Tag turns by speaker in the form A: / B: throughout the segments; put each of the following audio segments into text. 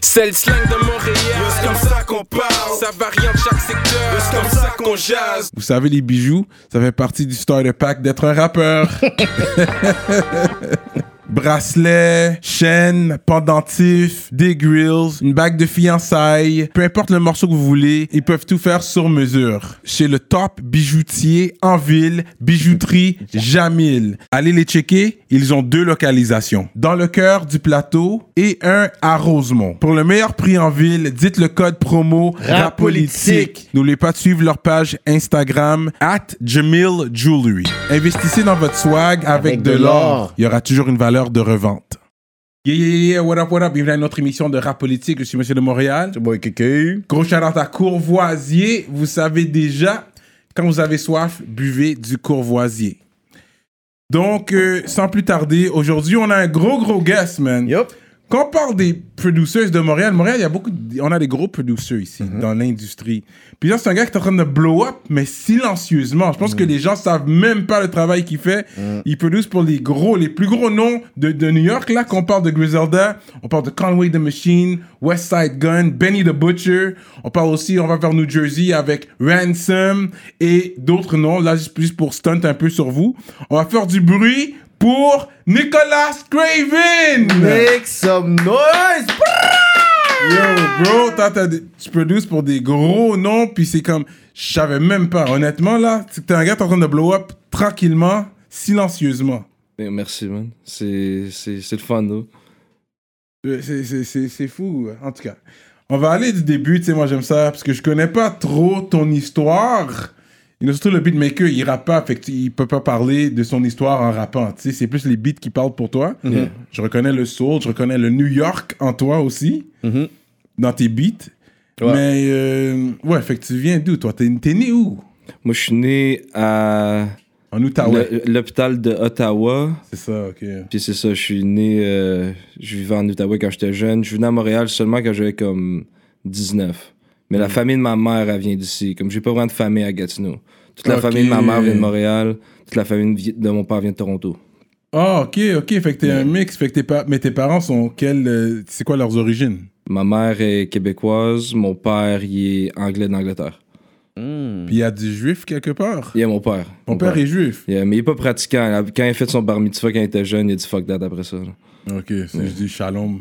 A: C'est le slang de Montréal.
B: C'est comme ça qu'on parle?
A: Ça varie en chaque secteur.
B: C'est comme ça qu'on jase?
C: Vous savez, les bijoux, ça fait partie du starter pack d'être un rappeur. Bracelet, chaîne, pendentif, des grills, une bague de fiançailles, peu importe le morceau que vous voulez, ils peuvent tout faire sur mesure. Chez le top bijoutier en ville, bijouterie Jamil. Allez les checker, ils ont deux localisations. Dans le cœur du plateau et un à Rosemont. Pour le meilleur prix en ville, dites le code promo RAPOLITIQUE. N'oubliez pas de suivre leur page Instagram at Jamil Jewelry. Investissez dans votre swag avec,
D: Avec
C: de l'or. Il y aura toujours une valeur de revente. Yeah, yeah, yeah, what up, what up? Bienvenue à notre émission de rap politique. Je suis Monsieur de Montréal.
D: Boy Kéké.
C: Gros shout à Courvoisier. Vous savez déjà, quand vous avez soif, buvez du Courvoisier. Donc, euh, sans plus tarder, aujourd'hui, on a un gros, gros guest, man. Quand on parle des producers de Montréal, Montréal, il y a beaucoup, de- on a des gros producers ici
D: Mhm.
C: dans l'industrie. Puis là, c'est un gars qui est en train de blow up, mais silencieusement. Je pense
D: Mhm.
C: que les gens savent même pas le travail qu'il fait. Il produce pour les gros, les plus gros noms de, de New York. Là, qu'on parle de Griselda, on parle de Conway the Machine, West Side Gun, Benny the Butcher. On parle aussi, on va vers New Jersey avec Ransom et d'autres noms. Là, juste plus pour stunt un peu sur vous. On va faire du bruit pour Nicolas Craven.
D: Make some noise.
C: Yo, bro, toi, tu produces pour des gros noms, puis c'est comme, je savais même pas. Honnêtement, là, t'es un gars qui est en train de blow up tranquillement, silencieusement.
E: Merci, man. C'est c'est- c'est le fun, là.
C: Euh, c'est- C'est c'est- c'est fou, en tout cas. On va aller du début, tu sais, moi j'aime ça, parce que je connais pas trop ton histoire. Il y a surtout le beatmaker, il rappe pas, fait qu'il peut pas parler de son histoire en rappant. Tu sais, c'est plus les beats qui parlent pour toi. Je reconnais le soul, je reconnais le New York en toi aussi,
D: Mhm.
C: dans tes beats.
D: Ouais.
C: Mais, euh, ouais, fait que tu viens d'où, toi? T'es né où?
E: Moi, je suis né à
C: En Outaouais.
E: l'hôpital de Ottawa.
C: C'est ça, ok.
E: Puis c'est ça, je suis né. euh, je vivais en Outaouais quand j'étais jeune. Je suis venu à Montréal seulement quand j'avais comme 19. Mais
C: Hmm.
E: la famille de ma mère, elle vient d'ici. Comme j'ai pas vraiment de famille à Gatineau. Toute la famille de ma mère vient de Montréal. Toute la famille de mon père vient de Toronto.
C: Ah, ok, ok. Fait que t'es un mix. Fait que tes pa- Mais tes parents sont quels. euh, C'est quoi leurs origines?
E: Ma mère est québécoise. Mon père, il est anglais d'Angleterre.
D: Hmm.
C: Puis il y a du juif quelque part?
E: Il est mon père.
C: Mon
E: Mon
C: père est juif?
E: Yeah, mais il est pas pratiquant. Quand il a fait son bar mitzvah quand il était jeune, il a dit fuck that après ça. là.
C: Ok, c'est je dis shalom.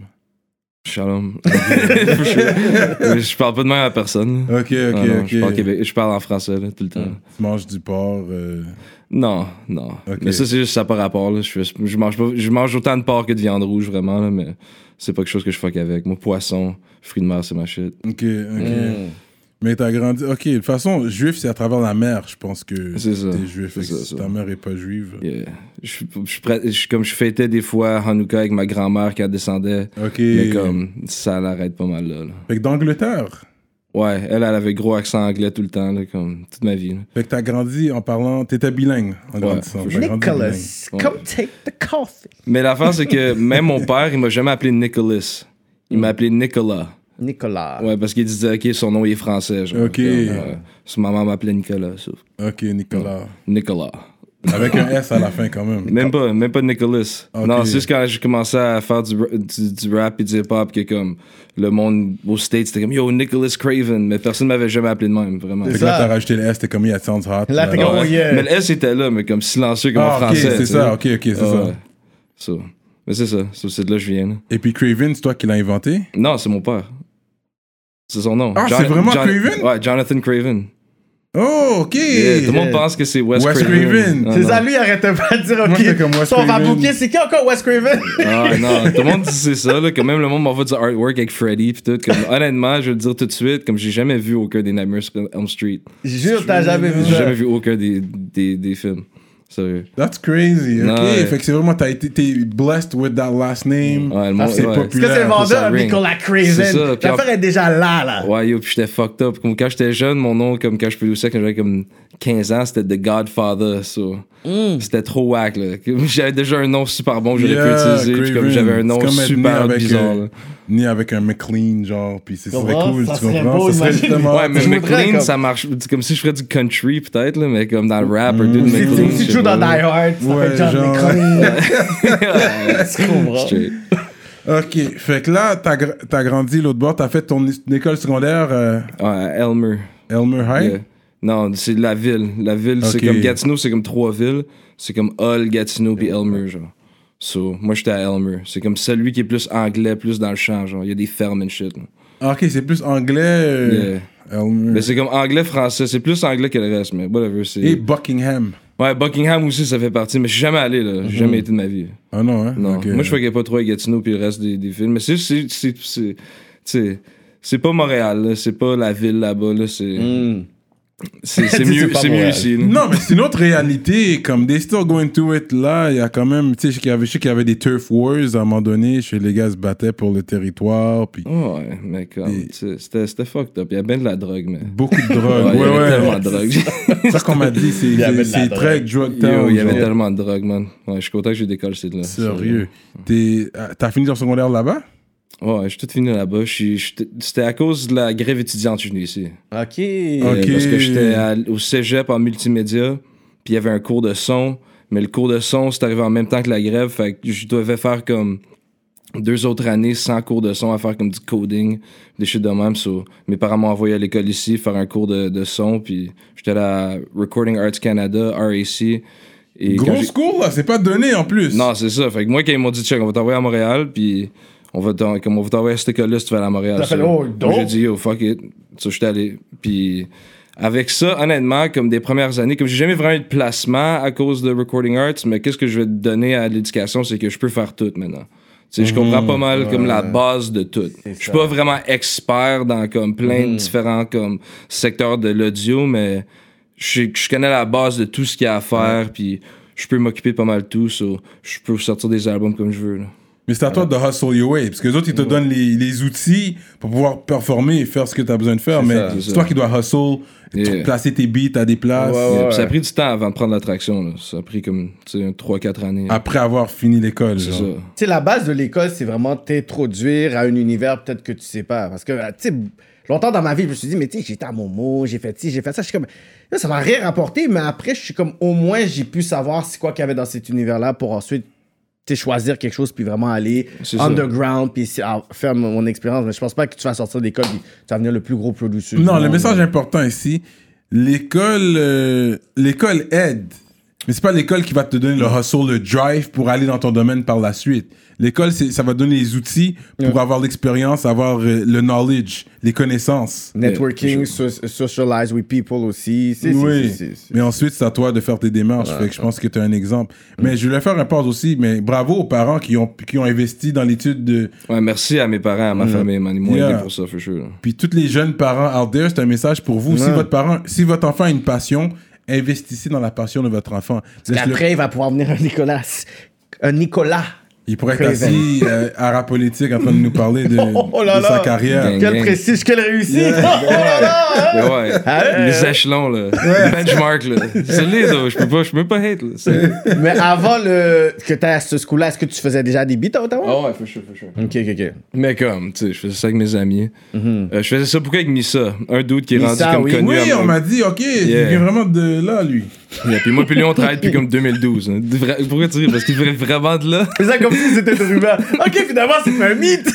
E: Shalom. je, parle pas de même à personne.
C: Ok, ok,
E: Ah non,
C: ok.
E: Je, parle québé- je parle en français là, tout le temps.
C: Tu manges du porc. euh,
E: Non, non. Mais ça, c'est juste ça par rapport. Là. Je, je, mange pas, je mange autant de porc que de viande rouge, vraiment, là, mais c'est pas quelque chose que je fuck avec. Moi, poisson, fruits de mer, c'est ma shit.
C: Ok, ok.
D: Hmm.
C: Mais t'as grandi. Ok, de toute façon, juif, c'est à travers la mer, je pense que
E: C'est ça.
C: t'es juif.
E: C'est ça,
C: si
E: ça.
C: ta mère est pas juive.
E: Yeah. Je, je, suis prêt- je- comme je fêtais des fois Hanouka avec ma grand-mère elle descendait.
C: Ok.
E: Mais comme, ça l'arrête pas mal là. là.
C: Fait que d'Angleterre?
E: Ouais, elle, elle avait gros accent anglais tout le temps, là, comme toute ma vie. là.
C: Fait que t'as grandi en parlant. T'étais bilingue en grandissant.
D: Nicholas,
E: Ouais.
D: come take the coffee.
E: Mais l'affaire, c'est que même mon père, il m'a jamais appelé Nicholas. Il m'a appelé Nicolas.
D: Nicolas.
E: Ouais, parce qu'il disait, OK, son nom il est français. Genre,
C: Ok.
E: Comme. Sa maman m'appelait Nicolas. ça.
C: Ok, Nicolas.
E: Nicolas.
C: Avec un S à la fin quand même.
E: Même pas, même pas Nicholas. Non, c'est juste quand j'ai commencé à faire du, du, du rap et du hip-hop que comme le monde aux States c'était comme Yo, Nicholas Craven. Mais personne m'avait jamais appelé de même, vraiment.
C: Fait que là, t'as rajouté le S, t'es comme, yeah, it sounds hot.
D: Là, t'es comme, oh, yeah.
E: Mais le S était là, mais comme silencieux comme en
C: Ah, ok,
E: français.
C: c'est ça, ok, ok, c'est
E: Ah,
C: ça.
E: ouais. Ça. Mais c'est ça, c'est de là que je viens. là.
C: Et puis Craven, c'est toi qui l'as inventé?
E: Non, c'est mon père. C'est son nom.
C: Ah, c'est vraiment Craven?
E: Ouais, Jonathan Craven.
C: Oh, ok!
E: Yeah, tout le monde pense que c'est Wes,
C: Wes
E: Craven.
C: Craven.
D: C'est ça, lui, il arrêtait pas de dire, OK,
C: comme Wes
D: on va. C'est qui encore Wes Craven?
E: Ah non, tout le monde dit c'est ça, là, que même le monde m'envoie du artwork avec Freddy pis tout. Comme, honnêtement, je vais le dire tout de suite, comme j'ai jamais vu aucun des Nightmares on Elm Street.
D: Jure, t'as jamais vu
E: J'ai jamais vu aucun des, des, des films. Sérieux.
C: That's crazy, ok.
E: Non, ouais.
C: Fait que c'est vraiment, t'as été t'es blessed with that last name.
E: Ouais, le
C: Ah, c'est
E: ouais.
C: Populaire.
D: que c'est
E: ça
D: vendeur,
E: ring.
D: Nicolas
E: C'est
D: Craven?
E: ça, puis en-
D: L'affaire est déjà là, là.
E: Ouais, yo, pis j'étais fucked up. Comme quand j'étais jeune, mon nom, comme quand je produisais, quand j'avais comme 15 ans, c'était The Godfather, so.
D: Mm.
E: C'était trop whack, là. J'avais déjà un nom super bon que j'aurais
C: Yeah,
E: pu utiliser, puis comme j'avais un nom super
C: avec,
E: bizarre,
C: euh,
E: là.
C: Né avec un McLean, genre, puis c'est- ça serait cool,
D: Ça
C: tu
D: serait
C: comprends?
D: beau,
C: ça serait justement.
E: Ouais, mais McLean,
D: comme-
E: ça marche. c'est Comme si je ferais du country, peut-être, là, mais comme dans le rap, un dude
D: Si
E: McLean.
D: Joues dans Die. Hard, ça
C: Ouais,
D: fait John
C: genre-.
D: Tu comprends?
C: Ok, fait que là, t'as gra- t'as grandi l'autre bord, t'as fait ton école secondaire euh,
E: Ouais, Elmer.
C: Elmer High?
E: Yeah. Non, c'est la ville. La ville, c'est comme Gatineau, c'est comme trois villes. C'est comme Hull, Gatineau puis Elmer, genre. So, moi, j'étais à Elmer. C'est comme celui qui est plus anglais, plus dans le champ, genre. Il y a des fermes and shit. là.
C: Ah, Ok, c'est plus anglais. euh,
E: Yeah.
C: Elmer.
E: Mais c'est comme anglais-français. C'est plus anglais que le reste, mais whatever. c'est-
C: Et Buckingham.
E: Ouais, Buckingham aussi, ça fait partie. Mais je suis jamais allé, là. J'ai jamais été de ma vie.
C: Ah non, hein?
E: Non. Moi, je fais pas trop à Gatineau puis le reste des, des villes. Mais c'est. c'est- c'est- c'est- C'est pas Montréal, là. C'est pas la ville là-bas, là. C'est.
D: Hmm.
E: C'est mieux, c'est mieux ici.
C: Non, mais c'est une autre réalité. Comme they still going to it là, il y a quand même, tu sais, je sais qu'il y avait, des turf wars à un moment donné. Chez les gars se battaient pour le territoire, puis
E: Ouais, mais comme. C'était c'était fucked up. Il y a bien de la drogue, mais.
C: beaucoup de
E: Ouais,
C: drogue.
E: il y
C: Ouais,
E: avait
C: ouais.
E: tellement de drogue.
C: C'est ça qu'on m'a dit, c'est
D: y avait de
C: c'est très drug town.
E: Il y avait tellement de drogue, man. Ouais, je suis content que j'ai décollé cette là.
C: Sérieux. T'es- euh, T'as fini ton secondaire là-bas?
E: Ouais, j'ai tout fini là-bas. Je suis- C'était à cause de la grève étudiante que je suis venu ici.
D: Ok.
E: Euh, Parce que j'étais au cégep en multimédia, puis il y avait un cours de son, mais le cours de son, c'est arrivé en même temps que la grève, fait que je devais faire comme deux autres années sans cours de son à faire comme du coding, des shit de même. So, mes parents m'ont envoyé à l'école ici faire un cours de, de son, puis j'étais à Recording Arts Canada, RAC. Et quand
C: Gros
E: j'ai-
C: school, là, c'est pas donné en plus.
E: Non, c'est ça. Fait que moi, quand ils m'ont dit, check, on va t'envoyer à Montréal, puis on va comme on va t'envoyer à cette école-là si tu vas à Montréal.
D: T'as fait, oh.
E: J'ai dit, yo, fuck it. So, j'étais allé. Puis avec ça, honnêtement, comme des premières années, comme j'ai jamais vraiment eu de placement à cause de Recording Arts, mais qu'est-ce que je vais te donner à l'éducation, c'est que je peux faire tout maintenant. Tu sais, je comprends pas mal comme la base de tout. Je suis
D: ça.
E: pas vraiment expert dans comme plein de différents comme secteurs de l'audio, mais je, connais la base de tout ce qu'il y a à faire, puis je peux m'occuper pas mal de tout, so, je peux sortir des albums comme je veux. là.
C: Mais c'est à toi de hustle your way. Parce que les autres, ils te donnent les, les outils pour pouvoir performer et faire ce que tu as besoin de faire. Mais
E: c'est
C: toi qui dois hustle,
E: Yeah.
C: placer tes beats à des places.
D: Ouais, ouais.
E: Ça a pris du temps avant de prendre l'attraction. là. Ça a pris comme 3-4 années.
C: Après avoir fini l'école.
E: c'est ça.
D: La base de l'école, c'est vraiment t'introduire à un univers peut-être que tu sais pas. Parce que, tu sais, longtemps dans ma vie, je me suis dit, mais tu sais, j'étais à Momo, j'ai fait ci, j'ai fait ça. Je suis comme, là, ça m'a rien rapporté, mais après, je suis comme, au moins, j'ai pu savoir c'est quoi qu'il y avait dans cet univers-là pour ensuite, choisir quelque chose, puis vraiment aller underground, puis ah, faire mon, expérience. Mais je pense pas que tu vas sortir de l'école, puis tu vas devenir le plus gros producer. du
C: Non, le
D: monde.
C: message important ici, l'école euh, l'école aide. Mais c'est pas l'école qui va te donner le hustle, le drive pour aller dans ton domaine par la suite. L'école, ça va donner les outils pour avoir l'expérience, avoir euh, le knowledge, les connaissances.
D: Networking, so- socialize with people aussi.
C: Oui, mais ensuite, c'est à toi de faire tes démarches. Fait que je pense que tu as un exemple. Mais je voulais faire un pause aussi, mais bravo aux parents qui ont, qui ont investi dans l'étude de...
E: Ouais, merci à mes parents, à ma famille, man. Ils m'ont
C: Yeah.
E: aidé pour ça, for sure.
C: Puis tous les jeunes parents out there, c'est un message pour vous. Si, votre parent, si votre enfant a une passion, investissez dans la passion de votre enfant. Laisse-le-
D: Après, il va pouvoir venir un Nicolas. Un Nicolas.
C: Il pourrait être assis euh, à la politique en train de nous parler de,
D: Oh là
C: de sa carrière.
E: Gang.
D: Quel prestige, quelle réussite. Oh là là.
E: Mais ouais,
D: Ah,
E: les échelons, là. Le benchmark, là. C'est. Je peux pas, je peux pas hate, là.
D: Mais avant le... que tu à ce school-là, est-ce que tu faisais déjà des beats à Ottawa?
E: Ah ouais, for sure, for sure.
D: Ok, ok, ok.
E: Mais comme, tu sais, je faisais ça avec mes amis. Euh, je faisais ça beaucoup avec Missa, un dude qui est
D: Missa,
E: rendu comme
D: oui.
E: connu
C: Oui, on m'a dit, ok, il
E: Yeah.
C: vient vraiment de là, lui.
E: Yeah, puis moi, puis lui, on travaille depuis comme 2012. hein. Pourquoi tu ris? Parce qu'il venait vraiment de là.
D: C'est ça comme si c'était une rumeur. Ok, finalement, c'est un mythe.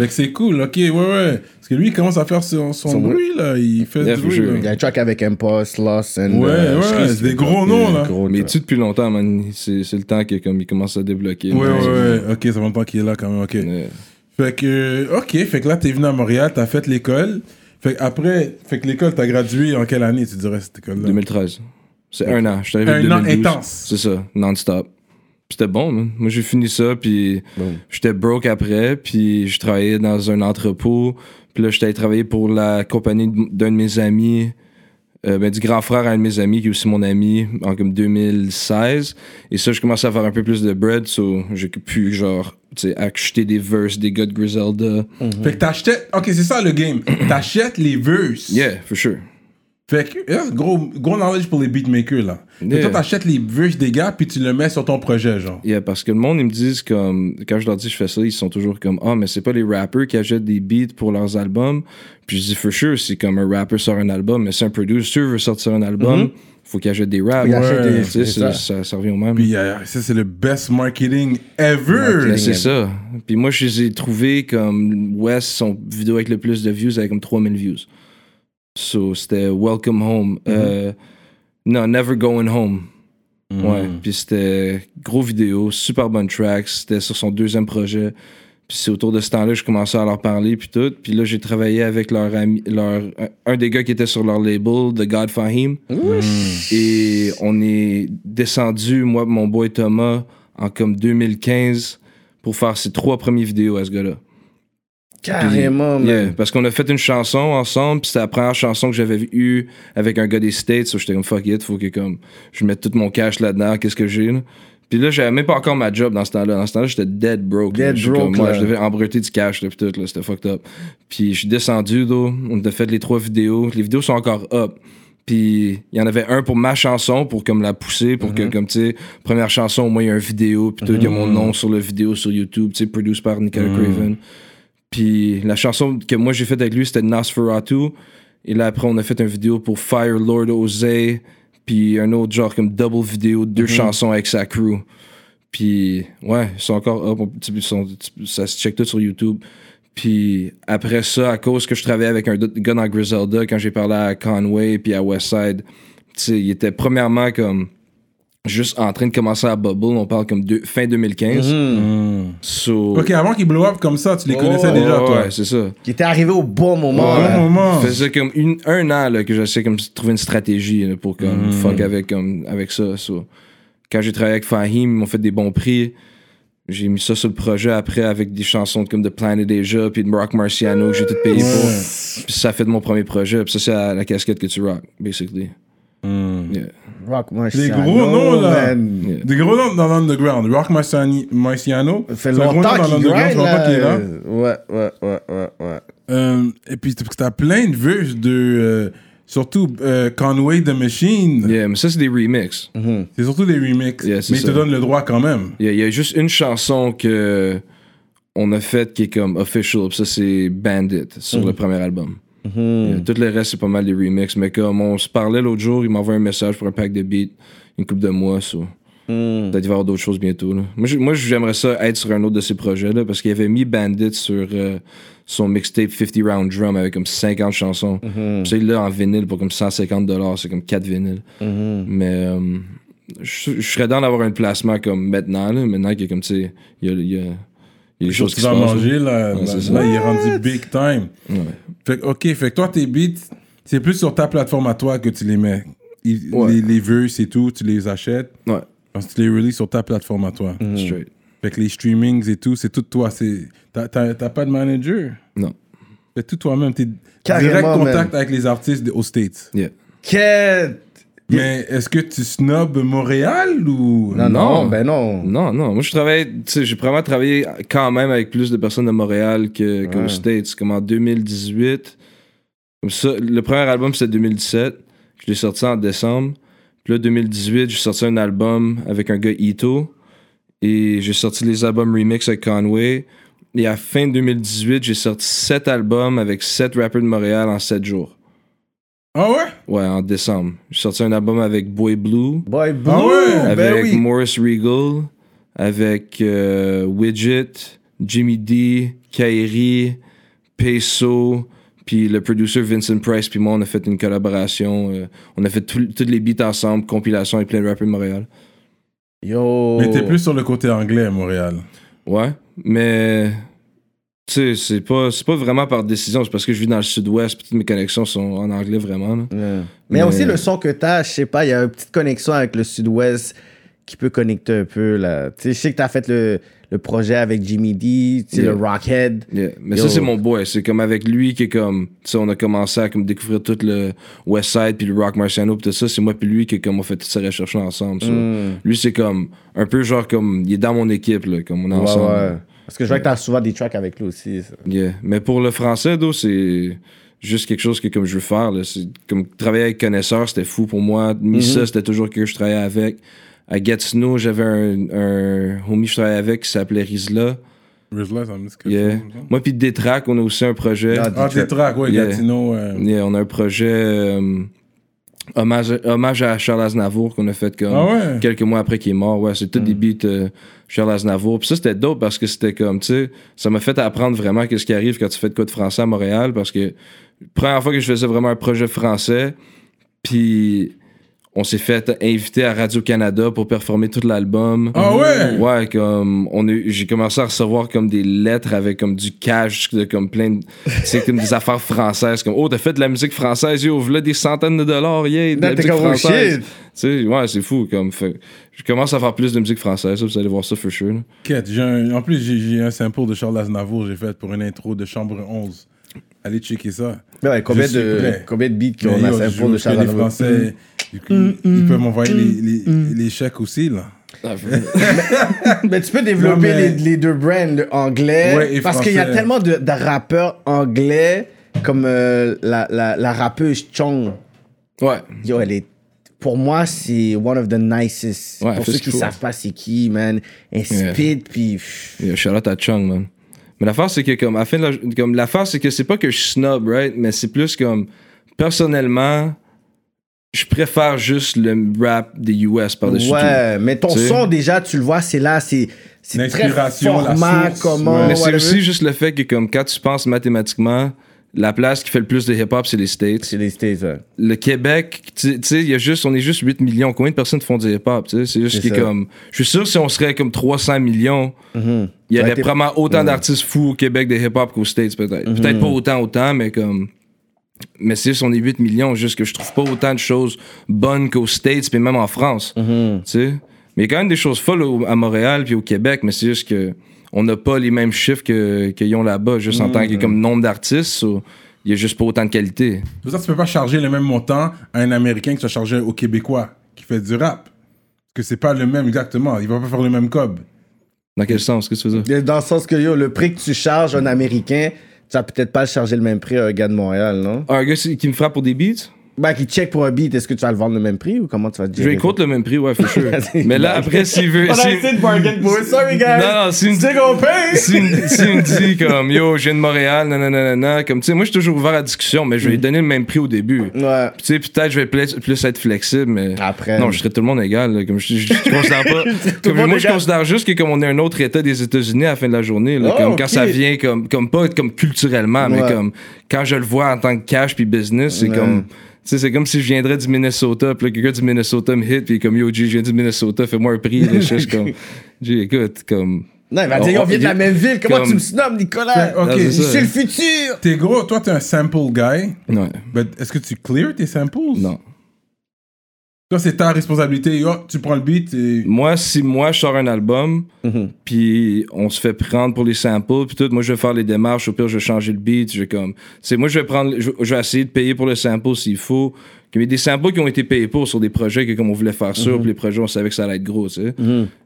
C: Fait que c'est cool, ok, ouais, ouais. Parce que lui, il commence à faire son, son
D: Son
C: bruit, là. Il fait
E: Yeah,
C: du
E: for
C: bruit,
E: sure.
C: là.
D: Il y a un track avec Impost, Lost and...
C: Ouais,
D: euh,
C: ouais, c'est des gros noms, là.
D: Gros
E: Mais tu depuis longtemps, man. C'est c'est le temps que comme il commence à débloquer.
C: Ouais,
E: man.
C: ouais, ouais. Ok, ça fait longtemps qu'il est là, quand même, ok.
E: Ouais.
C: Fait que, ok, fait que là, t'es venu à Montréal, t'as fait l'école. Fait que après, fait que l'école, t'as gradué en quelle année, tu dirais, cette école-là?
E: 2013. C'est un an. Je suis arrivé
C: Un an
E: 2012.
C: intense.
E: C'est ça, non-stop. Puis C'était bon, man. Moi, j'ai fini ça, puis j'étais broke après, puis je travaillais dans un entrepôt. Puis là, j'étais allé travailler pour la compagnie d'un de mes amis, euh, ben, du grand frère à un de mes amis, qui est aussi mon ami, en comme 2016. Et ça, je commençais à faire un peu plus de bread, so j'ai pu, genre, tu sais, acheter des verses des gars de Griselda.
C: Fait que t'achètes, ok, c'est ça le game. T'achètes les verses.
E: Yeah, for sure.
C: Fait que, yeah, gros, gros knowledge pour les beatmakers, là.
E: Yeah.
C: toi, t'achètes les verses des gars, puis tu le mets sur ton projet, genre.
E: Yeah, parce que le monde, ils me disent comme. Quand je leur dis que je fais ça, ils sont toujours comme Ah, mais c'est pas les rappers qui achètent des beats pour leurs albums. Puis je dis, for sure, c'est comme un rapper sort un album, mais si un producer veut sortir un album, faut qu'ils achètent des raps.
C: Ouais.
D: des- ça.
E: ça. Ça, revient au même.
C: Puis euh, ça, c'est le best marketing ever.
E: C'est ça. Puis moi, je les ai trouvés comme Wes, son vidéo avec le plus de views, avait comme 3000 views. So, c'était Welcome Home. Euh, non, Never Going Home. Ouais. Puis c'était gros vidéo, super bonne track. C'était sur son deuxième projet. Puis c'est autour de ce temps-là que je commençais à leur parler, puis tout. Puis là, j'ai travaillé avec leur ami, leur, un- des gars qui était sur leur label, The God Fahim. Et on est descendu, moi, mon boy Thomas, en comme 2015 pour faire ses trois premières vidéos à ce gars-là.
D: Carrément,
E: Yeah, parce qu'on a fait une chanson ensemble, puis c'était la première chanson que j'avais eue avec un gars des States, so j'étais comme fuck it, faut que comme je mette tout mon cash là-dedans, qu'est-ce que j'ai là. Puis là, j'avais même pas encore ma job dans ce temps-là. Dans ce temps-là, j'étais dead broke.
D: Dead broke,
E: comme, moi,
D: là.
E: je devais emprunter du cash, là, puis tout, là, c'était fucked up. Puis je suis descendu, on a fait les trois vidéos. Les vidéos sont encore up. Puis il y en avait un pour ma chanson, pour comme la pousser, pour
D: Mm-hmm.
E: que, comme, tu sais, première chanson, au moins, il y a une vidéo, puis tout, il y a mon nom sur la vidéo sur YouTube, tu sais, produced par Nicolas
D: Mm.
E: Craven. Puis la chanson que moi j'ai faite avec lui, c'était Nosferatu. Et là, après, on a fait une vidéo pour Fire Lord Ose. Puis un autre genre comme double vidéo, deux chansons avec sa crew. Puis ouais, ils sont encore up. ils sont- ça se check tout sur YouTube. Puis après ça, à cause que je travaillais avec un autre gars dans Griselda, quand j'ai parlé à Conway puis à Westside, tu sais, il était premièrement comme juste en train de commencer à bubble. On parle comme deux- fin 2015. So,
C: Ok, avant qu'ils blow up comme ça, tu les connaissais déjà, toi.
E: ouais, c'est ça.
D: Qui était arrivé au bon moment.
C: Au
D: là.
C: bon moment.
E: Ça faisait comme une- un an là, que j'essayais comme de trouver une stratégie là, pour comme fuck avec, comme, avec ça. so. Quand j'ai travaillé avec Fahim, ils m'ont fait des bons prix. J'ai mis ça sur le projet après avec des chansons comme The Planet Asia puis de Rock Marciano que j'ai tout payé pour. Puis ça a fait de mon premier projet. Puis ça, c'est la, la casquette que tu rock, basically. Yeah.
D: Rock
C: Des gros noms, là.
D: man.
C: Des gros noms dans l'underground. Rock Marciani- Marciano.
D: Ça fait longtemps
C: dans
D: qu'il
C: l'underground,
D: grind,
C: qu'il est là.
D: là. Ouais, ouais, ouais, ouais, ouais.
C: Euh, et puis, parce que t'as plein de verses de. euh, surtout euh, Conway the Machine.
E: Yeah, mais ça, c'est des remixes.
C: C'est surtout des remixes.
E: Yeah,
C: mais ils te
E: ça.
C: donnent le droit quand même.
E: Il y, a- il y a juste une chanson que on a faite qui est comme official. Ça, c'est Bandit sur le premier album. Yeah, tout le reste, c'est pas mal des remixes. Mais comme on se parlait l'autre jour, il m'envoie un message pour un pack de beats, une coupe de mois. So. Peut-être qu'il va y avoir d'autres choses bientôt. Là. Moi, j'ai- moi, j'aimerais ça être sur un autre de ces projets-là parce qu'il avait mis Bandit sur euh, son mixtape 50 Round Drum avec comme 50 chansons. Ça, il l'a en vinyle pour comme 150 c'est comme 4 vinyles. Mais euh, je, serais dans d'avoir un placement comme maintenant, là, maintenant qu'il y a comme, tu sais, il y a, il y a- il y a des choses
C: tu
E: qui se
C: manger, là,
E: Ouais,
C: là,
E: c'est
C: il est rendu big time.
E: Ouais.
C: Fait que, ok, fait que toi, tes beats, c'est plus sur ta plateforme à toi que tu les mets. Il-
E: Ouais.
C: Les, les verses et tout, tu les achètes.
E: Ouais,
C: Parce que tu les releases sur ta plateforme à toi.
E: straight.
C: Fait que les streamings et tout, c'est tout toi. C'est- T'as pas de manager?
E: Non.
C: Fais tout toi-même. T'es direct contact avec les artistes aux States.
E: Yeah.
D: Quête.
C: Mais est-ce que tu snobs Montréal ou.
D: Non, non,
E: Non.
D: ben non.
E: Non, non. Moi, je travaille, tu sais, j'ai vraiment travaillé quand même avec plus de personnes de Montréal que, qu'aux
D: Ouais.
E: States. Comme en 2018. Comme ça, le premier album, c'était 2017. Je l'ai sorti en décembre. Puis là, 2018, j'ai sorti un album avec un gars Ito. Et j'ai sorti les albums remix avec Conway. Et à fin 2018, j'ai sorti sept albums avec sept rappeurs de Montréal en sept jours.
C: Ah ouais?
E: Ouais, en décembre. J'ai sorti un album avec Boy Blue.
D: Boy Blue,
C: Ah ouais,
D: ben
E: avec
D: oui.
E: Morris Regal, avec euh, Widget, Jimmy D, Kairi, Peso, puis le producer Vincent Price, puis moi, on a fait une collaboration. euh, on a fait tous toutes les beats ensemble, compilation avec plein de rappeurs de Montréal.
D: Yo.
C: Mais t'es plus sur le côté anglais à Montréal.
E: Ouais, mais. Tu sais, c'est pas, c'est pas vraiment par décision, c'est parce que je vis dans le sud-ouest, puis toutes mes connexions sont en anglais vraiment. là.
D: Ouais. Mais, aussi le son que t'as, je sais pas, il y a une petite connexion avec le sud-ouest qui peut connecter un peu là. Tu sais, je sais que t'as fait le, le projet avec Jimmy D, tu sais,
E: Yeah.
D: le Rockhead.
E: Yeah. Mais
D: Yo.
E: ça, c'est mon boy. C'est comme avec lui qui est comme. Tu sais, on a commencé à comme découvrir tout le West Side puis le Rock Marciano puis tout ça. C'est moi puis lui qui comme on fait toutes ces recherches ensemble. so.
D: Mm.
E: Lui, c'est comme un peu genre comme. Il est dans mon équipe, là, comme on est
D: Ouais,
E: ensemble.
D: ouais. Parce que je vois que t'as souvent des tracks avec lui aussi. ça.
E: Yeah. Mais pour le français, d'eau, c'est juste quelque chose que comme je veux faire. Là. C'est comme travailler avec connaisseurs, c'était fou pour moi. Missa, c'était toujours que je travaillais avec. À Gatineau, j'avais un, un homie que je travaillais avec qui s'appelait Rizla.
C: Rizla, ça me dit quelque
E: Yeah.
C: chose, ça.
E: Moi puis Détrac, on a aussi un projet.
D: Ah,
C: Ah, tracks, ouais,
E: Yeah.
C: Gatineau. euh,
E: Yeah, on a un projet euh, Hommage, hommage à Charles Aznavour qu'on a fait comme
C: Ah ouais?
E: quelques mois après qu'il est mort. Ouais, c'est tous des beats euh, Charles Aznavour. Puis ça, c'était dope parce que c'était comme, tu sais, ça m'a fait apprendre vraiment qu'est-ce qui arrive quand tu fais de quoi de français à Montréal parce que première fois que je faisais vraiment un projet français, puis on s'est fait inviter à Radio-Canada pour performer tout l'album.
C: Ah ouais?
E: Ouais, comme on j'ai commencé à recevoir comme des lettres avec comme du cash, de, comme plein de, c'est comme des affaires françaises, comme oh t'as fait de la musique française, yo, voilà des centaines de dollars, yeah, de la
D: Là, t'es
E: musique
D: oh,
E: française.
D: shit.
E: Tu sais, ouais, c'est fou, comme fait- je commence à faire plus de musique française, ça, vous allez voir ça for sure. là.
C: Quête, j'ai un- en plus, j'ai j'ai un sample de Charles Aznavour, j'ai fait pour une intro de Chambre 11. Allez checker ça.
D: Ouais, combien,
C: Je
D: de,
C: prêt.
D: combien de beats qu'on a
C: je
D: pour de Charles Aznavour?
C: Ils, ils peuvent m'envoyer les, les, les chèques aussi, là.
D: Mais tu peux développer
C: Non, mais-
D: les, les deux brands, le anglais.
C: Ouais,
D: parce qu'il y a tellement de, de rappeurs anglais comme euh, la, la, la rappeuse Chong.
E: Ouais.
D: Yo, elle est. Pour moi, c'est one of the nicest.
E: Ouais,
D: pour ceux
E: ce
D: qui
E: faut.
D: savent pas c'est qui, man. Elle
E: Yeah.
D: spit, puis.
E: Yeah, Charlotte à Chung, man. Mais l'affaire, c'est que, comme, à la fin de la- comme, l'affaire, c'est que c'est pas que je snob, right? Mais c'est plus comme, personnellement, je préfère juste le rap des US par-dessus tout.
D: Ouais, mais ton son, déjà, tu le vois, c'est là, c'est. C'est très
C: L'inspiration, la
D: format,
C: source,
D: comment.
C: ouais.
E: Mais c'est aussi juste le fait que, comme, quand tu penses mathématiquement, la place qui fait le plus de hip-hop, c'est les States.
D: C'est les States, ouais.
E: Le Québec, tu sais, il y a juste, on est juste 8 millions. Combien de personnes font du hip-hop, tu sais? C'est juste
D: ça.
E: comme, je suis sûr que si on serait comme 300 millions, il y aurait probablement autant d'artistes fous au Québec de hip-hop qu'aux States, peut-être. Peut-être pas autant, autant, mais comme. Mais c'est juste, on est 8 millions, juste que je trouve pas autant de choses bonnes qu'aux States, puis même en France. Tu sais? Mais il y a quand même des choses folles au- à Montréal puis au Québec, mais c'est juste que on n'a pas les mêmes chiffres que- qu'ils ont là-bas, juste en tant que comme nombre d'artistes. so, Il y a juste pas autant de qualité.
C: Pour ça, tu peux pas charger le même montant à un Américain que tu vas charger au Québécois qui fait du rap. Parce que c'est pas le même exactement. Il va pas faire le même cob.
E: Dans quel sens? Qu'est-ce que tu veux dire?
D: Dans le sens que, yo, le prix que tu charges un Américain, vas peut-être pas charger le même prix à un gars de Montréal, non?
E: Un gars qui me frappe pour des beats?
D: Ben, qui check pour un beat, est-ce que tu vas le vendre le même prix ou comment tu vas te
E: Je
D: dire?
E: vais quote le même prix, ouais, for sure. Mais là,
D: une
E: après, s'il veut.
D: On a essayé de bargain pour Sorry, guys.
E: Non, non. S'il me s'il me dit comme yo, je viens de Montréal, nanana, comme tu sais, moi je suis toujours ouvert à la discussion, mais je vais lui donner le même prix au début.
D: Ouais.
E: Tu sais, peut-être je vais plus, être flexible, mais.
D: Après.
E: Non, je serais tout le monde égal. là, Comme je, je, je considère pas. comme moi, je considère juste que comme on est un autre État des États-Unis à la fin de la journée, là,
D: Oh,
E: comme quand ça vient comme, comme pas comme culturellement, mais comme quand je le vois en tant que cash puis business, c'est
D: Ouais.
E: comme. Sais, c'est comme si je viendrais du Minnesota, puis quelqu'un du Minnesota me hit, puis comme yo, G, je viens du Minnesota, fais-moi un prix. Là, je suis comme, G, écoute, comme.
D: Non, il va dire, on vient de la même ville. Comment
E: Comme-
D: tu me snobs, Nicolas?
C: Ok,
E: Ah, c'est
D: Je
E: ça.
D: suis le futur.
C: T'es gros, toi, t'es un sample guy.
E: Ouais.
C: Mais est-ce que tu clear tes samples?
E: Non.
C: Toi, c'est ta responsabilité. Tu prends le beat et.
E: Moi, si moi je sors un album,
D: Mhm.
E: puis on se fait prendre pour les samples, puis tout, moi je vais faire les démarches, au pire je vais changer le beat, je vais comme, c'est moi je vais prendre, je, je vais essayer de payer pour le sample s'il faut. Il y a des samples qui ont été payés pour sur des projets que comme on voulait faire ça, puis les projets on savait que ça allait être gros, tu sais.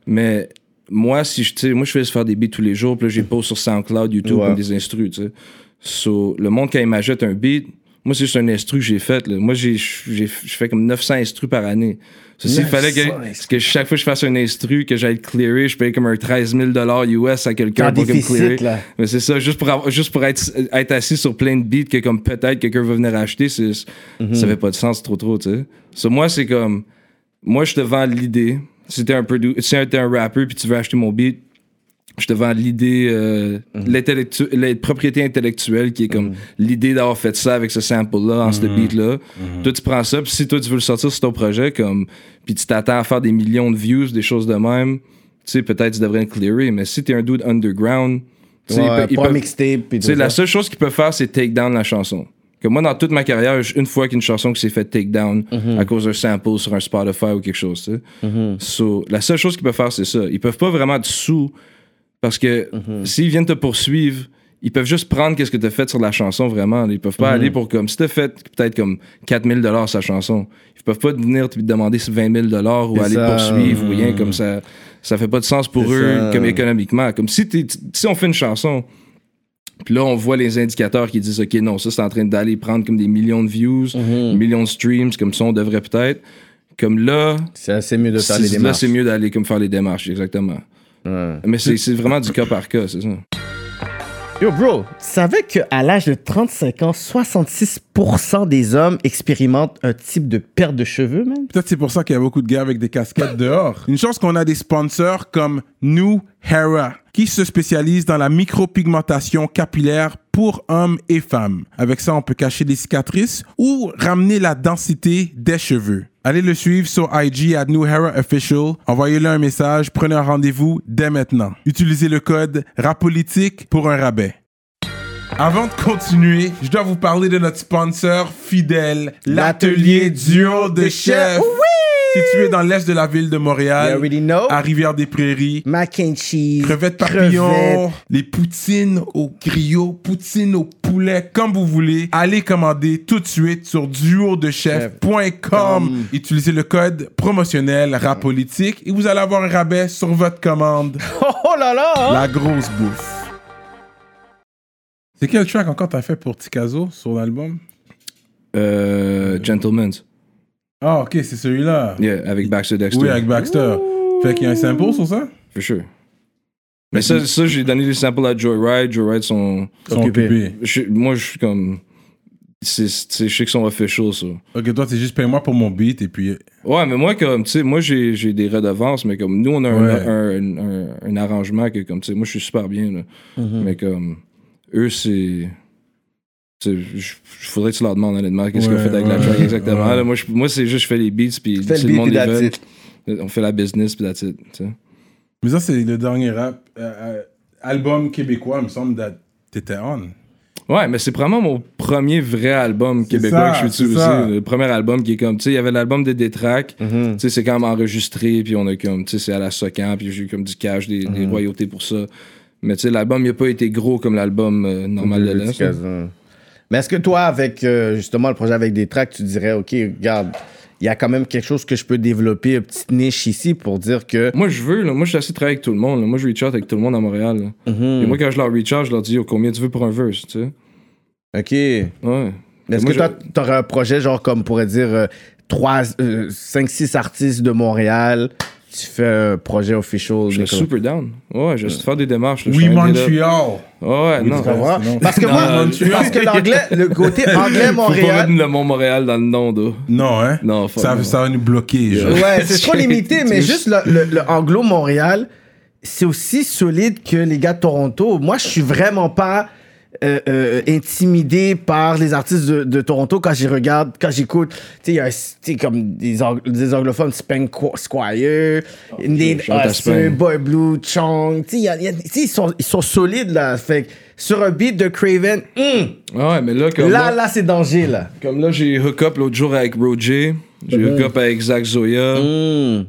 E: Mais moi, si je, moi je fais faire des beats tous les jours, puis là j'ai pose sur SoundCloud, YouTube,
D: Ouais.
E: comme des instrus, tu sais. So, le monde quand il m'achète un beat, moi c'est juste un instru que j'ai fait. Là. Moi j'ai, j'ai, je fais comme 900 instrus par année. S'il
D: 900
E: fallait que, que chaque fois que je fasse un instru, que j'aille clearer, je paye comme un 13 000 US à quelqu'un pour
D: déficit,
E: clearer.
D: là.
E: Mais c'est ça, juste pour, avoir- juste pour être, être assis sur plein de beats que comme peut-être quelqu'un va venir acheter, c'est,
D: Mhm.
E: ça fait pas de sens trop trop, tu sais. So, moi c'est comme, moi je te vends l'idée. Si t'es un, produ- si t'es un rapper puis tu veux acheter mon beat, je te vends l'idée, euh,
D: Mhm.
E: la propriété intellectuelle qui est comme l'idée d'avoir fait ça avec ce sample-là, en ce
D: Mhm.
E: beat-là. Toi, tu prends ça, puis si toi, tu veux le sortir sur ton projet, comme, puis tu t'attends à faire des millions de views, des choses de même, tu sais, peut-être tu devrais le clearer, mais si t'es un dude underground, tu sais,
D: Ouais, pas mixtape.
E: tu sais, la seule chose qu'ils peuvent faire, c'est take down la chanson. Que moi, dans toute ma carrière, une fois qu'une chanson qui s'est fait take down
D: Mhm.
E: à cause d'un sample sur un Spotify ou quelque chose, tu sais.
D: Mhm.
E: So, la seule chose qu'ils peuvent faire, c'est ça. Ils peuvent pas vraiment te sous parce que
D: Mhm.
E: s'ils viennent te poursuivre, ils peuvent juste prendre qu'est-ce que t'as fait sur la chanson vraiment. Ils peuvent pas
D: Mhm.
E: aller pour comme si t'as fait peut-être comme 4000 dollars sa chanson. Ils peuvent pas venir te demander 20 000 dollars ou aller
D: ça.
E: te poursuivre ou rien comme ça. Ça fait pas de sens pour eux
D: ça.
E: comme économiquement. Comme si t'es- si on fait une chanson. Puis là, on voit les indicateurs qui disent, OK, non, ça, c'est en train d'aller prendre comme des millions de views,
D: Mhm.
E: millions de streams, comme ça, on devrait peut-être. Comme là,
D: C'est assez mieux de faire les
E: là,
D: démarches.
E: c'est mieux d'aller comme faire les démarches, exactement.
D: Ouais.
E: Mais c'est vraiment du cas par cas, c'est ça.
D: Yo, bro, tu savais qu'à l'âge de 35 ans, 66% des hommes expérimentent un type de perte de cheveux, man?
C: Peut-être c'est pour ça qu'il y a beaucoup de gars avec des casquettes dehors. Une chance qu'on a des sponsors comme New Hera, qui se spécialise dans la micropigmentation capillaire pour hommes et femmes. Avec ça, on peut cacher les cicatrices ou ramener la densité des cheveux. Allez le suivre sur IG à New Hera Official. Envoyez-le un message, prenez un rendez-vous dès maintenant. Utilisez le code RAPOLITIQUE pour un rabais. Avant de continuer, je dois vous parler de notre sponsor fidèle, l'atelier duo de chef. Situé dans l'est de la ville de
D: You
C: Montréal,
D: already know.
C: à Rivière-des-Prairies.
D: Mac and cheese.
C: Crevettes papillons,
D: crevettes.
C: les poutines au griot, poutines au poulet, comme vous voulez. Allez commander tout de suite sur duodechef.com. Utilisez le code promotionnel RAPOLITIQUE et vous allez avoir un rabais sur votre commande.
D: Oh, oh là là! hein?
C: La grosse bouffe. C'est quel track encore t'as fait pour Tikazo sur l'album?
E: Euh, Gentleman's.
C: Ah, ok, c'est celui-là.
E: Yeah, avec Baxter Dexter.
C: Oui, avec Baxter. Fait qu'il y a un sample sur ça?
E: For sure. Mais ça, ça j'ai donné des samples à Joyride. Joyride sont.
C: Sont
D: Occupé.
C: occupés.
E: je- moi, je suis comme. C'est, c'est, je sais qu'ils sont official, ça.
C: Ok, toi, c'est juste paye-moi pour mon beat et puis.
E: Ouais, mais moi, comme, tu sais, moi, j'ai, j'ai des redevances, mais comme, nous, on a un,
C: Ouais.
E: un, un, un arrangement que, comme, tu sais, moi, je suis super bien, là.
C: Mhm.
E: Mais comme, eux, c'est. Je faudrait que tu leur demandes honnêtement qu'est-ce
C: Ouais,
E: fait avec la track exactement.
C: ouais.
E: Là, moi, je- moi c'est juste, je fais les beats, puis c'est
D: le
E: monde event.
D: it.
E: On fait la business, puis that's it. tu sais.
C: Mais ça, c'est le dernier rap, euh, euh, album québécois, il me semble, que t'étais on.
E: Ouais, mais c'est vraiment mon premier vrai album québécois
C: ça,
E: que je suis
C: c'est
E: dessus aussi. Le premier album qui est comme, tu sais, il y avait l'album de Détrac, tu sais, c'est quand même enregistré, puis on a comme, tu sais, c'est à la Socan, puis j'ai eu comme du cash, des, des royautés pour ça. Mais tu sais, l'album, il a pas été gros comme l'album euh, normal de l'Est.
D: Mais est-ce que toi, avec euh, justement le projet avec des tracks, tu dirais, OK, regarde, il y a quand même quelque chose que je peux développer, une petite niche ici pour dire que.
E: Moi, je veux, là, moi, je suis assez travailler avec tout le monde. là. Moi, je reach out avec tout le monde à Montréal. là.
D: Mhm.
E: Et moi, quand je leur reach out, je leur dis, oh, combien tu veux pour un verse, tu sais?
D: OK.
E: Ouais.
D: Est-ce que toi,
E: je-
D: t'aurais un projet, genre, comme pourrait dire, euh, 3, 5, 6 artistes de Montréal, tu fais un projet official.
E: Je
D: comme-
E: super down. Ouais, je vais faire des démarches.
C: Oui. Montreal.
E: Ouais, non.
D: Parce que moi,
E: Montréal.
D: parce que l'anglais, le côté
E: Faut pas
D: anglais-Montréal.
E: mettre le Mont-Montréal dans le nom, d'eau.
C: Non, hein?
E: Non,
C: ça, va nous bloquer.
D: Ouais, c'est trop limité, mais juste le, le- le anglo-Montréal, c'est aussi solide que les gars de Toronto. Moi, je suis vraiment pas euh, euh, intimidé par les artistes de, de Toronto quand j'y regarde, quand j'écoute. Tu sais, il y a comme des, ang- des anglophones, Spank Qu- Squire, Nate
E: out à
D: Husser. Boy Blue, Chong. Tu sais, ils sont, ils sont solides, là. Fait sur un beat de Craven, hum,
E: Ouais, mais là, comme
D: là,
E: là,
D: là, c'est danger, là.
E: comme là, j'ai hook up l'autre jour avec Roger. J'ai
D: Mhm.
E: hook up avec Zach Zoya.
D: Hum.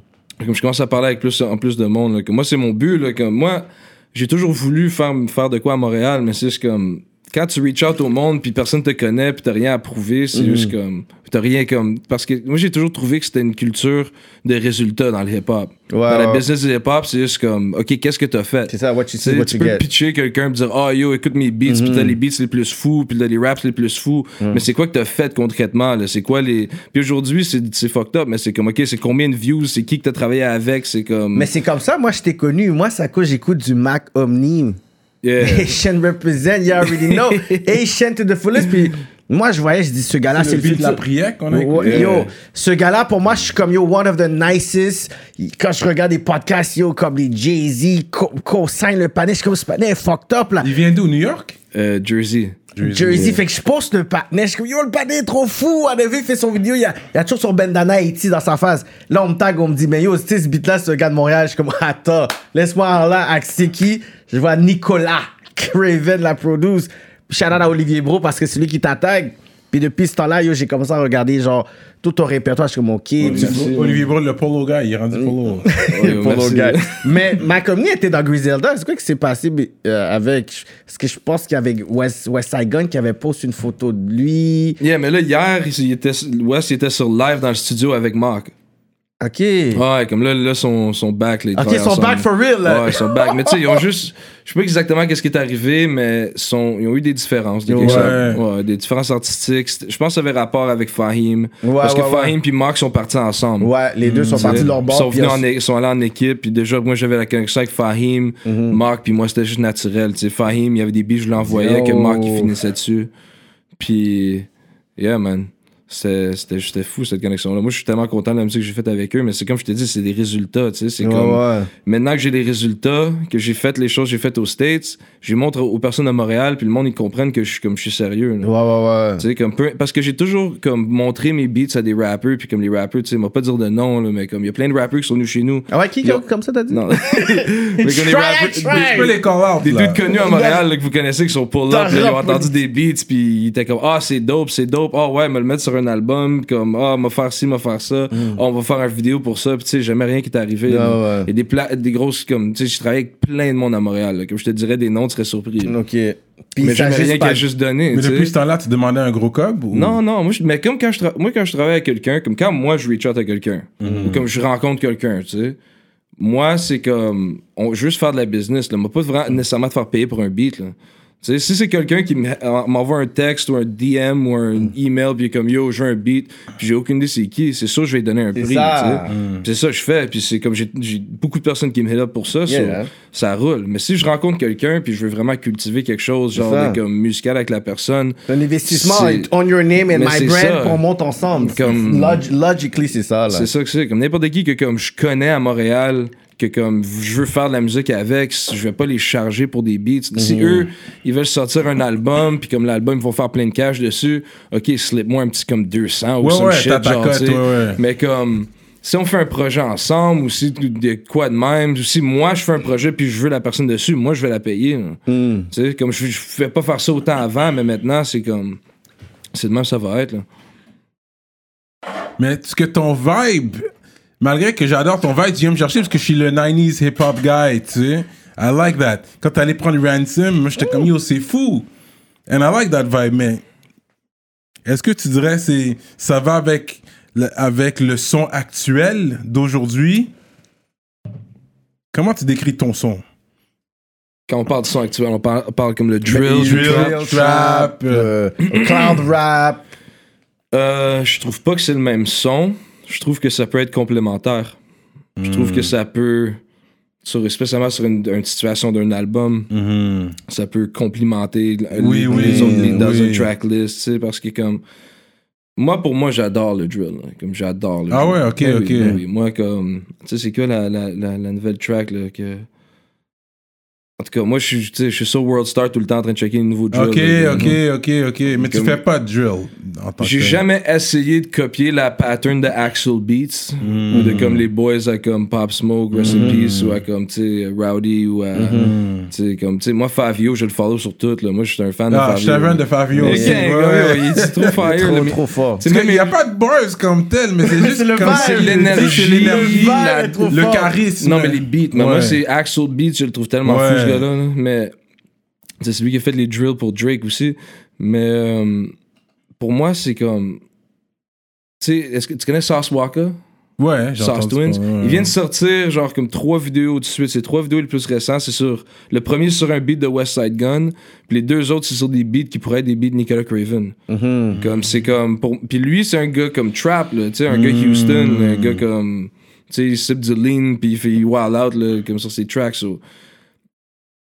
E: Comme je commence à parler avec plus en plus de monde. là, que moi, c'est mon but. Là, comme moi, j'ai toujours voulu faire, faire de quoi à Montréal, mais c'est juste comme. Quand tu reach out au monde, puis personne te connaît, puis t'as rien à prouver, c'est juste comme. T'as rien comme. Parce que moi, j'ai toujours trouvé que c'était une culture de résultats dans le hip-hop.
D: Ouais,
E: dans la business du hip-hop, c'est juste comme. OK, qu'est-ce que t'as fait?
D: C'est ça, what you see, what
E: tu
D: you
E: peux
D: get.
E: pitcher quelqu'un et dire Ah yo, écoute mes beats, puis t'as les beats les plus fous, puis t'as les raps les plus fous. Mais c'est quoi que t'as fait concrètement là? C'est quoi les. Puis aujourd'hui, c'est c'est fucked up, mais c'est comme OK, c'est combien de views, c'est qui que t'as travaillé avec, c'est comme.
D: Mais c'est comme ça, moi, je t'ai connu. Moi, à cause j'écoute du Mac Omni.
E: Yeah.
D: Asian represent, you already know. Asian to the fullest. Puis moi, je voyais, je dis, ce gars-là, c'est
C: le
D: le
C: de la prière qu'on a écouté.
D: Yo, ce gars-là, pour moi, je suis comme, yo, one of the nicest. Quand je regarde des podcasts, yo, comme les Jay-Z, Co- Co-Sign, le panier, je suis comme, ce panier est fucked up, là.
C: Il vient d'où, New York?
E: Euh, Jersey.
D: Jersey, fait que je poste le patinet. Je suis comme, yo, le patinet est trop fou. Il fait son vidéo. Il y a, il a toujours son bandana Haïti dans sa face. Là, on me tag, on me dit, mais yo, sais, ce beat-là, c'est un gars de Montréal. Je suis comme, attends, laisse-moi là, c'est qui? Je vois Nicolas Craven la produce. Shout out à Olivier Bro parce que c'est lui qui t'attaque. Puis depuis ce temps-là, yo, j'ai commencé à regarder, genre, tout ton répertoire. Je suis comme, ok.
C: Olivier Brun, le polo guy, il est rendu polo.
E: Oh, yo,
D: Polo
E: merci.
D: guy. Mais Malcolm était dans Griselda. C'est quoi qui s'est passé euh, avec. Parce que je pense qu'il y avait West, West Saigon qui avait posté une photo de lui.
E: Yeah, mais là, hier, il était, Wes il était sur live dans le studio avec Mark.
D: Ok.
E: Ouais, comme là, là son, son back, les
D: Ok, ils sont back for real, là.
E: Ouais, ils sont back. Mais tu sais, ils ont juste. Je sais pas exactement qu'est-ce qui est arrivé, mais sont, ils ont eu des différences. Des,
C: Ouais.
E: ouais, des différences artistiques. Je pense que ça avait rapport avec Fahim.
D: Ouais,
E: parce que. Fahim puis Mark sont partis ensemble.
D: Ouais, les deux sont
E: sais,
D: partis de leur
E: Ils
D: bord.
E: sont, venus
D: ils
E: en sont allés en équipe, puis déjà, moi, j'avais la connexion avec Fahim,
D: Mhm.
E: Mark, puis moi, c'était juste naturel. Tu sais, Fahim, il y avait des beats, je l'envoyais, que Mark, il finissait dessus. Puis, yeah, man. C'était c'était fou, cette connexion-là. Moi, je suis tellement content de la musique que j'ai faite avec eux, mais c'est comme je te dis, c'est des résultats, tu sais. C'est
D: Ouais,
E: comme.
D: ouais.
E: Maintenant que j'ai les résultats, que j'ai fait les choses que j'ai faites aux States, je les montre aux personnes de Montréal, puis le monde, ils comprennent que je suis comme je suis sérieux. là.
D: Ouais, ouais, ouais.
E: Tu sais, comme peu- parce que j'ai toujours comme montré mes beats à des rappers, puis comme les rappers, tu sais, ils m'ont pas dire de nom, là, mais comme il y a plein de rappers qui sont venus chez nous.
D: Ah ouais, qui
E: Yo.
D: comme ça t'as dit?
E: Non. mais comme les
D: try.
C: Je peux les
E: des
C: là.
E: dudes connus à Montréal là, que vous connaissez qui sont
D: T'as
E: là, ils ont entendu des beats puis ils étaient comme ah c'est dope, c'est dope. Ah ouais, me le mettre sur un album comme ah m'a faire ci, m'a faire ça. Ah, on va faire une vidéo pour ça. Puis tu sais, jamais rien qui est arrivé.
D: Mm. Ah ouais.
E: Il y a des pla- des grosses comme tu sais, je travaille avec plein de monde à Montréal. là. Comme je te dirais des noms, tu serais surpris. là.
D: Ok. Puis
E: Mais jamais rien qui
D: pas.
E: a juste donné.
C: Mais depuis ce temps-là, tu demandais un gros cob ou...
E: Non, non, moi, je, mais comme quand je, tra- moi, quand je travaille avec quelqu'un, comme quand moi je reach out à quelqu'un,
C: Mhm.
E: ou comme je rencontre quelqu'un, tu sais, moi, c'est comme, on, je veux juste faire de la business, là, moi, pas vraiment nécessairement te faire payer pour un beat, là. Si c'est quelqu'un qui me- m'envoie un texte ou un DM ou un email, puis comme yo, je veux un beat, puis j'ai aucune idée c'est qui, c'est sûr que je vais lui donner un prix. sais. C'est ça que je fais, puis c'est comme j'ai beaucoup de personnes qui me hit up pour ça,
D: Yeah.
E: so, ça roule. Mais si je rencontre quelqu'un, puis je veux vraiment cultiver quelque chose, genre comme musical avec la personne,
D: C'est un investissement on your name and my brand qu'on monte ensemble.
E: Comme-
D: Log- logically, c'est ça.
E: C'est ça que c'est. Comme n'importe qui que comme je connais à Montréal, que comme je veux faire de la musique avec, je vais pas les charger pour des beats. Si
D: Mhm.
E: eux, ils veulent sortir un album, puis comme l'album, ils vont faire plein de cash dessus, ok, slip-moi un petit comme 200 ou
C: Ouais,
E: some
C: ouais,
E: shit, genre,
C: cote, ouais.
E: Mais comme, si on fait un projet ensemble, ou si de quoi de même, ou si moi je fais un projet puis je veux la personne dessus, moi je vais la payer. là.
C: Hmm.
E: Tu sais, comme je, je fais pas faire ça autant avant, mais maintenant c'est comme, c'est de même ça va être, là.
C: Mais est-ce que ton vibe, malgré que j'adore ton vibe, tu viens me chercher parce que je suis le 90s hip-hop guy, tu sais. I like that. Quand t'allais prendre Ransom, moi j'étais comme yo, c'est fou. And I like that vibe, mais est-ce que tu dirais c'est ça va avec le, avec le son actuel d'aujourd'hui? Comment tu décris ton son?
E: Quand on parle de son actuel, on parle, on parle comme le drill,
C: drill,
E: du trap.
C: trap,
D: euh, cloud rap.
E: Euh, je trouve pas que c'est le même son. Je trouve que ça peut être complémentaire. Je trouve que ça peut, sur, spécialement sur une, une situation d'un album,
C: Mhm.
E: ça peut complimenter
C: Oui,
E: les,
C: oui,
E: les autres dans
C: oui.
E: une tracklist, tu sais, parce que comme... Moi, pour moi, j'adore le drill. là. Comme j'adore le
C: Ah
E: drill.
C: ouais, ok,
E: Ben
C: ok.
E: ben. Moi, comme... Tu sais, c'est quoi la, la, la, la nouvelle track, là, que... En tout cas, moi, je suis, je sur World Star tout le temps en train de checker les nouveaux drills.
C: Ok,
E: là.
C: ok, ok, ok. Mais tu fais pas de drill en tant que
E: J'ai jamais essayé de copier la pattern de Axel Beats
C: Hmm.
E: ou de comme les boys à comme Pop Smoke, Rest in Peace ou à comme tu sais Rowdy ou à
C: Hmm.
E: tu sais comme tu sais moi Fabio je le follow sur tout là moi je suis un fan
C: Ah,
E: de
C: je
E: Fabio.
C: suis un fan de
E: Mais
C: aussi.
E: gars,
C: ouais.
E: il est trop fire là,
D: Trop,
E: mais-
D: trop fort.
E: tu sais,
C: Parce
E: même
C: qu'il n'y a pas de bars comme tel, mais c'est juste
D: le
C: comme c'est
E: l'énergie,
D: le
C: charisme.
E: non mais les beats mais moi
C: Ouais.
E: c'est Axel Beats je le trouve tellement
C: Ouais.
E: fou gars-là là. mais c'est celui qui a fait les drills pour Drake aussi mais euh, pour moi c'est comme tu sais est-ce que tu connais Sauce Walker?
C: Ouais, j'ai
E: Sauce Twins.
C: ouais.
E: Ils viennent de sortir genre comme trois vidéos de suite. C'est trois vidéos les plus récentes. C'est sur le premier sur un beat de West Side Gun, puis les deux autres c'est sur des beats qui pourraient être des beats de Nicolas Craven.
C: Mm-hmm.
E: Comme c'est comme pour puis lui c'est un gars comme trap là, tu sais un gars
C: Mm.
E: Houston, un gars comme tu sais il sip du lean puis il fait il wild out là, comme sur ses tracks. so.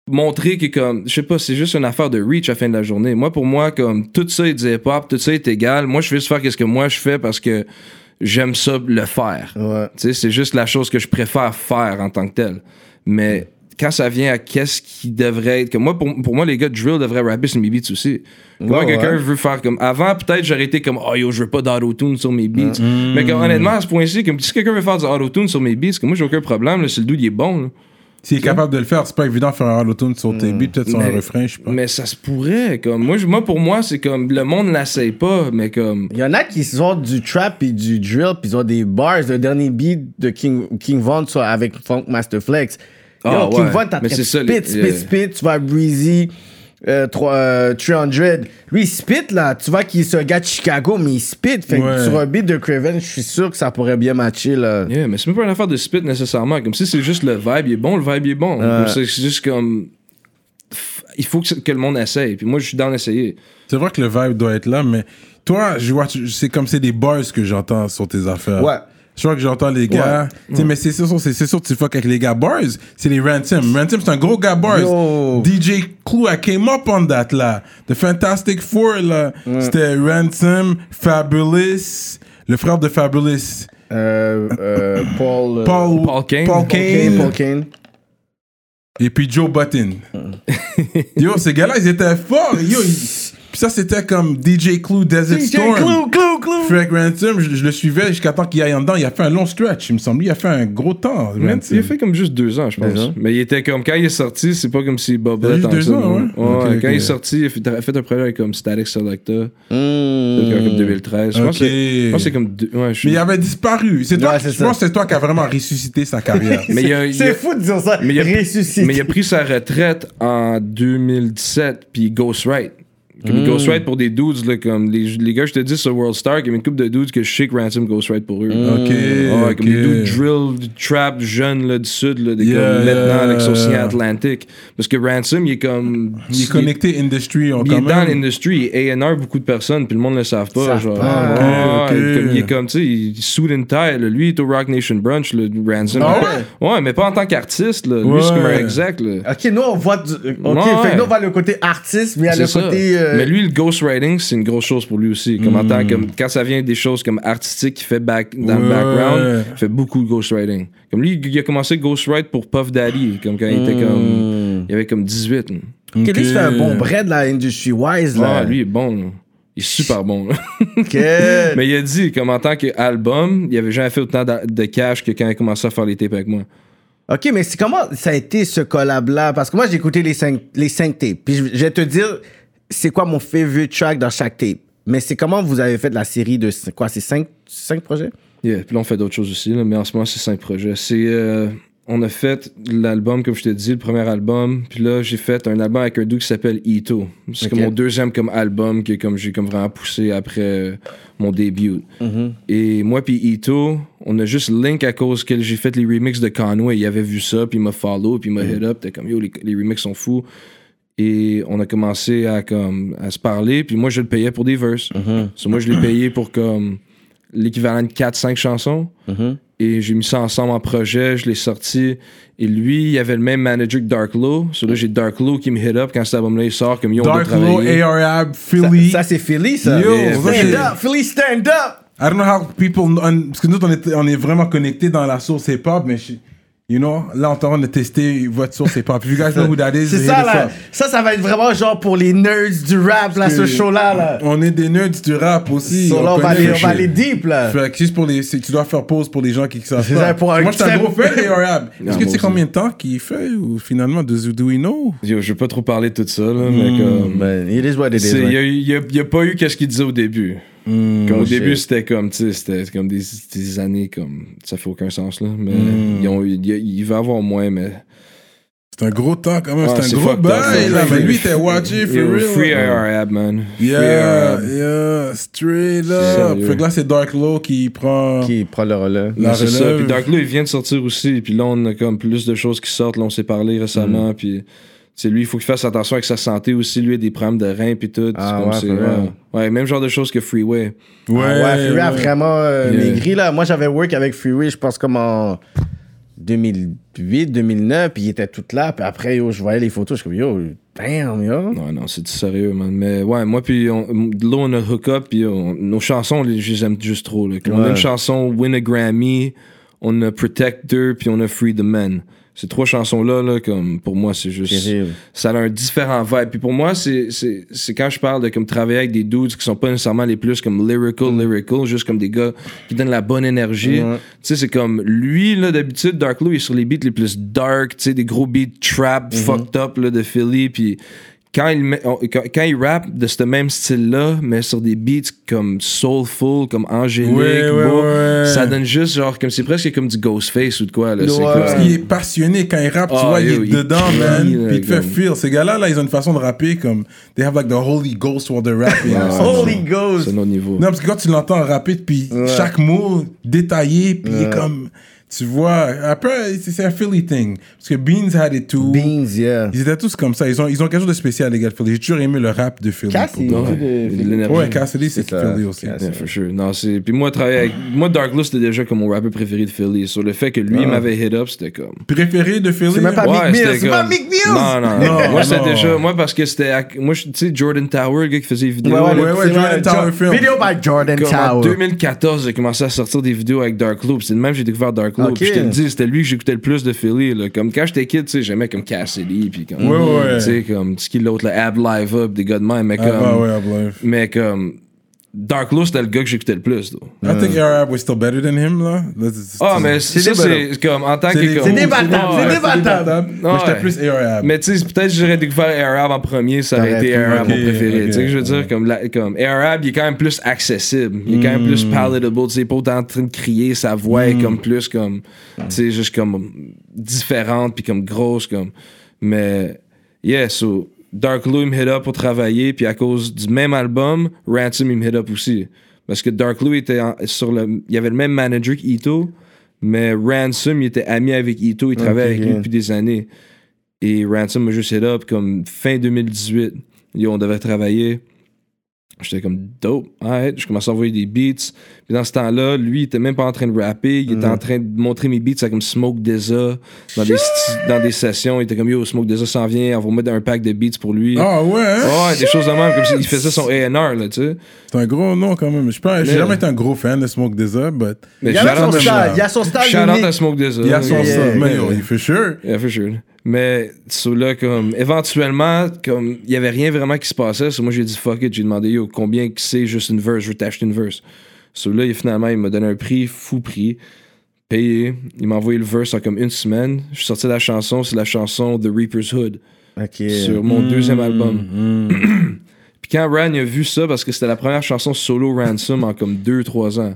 E: Montrer que comme je sais pas, c'est juste une affaire de reach à la fin de la journée. Moi pour moi comme tout ça est du hip hop, tout ça est égal. Moi je veux juste faire qu'est-ce que moi je fais parce que j'aime ça le faire.
D: Ouais.
E: Tu sais, c'est juste la chose que je préfère faire en tant que tel. Mais quand ça vient à qu'est-ce qui devrait être. Comme moi, pour, pour moi, les gars drill devraient rapper sur mes beats aussi. Moi,
D: Ouais,
E: quelqu'un
D: ouais.
E: veut faire comme. Avant, peut-être, j'aurais été comme, oh yo, je veux pas d'autotune sur mes beats. Mais comme, honnêtement, à ce point-ci, comme si quelqu'un veut faire du autotune sur mes beats, comme moi, j'ai aucun problème. Là, si le dude, il est bon. là.
C: S'il est capable de le faire, c'est pas évident de faire un auto sur tes beats, peut-être sur un refrain, je sais pas.
E: Mais ça se pourrait. Comme, moi, pour moi, c'est comme. Le monde l'essaye pas, mais comme.
D: Il y en a qui sortent du trap et du drill, puis ils ont des bars. Le dernier beat de King, King Von soit avec Funk Master Flex. Yo,
E: Ah,
D: King
E: ouais.
D: Von, t'as spit, spit,
E: yeah.
D: spit, tu vas breezy. Euh, trois- euh, 300. Lui, il spit, là. Tu vois qu'il est un gars de Chicago, mais il spit. Fait que
C: Ouais.
D: sur un beat de Craven, je suis sûr que ça pourrait bien matcher, là.
E: Yeah, mais c'est même pas une affaire de spit nécessairement. Comme si c'est juste le vibe, il est bon, le vibe il est bon. C'est juste comme. Il faut que, que le monde essaye. Puis moi, je suis dans d'essayer.
C: C'est vrai que le vibe doit être là, mais toi, je vois, c'est comme c'est des bars que j'entends sur tes affaires.
D: Ouais.
C: Je vois que j'entends les gars. Tu sais, mais c'est sûr, c'est sûr que tu fuck avec les gars bars. C'est les Ransom. Ransom, c'est un gros gars bars.
D: Yo.
C: DJ Clue, I came up on that, là. The Fantastic Four, là. C'était Ransom, Fabulous, le frère de Fabulous.
D: Euh, euh, Paul. euh,
C: Paul,
E: Paul Kane.
C: Paul.
D: Kane. Paul Kane.
C: Et puis Joe Button. Yo, ces gars-là, ils étaient forts. Yo, ils- Puis ça, c'était comme DJ Clue, Desert
D: DJ
C: Storm.
D: Clue, Clue, Clue.
C: Frank Ransom, je, je le suivais jusqu'à temps qu'il aille en dedans. Il a fait un long stretch, il me semble. Il a fait un gros temps.
E: Il a fait comme juste deux ans, je pense. Mais il était comme. Quand il est sorti, c'est pas comme s'il bobait
C: juste
E: tant que
C: deux ans, ouais?
E: Quand il est sorti, il a fait, il a fait un projet avec comme Static Selecta.
D: Hmm.
E: Comme 2013. Je pense que c'est- je pense que c'est comme. deux- Ouais, je suis-
C: Mais il avait disparu. C'est toi,
D: Ouais, c'est
C: je
D: ça.
C: pense que c'est toi qui a vraiment ressuscité sa carrière.
E: Mais il a- il a-
D: C'est fou de dire ça.
E: Mais il, a,
D: Ressuscité.
E: mais il a pris sa retraite en 2017, puis Ghostwrite. Comme
C: Hmm.
E: Ghostwrite pour des dudes, là, comme les, les gars, je te dis sur World Star, il y avait une couple de dudes que je sais que Ransom Ghostwrite pour eux.
C: ok.
E: Ouais,
C: ok.
E: comme des dudes drill, du trap, jeunes là, du sud, là, des
C: Yeah.
E: comme maintenant avec Océan Atlantique. Parce que Ransom, il est comme.
C: Il est connecté industry on,
E: Il est dans il est A&R beaucoup de personnes, puis le monde ne le savent pas.
D: Savent
E: genre.
D: pas,
E: Ouais, ouais,
C: ok.
E: Comme, il est comme, tu sais, il suit and tie. là. Lui, il est au Rock Nation Brunch, le Ransom.
C: Ah
E: ouais? mais pas en tant qu'artiste. là. Lui,
C: Ouais.
E: c'est comme un exec. Là.
D: Ok, nous on voit. Du... Ok,
E: Ouais,
D: fait
E: ouais.
D: que nous on voit le côté artiste, mais il y a le
E: ça.
D: côté. euh,
E: Mais lui, le ghostwriting, c'est une grosse chose pour lui aussi. Comme en
C: Hmm.
E: tant- comme, quand ça vient des choses comme artistiques qu'il fait back, dans le background, il fait beaucoup de ghostwriting. Comme lui, il a commencé ghostwrite pour Puff Daddy, comme quand il était
C: Hmm.
E: comme. Il avait comme 18. là.
D: Ok, lui,
C: Ok.
D: c'est un bon bread, là, industry wise, là.
E: Ah, lui, il est bon. là. Il est super bon. là.
D: Ok.
E: Mais il a dit, comme en tant qu'album, il avait jamais fait autant de, de cash que quand il a commencé à faire les tapes avec moi.
D: Ok, mais c'est comment ça a été ce collab-là? Parce que moi, j'ai écouté les cinq, les cinq tapes. Puis je, je vais te dire, c'est quoi mon favorite track dans chaque tape? Mais c'est comment vous avez fait la série de quoi? C'est cinq, cinq projets?
E: Yeah, puis là, on fait d'autres choses aussi, là, mais en ce moment, c'est cinq projets. C'est. euh, on a fait l'album, comme je te dis, le premier album. Puis là, j'ai fait un album avec un dude qui s'appelle Ito. C'est comme mon deuxième comme album que comme j'ai comme vraiment poussé après euh, mon début. Et moi puis Ito, on a juste link à cause que j'ai fait les remixes de Conway. Il avait vu ça, puis il m'a follow, puis il m'a hit up. T'es comme, yo, les, les remixes sont fous. Et on a commencé à, comme, à se parler, puis moi, je le payais pour des verses. So, moi, je l'ai payé pour comme l'équivalent de 4-5 chansons. Et j'ai mis ça ensemble en projet, je l'ai sorti. Et lui, il avait le même manager que Dark Low. So là, j'ai Dark Low qui me hit up quand cet album-là il sort, comme yo, on doit
C: Dark Low. ARAB,
D: Ça,
C: Philly.
D: ça, c'est Philly, ça.
C: Yo,
E: Yeah,
C: ça,
D: stand up! Philly, stand up!
C: I don't know how people. on- parce que nous, on est, on est vraiment connectés dans la source hip-hop, mais je- you know, là, on est en train de tester votre source hip-hop. If you guys know who that is,
D: C'est ça, là.
C: up.
D: Ça, ça va être vraiment genre pour les nerds du rap, là, ce
C: que-
D: show-là, là.
C: On est des nerds du rap aussi.
D: So, là, on va aller,
C: le
D: on va
C: shit.
D: aller deep, là.
C: Fait que juste pour les. c'est- Tu dois faire pause pour les gens qui, savent
D: C'est
C: pas.
D: ça, pour un-
C: Moi, je suis un gros fan des Est-ce que tu sais
E: aussi.
C: combien de temps qu'il fait ou finalement, do, do we know?
E: Yo, je vais pas trop parler de tout ça, là, mais comme.
D: Ben, it is what it is.
E: c'est- Il y a, il y a- il y a pas eu qu'est-ce qu'il disait au début. Comme au
D: Oh,
E: début, c'était comme, c'était comme des, des années comme. Ça fait aucun sens, là. Mais
C: Hmm.
E: ils ont, il, va y avoir moins, mais.
C: C'est un gros temps quand même.
E: Ouais,
C: c'est un gros bail,
E: là.
C: Mais lui, il était watché, for real.
E: Free IRAB, man.
C: Yeah, yeah, straight up.
E: Sérieux.
C: Fait que là, c'est Dark Low qui prend.
D: Qui prend le relais.
C: La
E: ça. Puis Dark Blue, il vient de sortir aussi. Puis là, on a comme plus de choses qui sortent. Là, on s'est parlé récemment. Puis c'est lui, il faut qu'il fasse attention avec sa santé aussi. Lui, il a des problèmes de reins. Puis tout.
D: Ah,
E: C'est comme
D: ouais,
E: c'est- ouais. Ouais, même genre de choses que Freeway.
C: Ouais,
D: Ah ouais, Fury a vraiment euh,
E: Yeah.
D: maigri là. Moi, j'avais work avec Fury, je pense comme en 2008, 2009, puis il était tout là. Puis après, yo, je voyais les photos, je suis comme yo, damn, yo.
E: Non, non, c'est du sérieux, man. Mais ouais, moi, puis on, là, on a hook up. Puis on- nos chansons, je les aime juste trop. Là. On a une chanson Win a Grammy, on a Protector, puis on a Free the Man. Ces trois chansons-là, là, comme pour moi, c'est juste.
D: Terrible.
E: ça a un différent vibe. Puis pour moi, c'est, c'est, c'est quand je parle de comme travailler avec des dudes qui sont pas nécessairement les plus comme lyrical, lyrical, juste comme des gars qui donnent la bonne énergie. Tu sais, c'est comme lui, là, d'habitude, Dark Lou, il est sur les beats les plus dark, tu sais, des gros beats trap, fucked up, là, de Philly, puis quand il, quand, quand il rappe de ce même style-là, mais sur des beats comme soulful, comme angélique,
C: Ouais, ouais,
E: beau,
C: ouais.
E: ça donne juste genre comme c'est presque comme du Ghostface ou de quoi. Là, c'est
D: Ouais.
E: comme-
C: Parce qu'il est passionné quand il rappe, tu
E: Ah,
C: vois,
E: yo,
C: il est
E: il
C: dedans,
E: crie,
C: man.
E: là,
C: Puis il te fait feel. Ces gars-là, là, ils ont une façon de rapper comme. They have like the Holy Ghost while they're rapping.
D: Holy Ghost.
E: c'est un autre niveau.
C: Non, parce que quand tu l'entends rapper, puis chaque mot détaillé, puis il est comme. Tu vois, après, c'est un Philly thing. Parce que Beans had it too.
D: Beans, yeah.
C: Ils étaient tous comme ça. Ils ont, ils ont quelque chose de spécial, les gars de Philly. J'ai toujours aimé le rap de Philly.
D: Cass,
C: pour
D: il
C: de
E: Ouais.
C: Ouais, Cassidy, c'est. Philly aussi.
E: Yeah, for sure. Non, c'est... Puis moi, travailler avec... moi, Dark Lou, c'était déjà comme mon rappeur préféré de Philly. Sur le fait que lui m'avait hit up, c'était comme.
C: Préféré de Philly?
D: C'est même pas
C: là?
D: Mick
E: Ouais,
D: Mills, c'est pas Mick Mills!
E: Non, non,
C: Non,
E: non. Moi, c'était déjà. Moi, parce que c'était. à- Moi, tu sais, Jordan Tower, le gars qui faisait les vidéos.
D: Ouais, ouais,
C: ouais, ouais, Jordan
D: vrai,
C: Tower Film.
D: Video by Jordan
E: Comme en
D: Tower.
E: 2014, j'ai commencé à sortir des vidéos avec Dark Loop. C'est le même j'ai découvert Dark Loop.
D: Ok.
E: Puis Je te le dis, c'était lui que j'écoutais le plus de Philly. Là. Comme quand j'étais kid, tu sais, j'aimais comme Cassidy. Puis comme.
C: Ouais, ouais.
E: Tu sais, comme. Ce qui l'autre, le Ab Live Up, des gars de même. Mais
C: Ah,
E: comme.
C: bah ouais, I believe.
E: Mais comme. Dark Loop, c'était le gars que j'écoutais le plus. though.
C: I think Arab was still better than him, là? That's-
E: Ah, mais
D: C'est
E: ça,
D: débattable.
E: c'est comme. En tant que.
D: C'est débattable, c'est débattable.
C: Mais j'étais
E: Ouais.
C: plus Arab.
E: Mais tu sais, peut-être que j'aurais découvert Arab en premier, ça aurait été Arab mon préféré. tu sais, que je veux dire, comme, la- comme Arab, il est quand même plus accessible. Il est quand même plus
C: Hmm.
E: palatable. Tu sais, pas autant en train de crier, sa voix est comme plus comme, tu sais, juste comme différente puis comme grosse. comme Mais, yeah, so, Dark Lou, il me hit up pour travailler, puis à cause du même album, Ransom, il me hit up aussi. Parce que Dark Lou était en- sur le. Il y avait le même manager qu'Ito, mais Ransom, il était ami avec Ito, il travaillait avec lui depuis des années. Et Ransom m'a juste hit up comme fin 2018. Yo, on devait travailler. J'étais comme dope. Alright. Je commençais à envoyer des beats. Puis dans ce temps-là, lui, il était même pas en train de rapper. Il était en train de montrer mes beats à comme Smoke Deza dans des, dans des sessions. Il était comme yo, Smoke Deza s'en vient. On va mettre un pack de beats pour lui.
C: Ah ouais, hein?
E: Ouais, des choses de même. Comme s'il faisait son A&R, là, tu sais.
C: C'est un gros nom quand même. Je pense- J'ai
E: Mais-
C: jamais été un gros fan de Smoke Deza, but
E: Mais
D: Il y a son style, il y a son style
E: shout out à. Smoke Deza.
C: il y a son
D: yeah,
C: Mais
E: yeah.
C: yo, il fait sure.
E: Yeah, for sure. Mais, so là, comme, éventuellement, comme, il y avait rien vraiment qui se passait. So moi, j'ai dit, fuck it. J'ai demandé, yo, combien que c'est juste une verse? Je veux t'acheter une verse. So là, il- finalement, il m'a donné un prix, fou prix, payé. Il m'a envoyé le verse en comme une semaine. Je suis sorti de la chanson, c'est la chanson The Reaper's Hood sur mon deuxième album.
C: Mm.
E: Puis quand Ran a vu ça, parce que c'était la première chanson solo Ransom en comme 2-3 ans.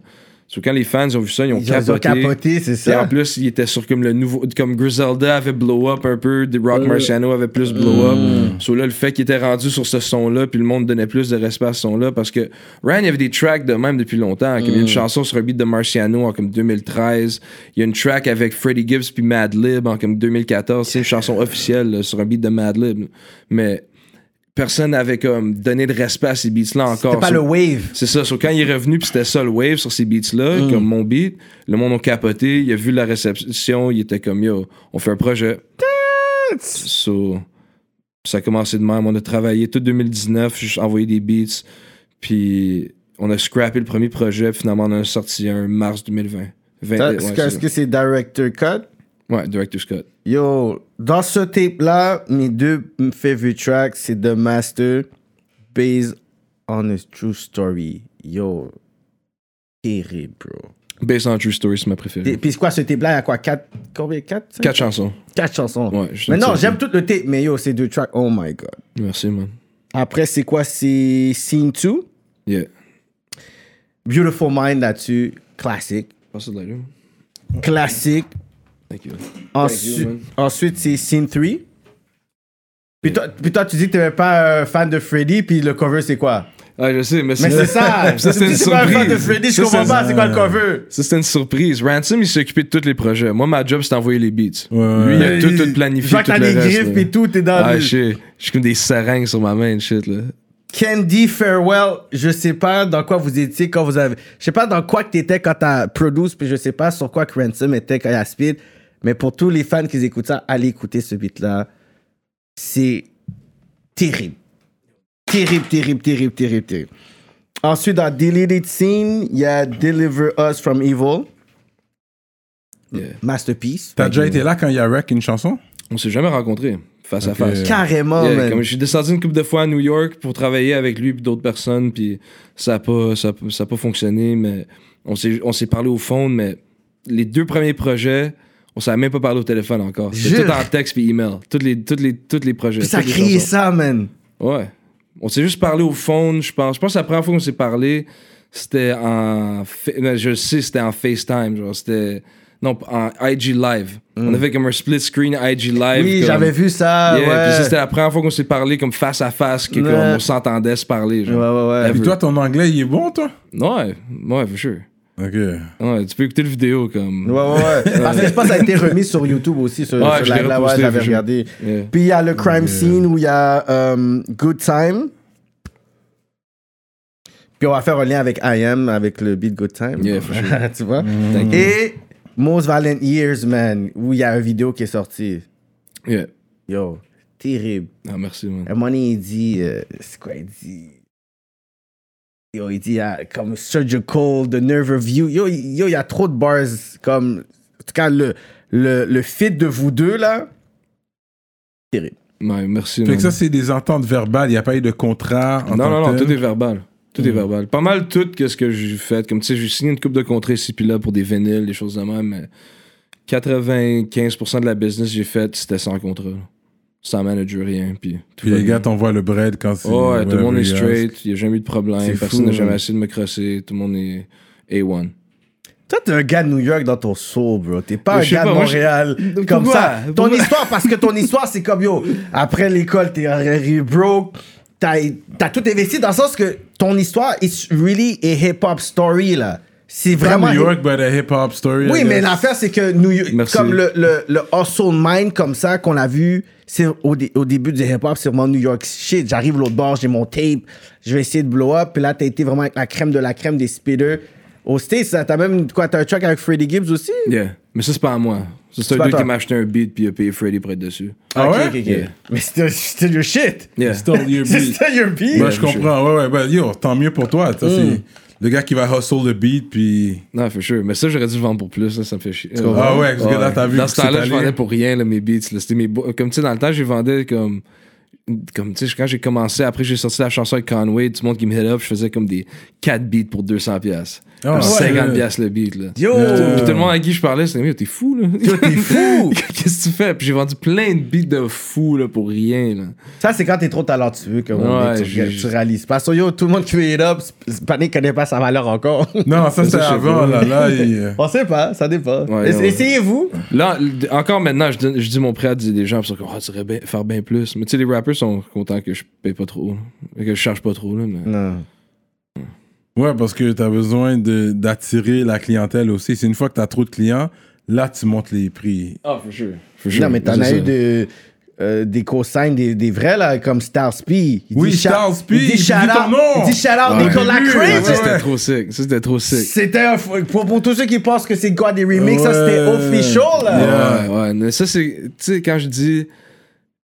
E: So quand les fans ont vu ça, ils ont
D: Ils ont
E: capoté.
D: capoté, c'est
E: Puis en
D: ça.
E: plus, il était sur comme le nouveau. Comme Griselda avait blow up un peu, The Rock Marciano avait plus blow up. So là, le fait qu'il était rendu sur ce son-là, puis le monde donnait plus de respect à ce son-là, parce que Ryan, il y avait des tracks de même depuis longtemps. Comme il y a une chanson sur un beat de Marciano en comme 2013. Il y a une track avec Freddie Gibbs puis Madlib en comme 2014. C'est une chanson officielle là, sur un beat de Madlib. Mais personne n'avait comme donné de respect à ces beats-là encore.
D: C'était pas
E: So-
D: le wave.
E: c'est ça. So, quand il est revenu, puis c'était ça le wave sur ces beats-là,
D: Mm.
E: comme mon beat, le monde a capoté, il a vu la réception, il était comme yo, on fait un projet. So, ça a commencé de même. On a travaillé tout 2019, j'ai envoyé des beats, puis on a scrappé le premier projet, puis finalement on en a sorti un mars 2020. 20,
D: Ça,
E: ouais,
D: Est-ce que c'est Director Cut?
E: Ouais, Director Scott.
D: Yo, dans ce tape-là, mes deux favorite tracks, c'est The Master, Based on a True Story. Yo, terrible, bro.
E: Based on True Story, c'est ma préférée.
D: Et Puis quoi ce tape-là? Il y a quoi? Quatre, combien? Quatre?
E: Quatre chansons.
D: Quatre chansons.
E: Ouais, je
D: mais non, j'aime tout le tape, mais yo, c'est deux tracks. Oh my god.
E: Merci, man.
D: Après, c'est quoi? C'est Scene 2.
E: Yeah.
D: Beautiful Mind là-dessus. Classique. Classique.
E: Thank you.
D: Ensuite, c'est Scene 3. Puis toi, puis toi, tu dis que t'es pas un fan de Freddy, puis le cover, c'est quoi?
E: Ah, je sais, mais
D: Mais c'est ça!
E: ça, c'était
D: Tu
E: une
D: pas un fan de
E: surprise.
D: Freddy, je
E: Ça,
D: comprends
E: c'est-
D: pas, c'est quoi le cover?
E: Ça, c'était une surprise. Ransom, il s'est occupé de tous les projets. Moi, ma job, c'était d'envoyer les beats.
C: Ouais.
E: Lui, il a tout, tout planifié.
D: Vois que t'as
E: le
D: des griffes et tout, t'es dans
E: Ah,
D: le...
E: je sais. Je suis comme des seringues sur ma main, shit, là.
D: Candy Farewell, je sais pas dans quoi vous étiez quand vous avez... Je sais pas dans quoi que t'étais quand t'as produce, puis je sais pas sur quoi que Ransom était quand il a speed, mais pour tous les fans qui écoutent ça, allez écouter ce beat-là. C'est terrible. Terrible, terrible, terrible, terrible, terrible. Ensuite, dans Deleted Scene, il y a Deliver Us from Evil.
E: Yeah.
D: Masterpiece.
C: T'as déjà été là quand il y a Wreck une chanson?
E: On s'est jamais rencontrés, face à face.
D: Carrément,
E: Yeah,
D: man.
E: comme je suis descendu une couple de fois à New York pour travailler avec lui et d'autres personnes, puis ça n'a pas, ça, a- ça a pas fonctionné, mais on s'est, on s'est parlé au fond, mais les deux premiers projets, on savait même pas parler au téléphone encore. C'était tout en texte puis email. Toutes les, toutes les, toutes les projets.
D: Puis ça
E: chansons.
D: ça, man.
E: Ouais. On s'est juste parlé au phone, je pense. Je pense que la première fois qu'on s'est parlé, c'était en. Je sais, c'était en FaceTime. Genre, c'était. Non, en IG Live. On avait comme un split screen IG Live.
D: Oui,
E: comme-
D: j'avais vu ça.
E: Yeah, puis
D: ouais.
E: c'était la première fois qu'on s'est parlé comme face à face, que
D: Ouais.
E: comme on s'entendait se parler.
D: ouais,
E: Genre.
D: ouais, ouais.
E: Ever.
C: Et toi, ton anglais, il est bon, toi?
E: Ouais, ouais, for sure.
C: Ok.
E: Ouais, tu peux écouter le vidéo comme.
D: Ouais, ouais, ouais. Parce que je pense que ça a été remis sur YouTube aussi, sur,
E: Ouais,
D: sur
E: je
D: la ouais, j'avais regardé.
E: Yeah.
D: Puis il y a le crime scene où il y a euh, Good Time. Puis on va faire un lien avec I Am, avec le beat Good Time.
E: Yeah, for sure.
D: tu vois?
E: You.
D: Et Most Violent Years, man, où il y a une vidéo qui est sortie.
E: Yeah.
D: Yo, terrible.
E: Ah, merci, man.
D: À un moment donné, il dit. euh, c'est quoi, il dit? Yo, il dit ah, comme surgical, the nerve review. Yo, il- yo, il y a trop de bars comme. En tout cas, le, le, le fit de vous deux, là. Terrible.
E: Ouais, merci,
C: Fait que ça, c'est des ententes verbales. Il n'y a pas eu de contrat. en
E: Non, non,
C: que
E: non,
C: tel.
E: tout est verbal. Tout est verbal. Pas mal tout ce que j'ai fait. Comme tu sais, j'ai signé une coupe de contrats ici puis là pour des vinyles, des choses de même, mais 95% de la business que j'ai faite, c'était sans contrat. Là. Sans manager, rien. Puis, tout
C: Puis les gars t'envoient le bread quand c'est.
E: Oh, ouais, tout le monde est straight. Il n'y a jamais eu de problème. Personne n'a jamais essayé de me crosser. Tout le monde est A1.
D: Toi, t'es un gars de New York dans ton soul, bro. T'es pas un gars
E: pas,
D: de
E: je-
D: Montréal.
E: Pourquoi?
D: Comme ça. Ton
E: Pourquoi?
D: histoire, parce que ton histoire, c'est comme yo. Après l'école, t'es arrivé broke. T'as t'as tout investi dans le sens que ton histoire is really a hip-hop story, là. C'est vraiment.
C: New York, but a hip-hop story.
D: Oui, mais l'affaire, c'est que New York,
E: Merci.
D: comme le, le, le hustle mind comme ça qu'on a vu, c'est au, dé- au début du hip-hop, c'est vraiment New York shit. J'arrive l'autre bord, j'ai mon tape, je vais essayer de blow up. Puis là, t'as été vraiment avec la crème de la crème des speeders. Au States, t'as même quoi, t'as un track avec Freddie Gibbs aussi?
E: Yeah. Mais ça, c'est pas à moi. C'est un dude
D: toi.
E: qui m'a acheté un beat puis il a payé Freddy pour être dessus.
C: Ah ouais?
E: Yeah.
D: Mais c'était still your shit.
E: Yeah.
C: Still your
D: C'est
C: beat.
D: still your beat.
C: Bah,
E: Yeah,
C: je comprends. Ouais, ouais. Bah, yo, tant mieux pour toi.
D: Mm.
C: Le gars qui va hustle le beat, puis.
E: Non, for sure. Mais ça, j'aurais dû vendre pour plus. Là, ça me fait chier.
C: Ah ouais, parce que là, t'as vu
E: Dans ce temps-là, je vendais pour rien là, mes beats. là. C'était mes Comme tu sais, dans le temps, j'ai vendais comme. Comme tu sais, quand j'ai commencé, après j'ai sorti la chanson avec Conway, tout le monde qui me hit up, je faisais comme des 4 beats pour 200$.
C: Ah,
E: Comme
C: ouais.
E: 50$ piastres le beat. Là.
D: Yo!
E: Puis tout le monde à qui je parlais, c'était, mais t'es fou, là.
D: T'es fou!
E: Qu'est-ce que tu fais? Puis j'ai vendu plein de beats de fou, là, pour rien, là.
D: Ça, c'est quand t'es trop talentueux, comme
E: Ouais,
D: tu, tu réalises pas. So, yo, tout le monde qui it up, c'est- Panic connaît pas sa valeur encore.
C: Non, ça,
E: sais
C: avant, là. Là, il-
D: On sait pas, ça dépend.
E: Ouais.
D: Essayez-vous.
E: Là, encore maintenant, je, donne- je dis mon prêt à dire des gens, parce que oh, tu devrais bien- faire bien plus. Mais tu sais, les rappers sont contents que je paye pas trop, que je charge pas trop, là. Mais...
D: Non.
C: Ouais, parce que t'as besoin de- d'attirer la clientèle aussi. C'est une fois que t'as trop de clients, là, tu montes les prix.
E: Ah, for sure.
D: Non, mais t'en as eu de, euh, des cosignes, des, des vrais, là, comme P. Il
C: Oui,
D: dit
C: Styles P,
D: Il dit shout out, il dit shout out
E: Ouais.
D: Nicolas
C: Ouais,
E: Ça, c'était trop sick. Ça, c'était trop sick.
D: C'était un f- pour, pour tous ceux qui pensent que c'est quoi des remixes, ça c'était official, là.
C: Yeah.
E: Ouais, ouais. Mais ça, c'est. Tu sais, quand je dis.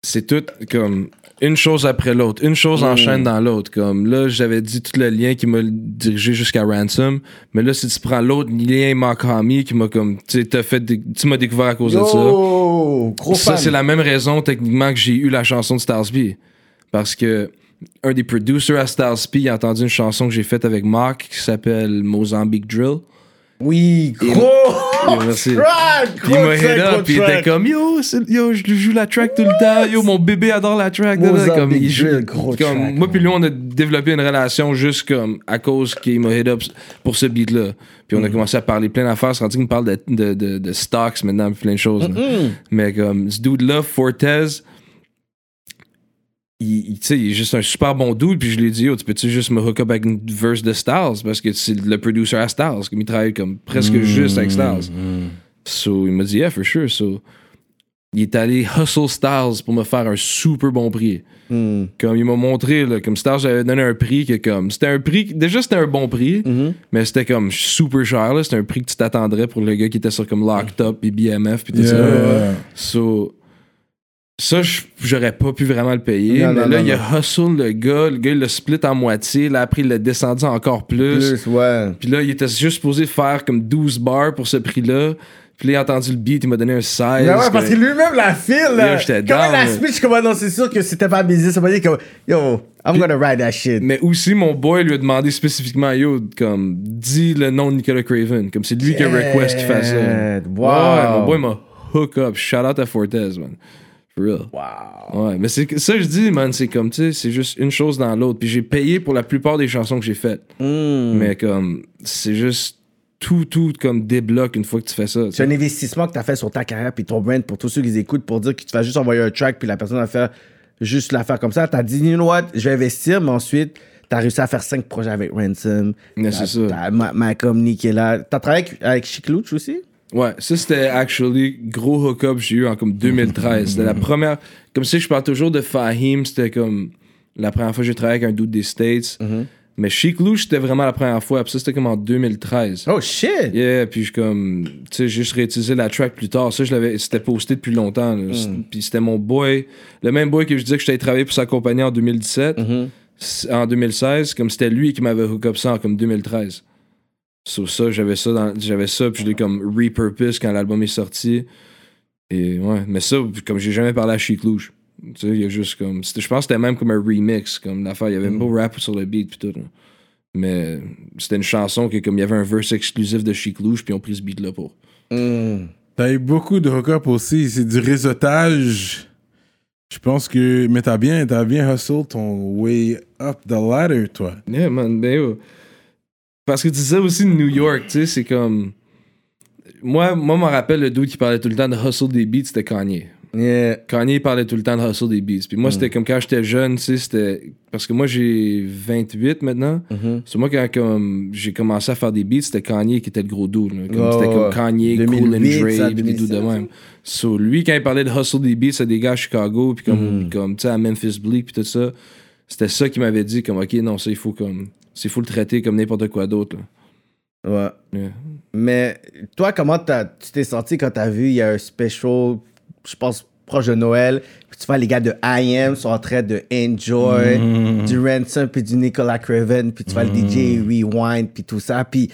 E: C'est tout comme une chose après l'autre. Une chose enchaîne dans l'autre. Comme là, j'avais dit tout le lien qui m'a dirigé jusqu'à Ransom. Mais là, si tu prends l'autre lien Makami qui m'a comme. Tu fait. Tu m'as découvert à cause de ça.
D: Gros
E: Ça, c'est la même raison, techniquement, que j'ai eu la chanson de P. Parce que un des producers à P a entendu une chanson que j'ai faite avec Mark qui s'appelle Mozambique Drill.
D: Oui, gros.
E: Merci. il m'a hit up, puis il était comme Yo, yo, je joue la track tout le temps. Yo, mon bébé adore la track. comme, il joue-
D: gros
E: comme,
D: track,
E: moi, puis lui, on a développé une relation juste comme à cause qu'il m'a hit up pour ce beat-là. Puis on
D: Mm.
E: a commencé à parler plein d'affaires. C'est rendu qu'il me parle de, de, de, de stocks maintenant, plein de choses. Mais comme ce dude-là, Fortez, il, il- il est juste un super bon dude. Puis je lui ai dit, yo, tu peux-tu juste me hook up avec une verse de Styles? Parce que c'est le producer à Styles. Comme il travaille comme presque juste avec Styles. So, il m'a dit, yeah, for sure. So, il est allé hustle Styles pour me faire un super bon prix.
D: Hmm.
E: Comme il m'a montré, là, comme Styles avait donné un prix que comme. C'était un prix. Déjà, c'était un bon prix, mais c'était comme super cher. là. C'était un prix que tu t'attendrais pour le gars qui était sur comme Locked Up puis BMF puis tout ça. So, ça, j'aurais pas pu vraiment le payer.
D: Non,
E: mais
D: non,
E: là,
D: non,
E: il a hustle le gars. Le gars, il l'a split en moitié. Là, après, il l'a descendu encore plus.
D: Plus, ouais.
E: Puis là, il était juste supposé faire comme 12 bars pour ce prix-là. Puis là, il a entendu le beat, il m'a donné un 16.
D: Mais ouais, parce que lui-même, la file, là.
E: J'étais down,
D: la
E: là.
D: speech, comment non, c'est sûr que c'était pas busy. Ça m'a dit comme, yo, I'm gonna ride that shit.
E: Mais aussi, mon boy lui a demandé spécifiquement, yo, comme, dis le nom de Nicolas Craven. Comme c'est lui qui a request qu'il fasse ça.
D: Wow.
E: Ouais, mon boy m'a hook up. Shout out à Fortez, man. For real.
D: Wow.
E: Ouais, mais c'est que- ça, je dis, man, c'est comme, tu sais, c'est juste une chose dans l'autre. Puis j'ai payé pour la plupart des chansons que j'ai faites.
D: Hmm.
E: Mais comme, c'est juste tout, tout comme débloque une fois que tu fais ça.
D: C'est un investissement que tu as fait sur ta carrière puis ton brand pour tous ceux qui les écoutent pour dire que tu vas juste envoyer un track puis la personne va faire juste la faire comme ça. Tu as dit, you know what, je vais investir, mais ensuite, tu as réussi à faire cinq projets avec Ransom.
E: Mais c'est ça.
D: Malcolm Nick est là. Tu as travaillé avec, avec Chic Luch aussi?
E: Ouais, ça c'était actually gros hook-up que j'ai eu en comme 2013. C'était la première. Comme si je parle toujours de Fahim, c'était comme la première fois que j'ai travaillé avec un dude des States. Mais Chic Lou, c'était vraiment la première fois. Puis ça, c'était comme en 2013.
D: Oh shit!
E: Yeah, puis je comme, tu sais, j'ai juste réutilisé la track plus tard. Ça, je l'avais, c'était posté depuis longtemps. C'est- Puis c'était mon boy, le même boy que je disais que j'étais travaillé pour sa compagnie en 2017, c- en 2016, comme c'était lui qui m'avait hook up ça en comme 2013. Sur ça, j'avais ça, dans- j'avais ça, puis je l'ai comme repurpose quand l'album est sorti. Et ouais, mais ça, comme j'ai jamais parlé à Chic Louche. Tu sais, il y a juste comme, je pense que c'était même comme un remix, comme l'affaire, il y avait même pas rap sur le beat puis tout. là. Mais c'était une chanson que comme il y avait un verse exclusif de Chic Louche, puis on pris ce beat là pour.
D: Hmm.
C: T'as eu beaucoup de hook-up aussi. C'est du réseautage. Je pense que. Mais t'as bien, t'as bien hustle ton way up the ladder, toi.
E: Yeah, man, ben yo. Parce que tu disais aussi New York, tu sais, c'est comme. Moi, moi, me rappelle le dude qui parlait tout le temps de hustle des beats, c'était Kanye.
D: Yeah.
E: Kanye parlait tout le temps de hustle des beats. Puis moi, c'était comme quand j'étais jeune, tu sais, c'était. Parce que moi, j'ai 28 maintenant. C'est moi, quand comme, j'ai commencé à faire des beats, c'était Kanye qui était le gros dude. là. Comme, c'était comme Kanye, Cool
D: 2008,
E: and
D: ça,
E: Dre, puis des dudes de
D: 2007,
E: même. So, lui, quand il parlait de hustle des beats, c'est des gars à Chicago, puis comme, comme tu sais, à Memphis Bleak, puis tout ça. C'était ça qui m'avait dit, comme, OK, non, ça, il faut comme. C'est faut le traiter comme n'importe quoi d'autre.
D: Ouais.
E: Yeah.
D: Mais toi, comment tu t'es senti quand t'as vu, il y a un special, je pense, proche de Noël, puis tu vois les gars de I.M. sont en train de enjoy du Ransom puis du Nicolas Craven, puis tu vois le DJ Rewind puis tout ça. Puis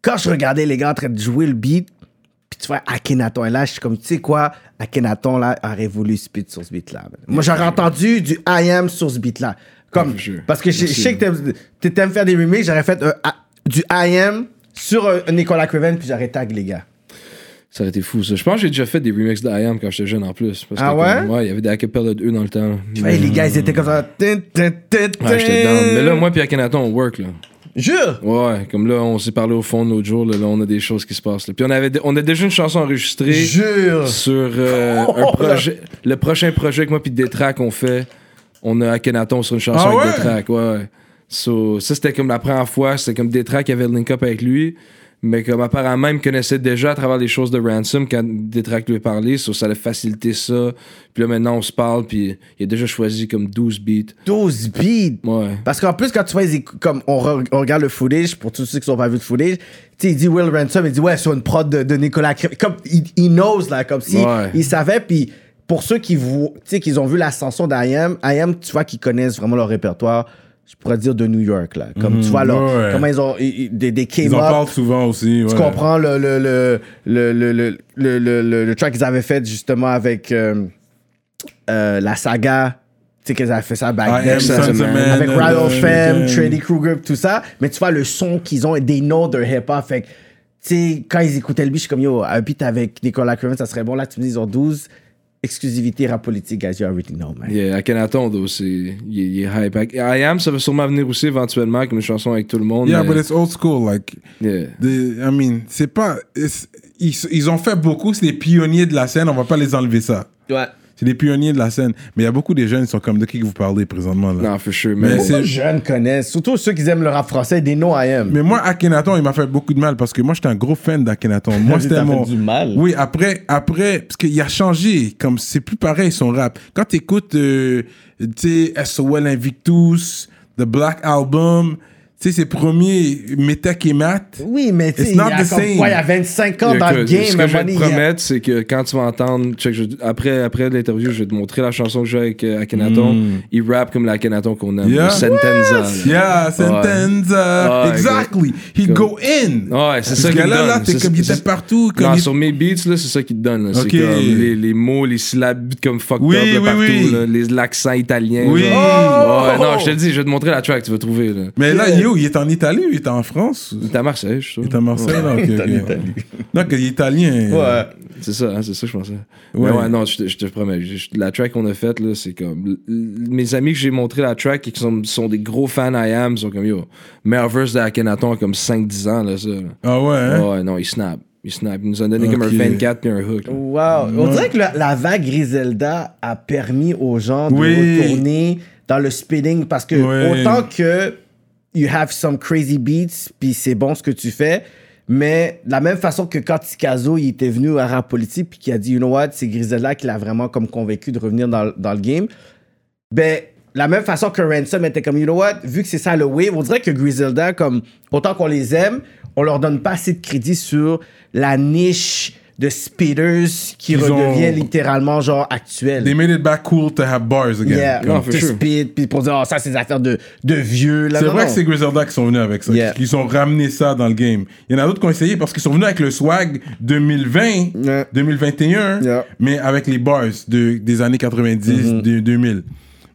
D: quand je regardais les gars en train de jouer le beat, puis tu vois Akhenaton est là, je suis comme, tu sais quoi, Akhenaton là aurait voulu spit sur ce beat-là. Moi, j'aurais entendu du I.M. sur ce beat-là. Comme, parce que je, je sais que t'aimes- t'aimes faire des remixes, j'aurais fait un A- du I.M. sur un, un Nicolas Craven, puis j'aurais tag les gars.
E: Ça aurait été fou, ça. Je pense que j'ai déjà fait des remixes de I Am quand j'étais jeune en plus. Parce que,
D: Ah ouais?
E: comme, ouais, il y avait des acapella de eux dans le temps.
D: Vois, les gars, ils étaient comme ça. Tin, tin, tin,
E: Ouais, j'étais down.
D: tin.
E: Mais là, moi puis Akhenaton, on work, là.
D: Jure!
E: Ouais, comme là, on s'est parlé au fond l'autre jour, là, là, on a des choses qui se passent. Là. Puis on, avait, on a déjà une chanson enregistrée
D: Jure!
E: sur euh,
D: Oh,
E: un
D: là.
E: projet. Le prochain projet que moi puis Détrac on fait, on a Akhenaton sur une chanson
C: Ah
E: avec
C: ouais?
E: Détrac, ouais. ouais. So, ça, c'était comme la première fois, c'était comme Détrac qui avait le link-up avec lui. Mais comme apparemment, il me connaissait déjà à travers les choses de Ransom quand Détrac lui a parlé, so, ça a facilité ça. Puis là, maintenant, on se parle, puis il a déjà choisi comme 12 beats.
D: 12 beats!
E: Ouais.
D: Parce qu'en plus, quand tu vois, comme on, re- on regarde le footage, pour tous ceux qui n'ont pas vu le footage, tu sais, il dit Will Ransom, il dit ouais, sur une prod de, de Nicolas Craven. Comme, il, il knows, là, comme si
E: Ouais.
D: il savait, puis pour ceux qui, sais, qu'ils ont vu l'ascension d'IM, IM, tu vois qu'ils connaissent vraiment leur répertoire, je pourrais dire de New York, là. Comme tu vois, leur,
C: ouais.
D: comment ils ont, ils- des, des
C: Ils en parlent souvent aussi.
D: Tu comprends le, le, le, le, le, le, track qu'ils avaient fait justement avec euh, euh, la saga. Tu sais qu'ils avaient fait ça back then.
E: ça,
D: Avec Rado
C: euh,
D: Femme, Freddy Krueger, tout ça. Mais tu vois le son qu'ils ont, they know their hip-hop. Fait tu sais, quand ils écoutaient le beat, je suis comme, yo, un beat avec Nicolas Craven, ça serait bon. Là, tu me dis, ils ont 12. Exclusivité rap politique, guys, you already know, man.
E: Yeah, Akhenaton, though, c'est, il, est- il est hype. I Am, ça va sûrement venir aussi éventuellement comme une chanson avec tout le monde.
C: Yeah,
E: mais-
C: but it's old school. Like,
E: yeah.
C: the- I mean, c'est pas. Ils, ils ont fait beaucoup, c'est les pionniers de la scène, on va pas les enlever ça.
D: Ouais.
C: C'est les pionniers de la scène. Mais il y a beaucoup de jeunes qui sont comme de qui que vous parlez présentement. Là.
E: Non, for sure.
C: Mais
E: Mais,
C: c'est-
D: Les jeunes connaissent, surtout ceux qui aiment le rap français, they know I am.
C: Mais moi, Akhenaton, il m'a fait beaucoup de mal parce que moi, j'étais un gros fan d'Akhenaton. Moi, c'était
D: fait
C: mon.
D: du mal.
C: Oui, après, après, parce qu'il a changé. Comme c'est plus pareil son rap. Quand tu écoutes, tu sais, SOL Invictus, The Black Album, tu sais, ses premiers Meta et Mat.
D: Oui, mais tu sais,
C: It's
D: il y
C: not
D: a
C: the
D: comme
C: same.
D: quoi, il y a 25 ans dans le game,
E: Ce que je vais te promettre, c'est que quand tu vas entendre, check, je- après, après l'interview, je vais te montrer la chanson que j'ai avec euh, Akhenaton. Il rappe comme l'Akhenaton qu'on aime.
C: Mm. Yeah.
E: Sentenza.
C: Yeah, Sentenza.
E: Ouais,
C: exactly. He go in.
E: Ouais, c'est
C: Ce
E: ça qui me
C: gars-là,
E: donne.
C: là, t'es
E: C'est-
C: comme, il était partout. Comme
E: Non,
C: il-
E: sur mes beats, là, c'est ça qui te donne. C'est comme les, les mots, les syllabes comme fucked
C: Oui,
E: up
C: oui,
E: partout.
C: oui.
E: L'accent italien.
C: Oui.
D: Oh!
E: Non, je te le dis, je vais te montrer la track, tu vas trouver.
C: Mais là,
D: Yeah,
C: yo, Il est en Italie ou il est en France?
E: Il est à Marseille, je trouve.
C: Il est à Marseille, là, ok,
D: Il est en. Italie.
C: Non, qu'il est italien.
D: Ouais.
E: C'est ça, hein, c'est ça que je pensais.
C: Ouais.
E: Mais ouais, non, je te, je te promets. je- je- la track qu'on a faite, là, c'est comme. Mes amis que j'ai montré la track et qui sont, sont des gros fans I am, sont comme yo. Meilleur verse d'Akhenaton a comme 5-10 ans, là, ça. là.
C: Ah ouais, hein?
E: Ouais, non, il snap. Il snap. Il nous a donné comme un
C: Ok.
E: 24 puis un hook. là.
D: Wow. On dirait que la, la vague Griselda a permis aux gens de
C: Oui.
D: retourner dans le spinning parce que
C: Oui.
D: autant que you have some crazy beats puis c'est bon ce que tu fais, mais de la même façon que quand Tikazo il était venu à rap politique puis qui a dit you know what c'est Griselda qui l'a vraiment comme convaincu de revenir dans, dans le game, ben la même façon que Ransom était comme you know what vu que c'est ça le wave, on dirait que Griselda comme autant qu'on les aime, on leur donne pas assez de crédit sur la niche de speeders qui
C: Ils ont-
D: redevient littéralement genre actuel.
C: They made it back cool to have bars again.
D: Yeah,
E: Non,
D: comme to
E: sure.
D: speed, puis pour dire, oh, ça, c'est des affaires de, de vieux.
C: C'est
D: Non,
C: vrai
D: non.
C: que c'est Griselda qui sont venus avec ça,
D: Yeah.
C: qui qui ont ramené ça dans le game. Il y en a d'autres qui ont essayé parce qu'ils sont venus avec le swag 2020,
D: Yeah.
C: 2021,
D: Yeah.
C: mais avec les bars de, des années 90,
D: Mm-hmm.
C: de 2000.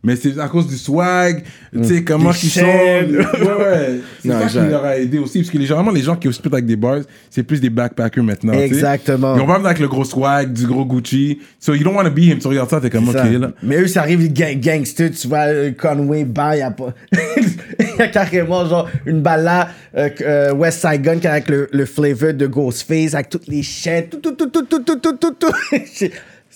C: Mais c'est à cause du swag, tu sais, comment
D: Mm.
C: Ils sont. Ouais, ouais. C'est ça qui leur a aidé aussi, parce que les- généralement, les gens qui spit avec des bars, c'est plus des backpackers maintenant.
D: Exactement.
C: Ils vont pas avec le gros swag, du gros Gucci. So you don't want to be him. Tu regardes ça, t'es comme, ok, là.
D: Mais eux, ça arrive gang gangster, tu vois, euh, Conway, il y a pas. Il y a carrément, genre, une balle là, euh, euh, West Side Gun, qui a avec le, le flavor de Ghostface, avec toutes les chaînes, tout, tout, tout, tout, tout, tout, tout, tout, tout.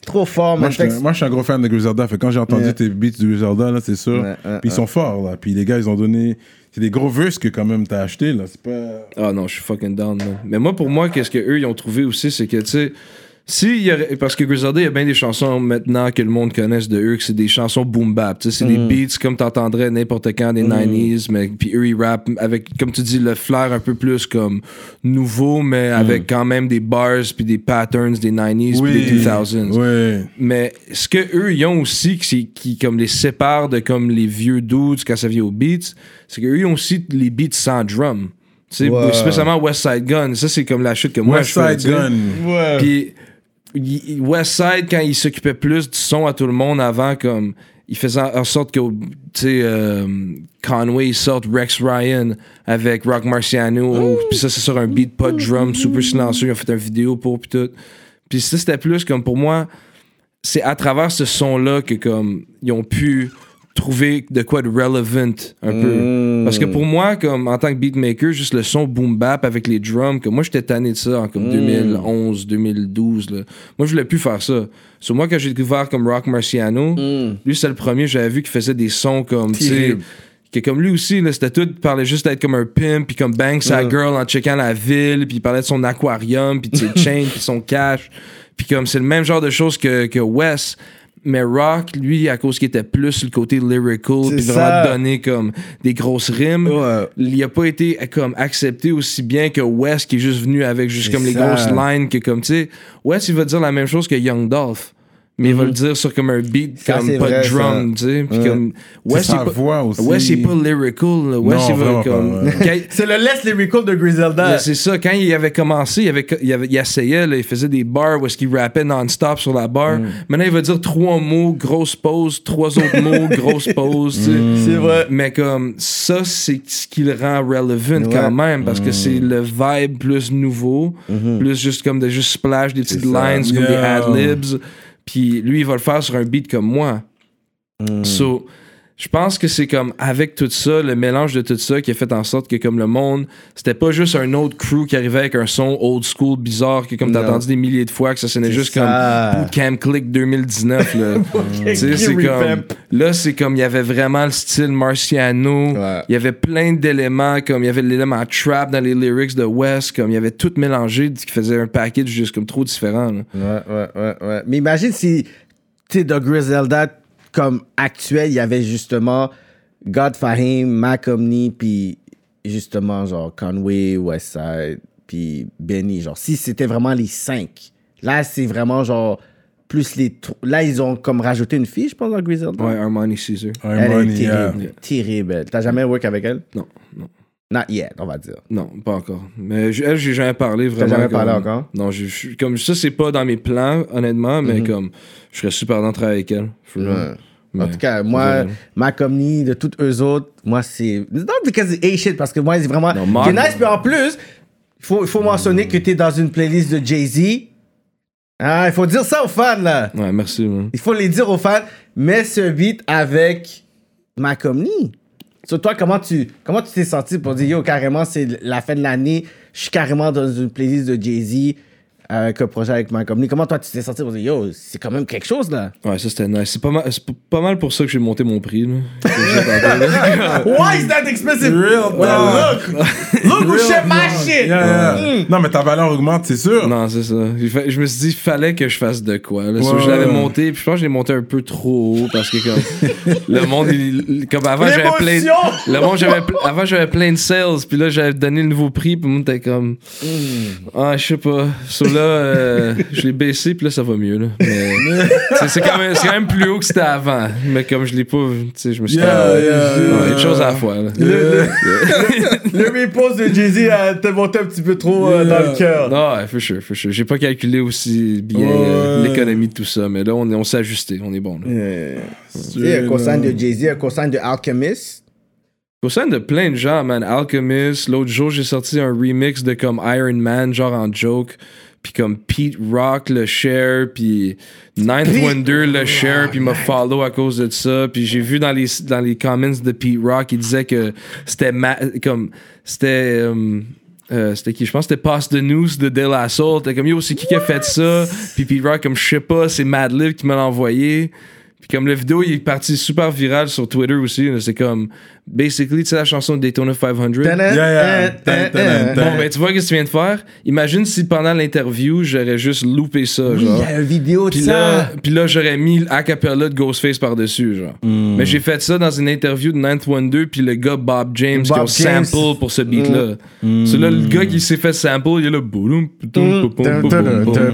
D: Trop fort,
C: Moi
D: man.
C: je, suis un, moi, je suis un gros fan de Griselda. Fait quand j'ai entendu
D: Yeah.
C: tes beats de Griselda, là, c'est sûr.
D: Ouais, ouais,
C: Puis ils sont forts, là. Puis les gars, ils ont donné. C'est des gros verses que, quand même, t'as acheté, là. C'est pas.
E: Ah non, je suis fucking down, man. Mais moi, pour moi, qu'est-ce qu'eux, ils ont trouvé aussi, c'est que, tu sais, si il y aurait- parce que Griselda, il y a bien des chansons maintenant que le monde connaisse de eux, que c'est des chansons boom bap. Tu sais, c'est des beats comme t'entendrais n'importe quand des 90s, mais puis eux, ils rappent avec, comme tu dis, le flair un peu plus comme nouveau, mais avec quand même des bars puis des patterns des 90s puis des 2000s.
C: Ouais.
E: Mais ce que eux ils ont aussi qui, qui comme les sépare de comme les vieux dudes quand ça vient aux beats, c'est qu'eux ils ont aussi les beats sans drum. Tu sais,
D: Ouais.
E: spécialement West Side Gun, ça c'est comme la chute que moi
C: West
E: je fais.
C: Side. Gun.
E: Puis il- il- West Side quand il s'occupait plus du son à tout le monde avant comme il faisait en sorte que tu sais euh, Conway sorte Rex Ryan avec Rock Marciano puis ça c'est sur un beat pas de drum super silencieux ils ont fait une vidéo pour puis tout. Puis ça c'était plus comme pour moi c'est à travers ce son là que comme ils ont pu trouver de quoi de relevant un peu. Parce que pour moi comme en tant que beatmaker juste le son boom bap avec les drums que moi j'étais tanné de ça en comme 2011 2012 là. moi je voulais plus faire ça. Sur moi quand j'ai découvert comme Rock Marciano lui c'est le premier j'avais vu qui faisait des sons comme tu sais
D: Terrible.
E: que comme lui aussi là, c'était tout il parlait juste d'être comme un pimp puis comme bang sa girl en checkant la ville puis il parlait de son aquarium puis de ses chains puis son cash. Puis comme c'est le même genre de choses que, que Wes mais Rock lui à cause qu'il était plus le côté lyrical puis vraiment donner comme des grosses rimes
D: Ouais.
E: il a pas été euh, comme accepté aussi bien que Wes qui est juste venu avec juste comme les grosses lines que comme tu sais Wes il va dire la même chose que Young Dolph mais il va le dire sur comme un beat
D: Ça,
E: comme
D: c'est
E: pas
D: vrai,
E: de drum tu sais puis
D: Ouais.
E: comme
C: C'est
E: Wes
C: sa
E: il est pas-
C: voix aussi.
E: Wes il est pas lyrical il va
C: vraiment
E: comme
C: ouais.
D: C'est le less lyrical de Griselda.
E: c'est ça, quand il avait commencé, il, avait, il, avait- il essayait, là, il faisait des bars où est-ce qu'il rappait non-stop sur la barre.
C: Mm.
E: Maintenant, il va dire trois mots, grosse pause, trois autres mots, grosse pause. tu sais.
C: Mm.
D: C'est vrai.
E: Mais comme ça, c'est ce qui le rend relevant
D: Ouais.
E: quand même, parce
C: Mm.
E: que c'est le vibe plus nouveau, plus juste comme de juste splash des petites
D: Mm-hmm. ça.
E: lines, comme des
C: Yeah.
E: ad-libs. Puis lui, il va le faire sur un beat comme moi.
D: Mm.
E: So, je pense que c'est comme avec tout ça, le mélange de tout ça qui a fait en sorte que comme le monde, c'était pas juste un autre crew qui arrivait avec un son old school bizarre que comme t'as entendu des milliers de fois que ça sonnait juste
D: ça.
E: comme Bootcamp Click 2019 là. tu sais, c'est comme là c'est comme il y avait vraiment le style Marciano,
D: Ouais.
E: il y avait plein d'éléments comme il y avait l'élément trap dans les lyrics de West, comme il y avait tout mélangé qui faisait un package juste comme trop différent. là.
D: Ouais, ouais, ouais, ouais. Mais imagine si, tu sais, dans Griselda, comme actuel, il y avait justement God Fahim, Mac Omni, puis justement, genre, Conway, Westside, puis Benny. Genre, si c'était vraiment les cinq. Là, c'est vraiment, genre, plus les... Là, ils ont comme rajouté une fille, je pense, dans Griselda.
E: Ouais, Armani Caesar.
D: Elle est
C: Harmony, yeah.
D: terrible. Terrible. T'as jamais work avec elle?
E: Non, non.
D: Not yet, on va dire.
E: Non, pas encore. Mais je- elle, j'ai jamais parlé vraiment.
D: jamais
E: comme-
D: parlé encore?
E: Non, je- je- comme ça, c'est pas dans mes plans, honnêtement, mais
D: Mhm.
E: comme je serais super d'entrer avec elle. For real.
D: En tout cas, moi, Macomni, de toutes eux autres, moi, c'est. Not because it's shit, parce que moi, c'est vraiment.
E: Non, Mark-
D: C'est nice, mais en plus, il faut, il faut mentionner que t'es dans une playlist de Jay-Z. Ah, il faut dire ça aux fans, là.
E: Ouais, merci, man.
D: Il faut les dire aux fans. Mets ce beat avec Macomni. Sur toi, comment tu comment tu t'es senti pour dire, yo, carrément, c'est la fin de l'année, je suis carrément dans une playlist de Jay-Z avec un projet avec Macomni. Comment toi, tu t'es senti pour dire, yo, c'est quand même quelque chose, là?
E: Ouais, ça c'était nice. C'est pas mal, pas mal pour ça que j'ai monté mon prix, là.
D: Why is that expensive?
C: Real
D: Well, look! Look who shit my shit!
C: Yeah, yeah. Non, mais ta valeur augmente, c'est sûr.
E: non, c'est ça. Je me suis dit, il fallait que je fasse de quoi. Là. So,
C: Ouais,
E: je l'avais monté, puis je pense que je l'ai monté un peu trop haut parce que comme le monde, il- comme avant, j'avais plein.
D: L'émotion!
E: Le monde, j'avais avant, j'avais plein de sales, puis là, j'avais donné le nouveau prix, puis le monde était comme. Ah, je sais pas. So là, euh, je l'ai baissé, puis là, ça va mieux, là. Mais c'est- c'est quand, même- c'est quand même plus haut que c'était avant. Mais comme je l'ai pas, tu sais, je me suis
C: Yeah,
E: dit,
C: yeah,
E: Ouais,
C: yeah.
E: des choses à faire, là.
D: Le, le, le repose de Jay-Z a te monté un petit peu trop euh, dans le cœur.
E: Non, ouais, for sure, for sure. J'ai pas calculé aussi bien
C: Ouais.
E: euh, l'économie de tout ça, mais là, on, est- on s'est ajusté, on est bon. Là.
D: Il y a un cosign de Jay-Z, un cosign de Alchemist.
E: Au sein de plein de gens, man, Alchemist, l'autre jour, j'ai sorti un remix de comme Iron Man, genre en joke, puis comme Pete Rock le share, puis Ninth Wonder le share, puis m'a follow à cause de ça, puis j'ai vu dans les, dans les comments de Pete Rock, il disait que c'était ma- comme, c'était... euh, euh, c'était qui? Je pense que c'était Pass the News de De La Soul. T'es comme, yo, c'est qui qui a fait ça? Puis Pete Rock, comme, je sais pas, c'est Madlib qui me l'a envoyé. Puis comme la vidéo, il est parti super viral sur Twitter aussi. C'est comme, basically, tu sais la chanson de Daytona 500?
C: Yeah, yeah.
E: Bon, ben, tu vois ce que tu viens de faire? Imagine si pendant l'interview, j'aurais juste loupé ça,
D: Oui, il y a une vidéo de
E: Puis
D: ça.
E: là, puis là j'aurais mis a cappella de Ghostface par-dessus, genre.
D: Hmm.
E: Mais j'ai fait ça dans une interview de Ninth Wonder, puis le gars Bob James qui
D: Bob
E: a
D: James.
E: sample pour ce beat-là. C'est là, le gars qui s'est fait sample, il est là, boum.
D: Puis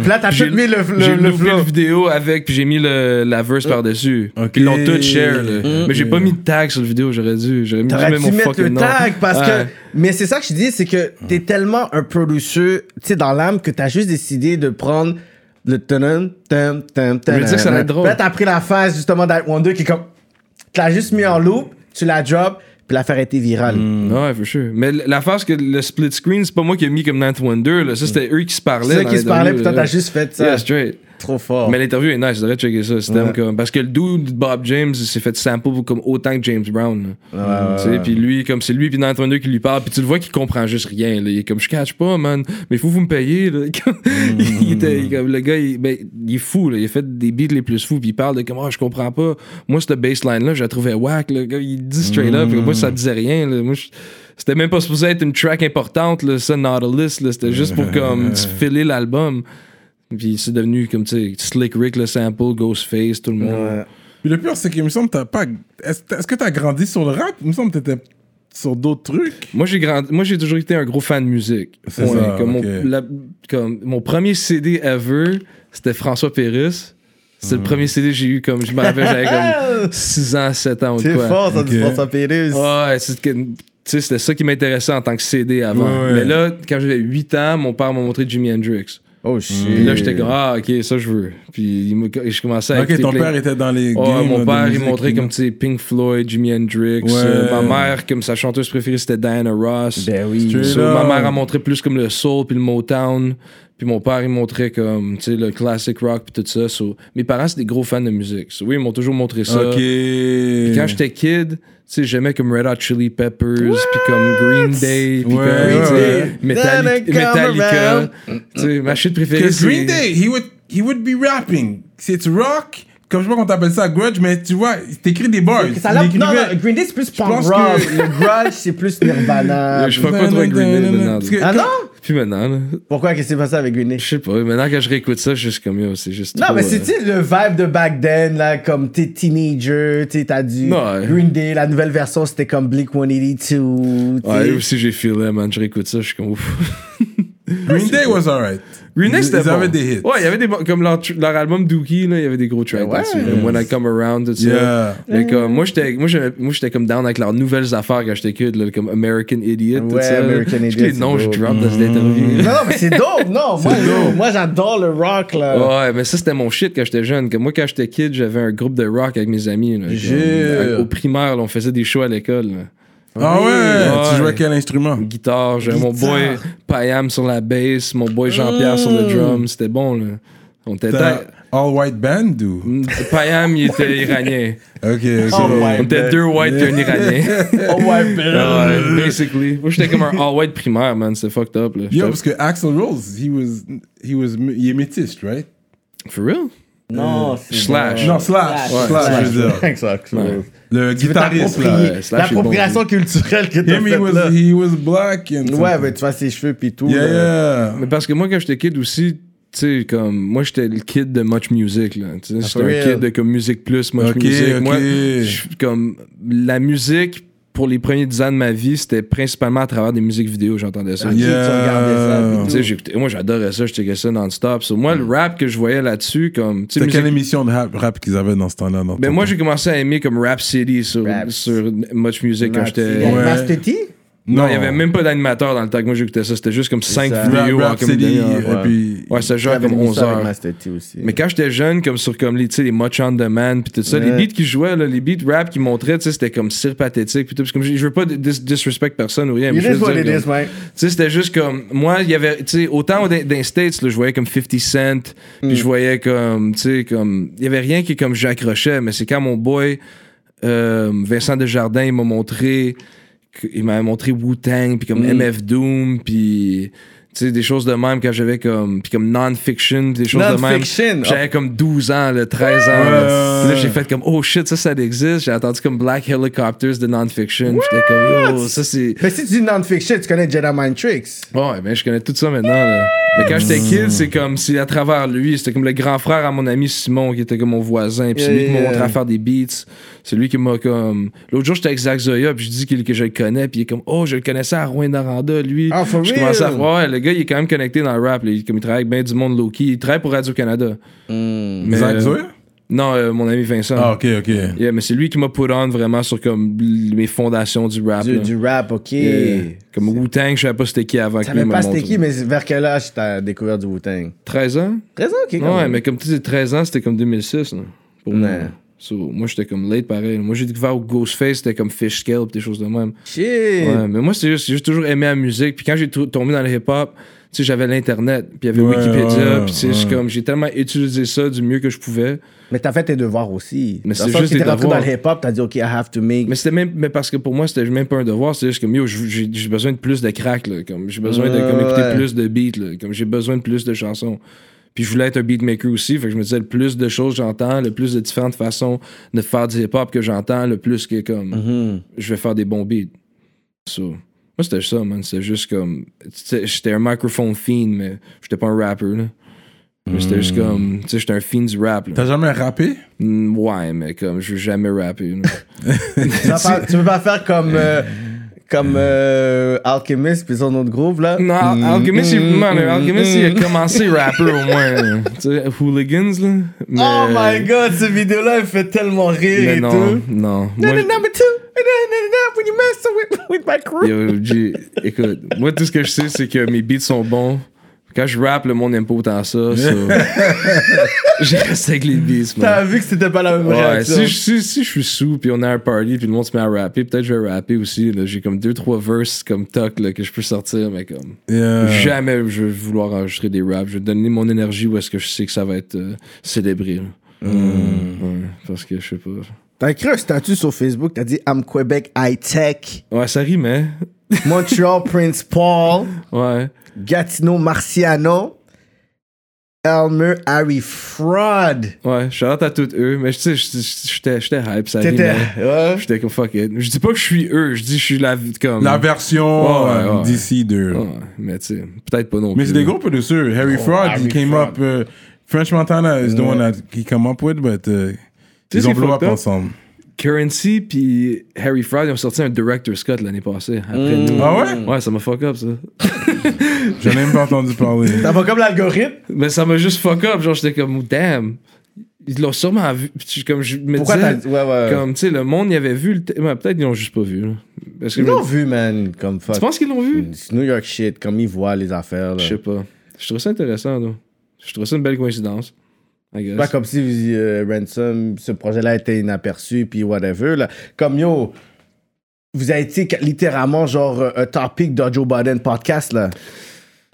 D: là, t'as
E: J'ai-
D: tout mis le, le, le
E: loupé
D: flow.
E: le vidéo avec, puis j'ai mis le, la verse par-dessus.
C: Ok.
E: Puis ils l'ont tout share, là. Mais j'ai pas mis de tag sur le vidéo, j'aurais dû. J'aurais mis
D: T'aurais dû
E: mon
D: mettre le
E: nom.
D: tag parce que. Mais c'est ça que je dis, c'est que t'es tellement un producer, tu sais, dans l'âme, que t'as juste décidé de prendre le tum tum tum
E: Je me disais que ça allait être drôle.
D: Là, t'as pris la phase justement d'Art Wonder qui est comme. Tu l'as juste mis en loop, tu la drop, puis l'affaire a été virale.
E: Ouais, for sure. Mais la phase que le split screen, c'est pas moi qui ai mis comme Ninth Wonder, là. Ça, c'était eux qui se parlaient.
D: C'est
E: dans
D: qui se parlait, puis toi, t'as juste fait ça.
E: Yeah, straight.
D: Trop fort.
E: Mais l'interview est nice, je devrais checker ça. C'était
D: Ouais.
E: comme, parce que le dude Bob James s'est fait sample comme autant que James Brown. sais, Puis lui, comme c'est lui puis Ninth Wonder qui lui parle, puis tu le vois qu'il comprend juste rien. Là. Il est comme je catch pas, man, mais il faut vous me payer. Là. il était, il- comme, le gars, il, ben, il est fou. Là. Il a fait des beats les plus fous, puis il parle de comme ah je comprends pas. Moi cette baseline là, je la trouvais whack. Là. Il dit straight up, moi ça disait rien. Là. Moi je- c'était même pas supposé être une track importante, là, ça, Nautilus. Là. C'était juste pour comme filer l'album. Puis c'est devenu comme, tu sais, Slick Rick, le sample, Ghostface, tout le monde.
D: Ouais.
C: Puis le pire, c'est qu'il me semble que t'as pas. Est-ce est-ce que t'as grandi sur le rap? Il me semble que t'étais sur d'autres trucs.
E: Moi, j'ai grandi, moi, j'ai toujours été un gros fan de musique.
C: C'est ça,
E: comme, mon, la- comme mon premier CD ever, c'était François Pérusse. C'est
C: Hmm.
E: le premier CD que j'ai eu comme, je me rappelle, j'avais comme 6 ans, 7 ans ou de
D: C'est
E: quoi.
D: fort, ça, du
C: Ok.
D: François Pérus.
E: Ouais, c'est que- tu sais, c'était ça qui m'intéressait en tant que CD avant.
C: Ouais, ouais.
E: Mais là, quand j'avais 8 ans, mon père m'a montré Jimi Hendrix.
D: Oh shit.
E: Puis là, j'étais comme, ah, ok, ça je veux. Puis je commençais à
C: Ok,
E: écouter
C: ton
E: plein-
C: père était dans les games.
E: mon père, il montrait comme, tu sais, Pink Floyd, Jimi Hendrix.
C: Ouais.
E: Euh, ma mère, comme sa chanteuse préférée, c'était Diana Ross.
D: Ben oui.
E: So, ma mère a montré plus comme le soul puis le Motown. Puis mon père, il montrait comme, tu sais, le classic rock puis tout ça. So, mes parents, c'est des gros fans de musique. So, oui, ils m'ont toujours montré ça.
C: Ok.
E: Puis quand j'étais kid, tu sais, j'aimais comme Red Hot Chili Peppers, puis comme Green Day, puis
C: Ouais,
E: comme, tu
C: ouais.
E: Metali-
D: Then I come
E: Metallica.
D: around.
E: Tu sais, ma shit préférée,
C: Because Green. Day, he would, he would be rapping. It's rock, comme je sais pas comment t'appelles ça, grudge, mais tu vois, t'écris des bars.
D: Ça non, non, Green Day, c'est plus punk rock.
C: que-
D: Le grudge, c'est plus Nirvana.
E: Je fuck pas trop avec Green Day maintenant.
D: Ah non?
E: Puis maintenant, là,
D: Pourquoi, qu'est-ce qui s'est passé avec Green Day?
E: je sais pas, maintenant quand je réécoute ça, je suis juste comme, yo, c'est juste
D: Non,
E: trop,
D: mais
E: euh,
D: tu sais, le vibe de back then, là, comme t'es teenager, sais, t'as du
E: Ouais.
D: Green Day, la nouvelle version, c'était comme Blink 182. tu sais.
E: Ouais, aussi j'ai feelé, man. Je réécoute ça, je suis comme ouf.
C: Green Day was alright. Ils-
E: c'était
C: ils avaient des hits.
E: Ouais, il y avait des bons- comme leur, leur album Dookie, là, il y avait des gros tracks
D: Ouais.
E: là-dessus. là. When I Come Around, tout ça.
C: Yeah.
E: Mais comme, moi, j'étais, moi, j'aimais- moi, j'étais comme down avec leurs nouvelles affaires quand j'étais kid, là, comme American Idiot, tout
D: Ouais,
E: ça. là.
D: American Idiot,
E: les noms, je drop dans cette interview.
D: Non, non, mais c'est dope, non. Moi, moi j'adore le rock, là.
E: Ouais, mais ça, c'était mon shit quand j'étais jeune. Comme moi, quand j'étais kid, j'avais un groupe de rock avec mes amis. là. Comme,
D: Jure.
E: au primaire, là, on faisait des shows à l'école. là.
C: Ah ouais,
E: Ouais.
C: tu jouais quel instrument?
E: Guitare, j'avais mon boy Payam sur la bass, mon boy Jean-Pierre sur le drum. C'était bon, là. On était
C: all white band ou?
E: Payam, il était iranien.
C: Ok,
E: On était deux whites et un iranien.
D: Oh, ouais, ben.
E: Ouais, basically. Moi, j'étais comme un all-white primaire, man. C'était fucked up, là.
C: Yo, parce que Axel Rose, he was, he was, il est métis, right?
E: For real?
D: Non, c'est.
E: Slash.
C: Non, Slash, Slash, je veux dire.
D: Exact.
E: Ouais.
C: Le guitariste, là.
D: l'appropriation culturelle que t'as faite
C: was,
D: là.
C: he was black and
D: Ouais, mais tu vois ses cheveux pis tout.
C: Yeah.
E: Mais parce que moi, quand j'étais kid aussi, tu sais, comme, moi, j'étais le kid de Much Music, là. Tu sais,
D: for
E: J'étais un kid de comme Musique Plus, Much Music. Moi, comme, la musique, pour les premiers 10 ans de ma vie, c'était principalement à travers des musiques vidéo, j'entendais ça. Tu
D: tu regardais ça.
E: J'écoutais- moi, j'adorais ça, je checkais ça non-stop. So, moi, le rap que je voyais là-dessus, comme,
C: C'était
E: musique-
C: quelle émission de rap, rap qu'ils avaient dans ce temps-là?
E: Ben moi, j'ai commencé à aimer comme Rap City sur,
D: Rap.
E: sur Much Music quand j'étais.
C: Ouais.
E: Non, il y avait même pas d'animateur dans le temps que moi j'écoutais ça. C'était juste comme 5
D: ça.
E: vidéos
C: Rap,
E: en comme demi-heure.
C: et
E: Ouais,
C: puis...
E: Ouais, ça
D: J'avais
E: comme
D: mis
E: 11
D: ça avec
E: heures.
D: Aussi.
E: Mais quand j'étais jeune, comme sur comme les, tu sais, les Much on Demand, puis tout ça, les beats qu'ils jouaient, là, les beats rap qu'ils montraient, tu sais, c'était comme cire pathétique, puis tout. Comme je veux pas dis- disrespect personne ou rien, mais comme- c'était juste comme. Moi, il y avait. Tu sais, autant dans, les States, là, je voyais comme 50 Cent, puis je voyais comme. Tu sais, comme. Il y avait rien qui, comme, j'accrochais, mais c'est quand mon boy, euh, Vincent Desjardins, il m'a montré. Il m'avait montré Wu-Tang, puis comme MF Doom, puis. Sais, des choses de même quand j'avais comme. Puis comme non-fiction, des choses de même.
D: Non-fiction.
E: Puis J'avais comme 12 ans, là, 13 ans. là. J'ai fait comme, oh shit, ça, ça existe. J'ai entendu comme Black Helicopters de non-fiction. J'étais comme, yo, ça, c'est.
D: Mais si tu dis non-fiction, tu connais Jedi Mind Tricks.
E: Ouais, ben je connais tout ça maintenant. Là. Mais quand j'étais kid, c'est comme si à travers lui, c'était comme le grand frère à mon ami Simon qui était comme mon voisin. Puis c'est lui qui m'a montré à faire des beats. C'est lui qui m'a comme. L'autre jour, j'étais avec Zach Zoya, puis je dis que je le connais, puis il est comme, oh, je le connaissais à Rouen Noranda, lui.
D: Ah, for
E: Je commençais à Ouais, le gars, il est quand même connecté dans le rap. là. Il, comme il travaille avec bien du monde low-key. Il travaille pour Radio-Canada. Mais,
C: Zach
E: euh? Non, euh, mon ami Vincent.
C: Ah, ok, ok.
E: Yeah, mais c'est lui qui m'a put on vraiment sur comme fondations du rap.
D: Du, rap, ok.
E: Yeah. Comme Wu-Tang, je savais pas c'était qui avant lui
D: savais pas c'était qui, mais vers quel âge t'as découvert du Wu-Tang?
E: 13 ans?
D: 13 ans, ok. quand
E: Ouais,
D: même.
E: mais comme tu dis, 13 ans, c'était comme 2006. Là, pour moi. So, moi, j'étais comme late pareil. Moi, j'ai découvert Ghostface, c'était comme Fish Scale, pis des choses de même.
D: Shit.
E: Ouais, mais moi, c'est juste, j'ai juste toujours aimé la musique. Puis quand j'ai to- tombé dans le hip-hop, tu sais, j'avais l'Internet, puis il y avait
C: Ouais,
E: Wikipédia, puis juste comme, j'ai tellement utilisé ça du mieux que je pouvais.
D: Mais t'as fait tes devoirs aussi.
E: Mais c'est juste
D: que t'es rentré dans le hip-hop, t'as dit, ok, I have to make.
E: Mais c'était même, mais parce que pour moi, c'était même pas un devoir, c'est juste comme, yo, j'ai j'ai besoin de plus de crack, là. Comme, j'ai besoin de comme,
D: Ouais,
E: écouter
D: ouais.
E: plus de beats, là. Comme, j'ai besoin de plus de chansons. Puis je voulais être un beatmaker aussi, fait que je me disais, le plus de choses j'entends, le plus de différentes façons de faire du hip-hop que j'entends, le plus que, comme,
D: Mhm.
E: je vais faire des bons beats. So, moi, c'était ça, man. C'était juste comme, j'étais un microphone fiend, mais j'étais pas un rapper, là. C'était juste comme, tu sais, j'étais un fiend du rap.
C: T'as jamais rappé?
E: Mm, Ouais, mais comme, je veux jamais rapper.
D: Tu, tu veux pas faire comme. euh, comme euh, Alchemist, puis son autre groupe, là?
E: Non, Al- Alchemist, il, man, Alchemist, il a commencé rapper au moins. là. Tu sais, Hooligans, là. Mais,
D: Oh my god, cette vidéo-là, elle fait tellement rire
E: Mais
D: et
E: non,
D: tout.
E: non.
D: No,
E: Moi,
D: no, number two. When you mess with, with my crew.
E: yo, écoute, moi, tout ce que je sais, c'est que mes beats sont bons. Quand je rappe, le monde n'aime pas autant ça. so- J'ai resté avec les beats,
D: T'as vu que c'était pas la même
E: Ouais,
D: réaction.
E: si, je- si, si je suis sous puis on a un party puis le monde se met à rapper, peut-être je vais rapper aussi. J'ai comme deux trois verses comme toc là, que je peux sortir, mais comme
C: Yeah.
E: Jamais je vais vouloir enregistrer des raps. Je vais donner mon énergie où est-ce que je sais que ça va être euh, célébré. Ouais, parce que je sais pas.
D: T'as écrit un statut sur Facebook, t'as dit I'm Quebec High Tech,
E: Ouais, ça rimait.
D: Montreal Prince Paul,
E: Ouais.
D: Gatineau Marciano, Elmer Harry Fraud.
E: Ouais, shout out à tous eux. Mais tu sais, j'étais hype, ça
D: T'étais. Ouais.
E: J'étais comme fuck it. Je dis pas que je suis eux, je dis que je suis la comme.
C: La version
E: Ouais, ouais,
C: euh,
E: ouais.
C: d'ici de.
E: Ouais, mais tu sais, peut-être pas non
C: Mais
E: plus.
C: c'est des gros producers. Harry Fraud,
D: Harry
C: he came
D: Fraud.
C: up. uh, French Montana is the one that he come up with, but uh, ils ont blow up. ensemble.
E: Currency puis Harry Fraud, ils ont sorti un Director Scott l'année passée. Après nous.
C: Ah ouais?
E: Ouais, ça m'a fuck up ça.
C: J'en ai même pas entendu parler.
D: Ça va comme l'algorithme.
E: Mais ça m'a juste fuck up. Genre, j'étais comme, damn. Ils l'ont sûrement vu. Comme je me
D: Pourquoi t'as
E: disais,
D: dit. Ouais, ouais.
E: comme, tu sais, le monde, il avait vu le. ouais, Peut-être ils l'ont juste pas vu. Là. Parce que
D: Ils l'ont vu, man. Comme fuck.
E: Tu penses qu'ils l'ont vu?
D: New York shit, comme ils voient les affaires.
E: Je sais pas. Je trouve ça intéressant, là. Je trouve ça une belle coïncidence. Guess.
D: Pas comme si euh, Ransom, ce projet-là était inaperçu, puis whatever. Là. Comme yo, vous avez été littéralement genre un topic de Joe Biden podcast là.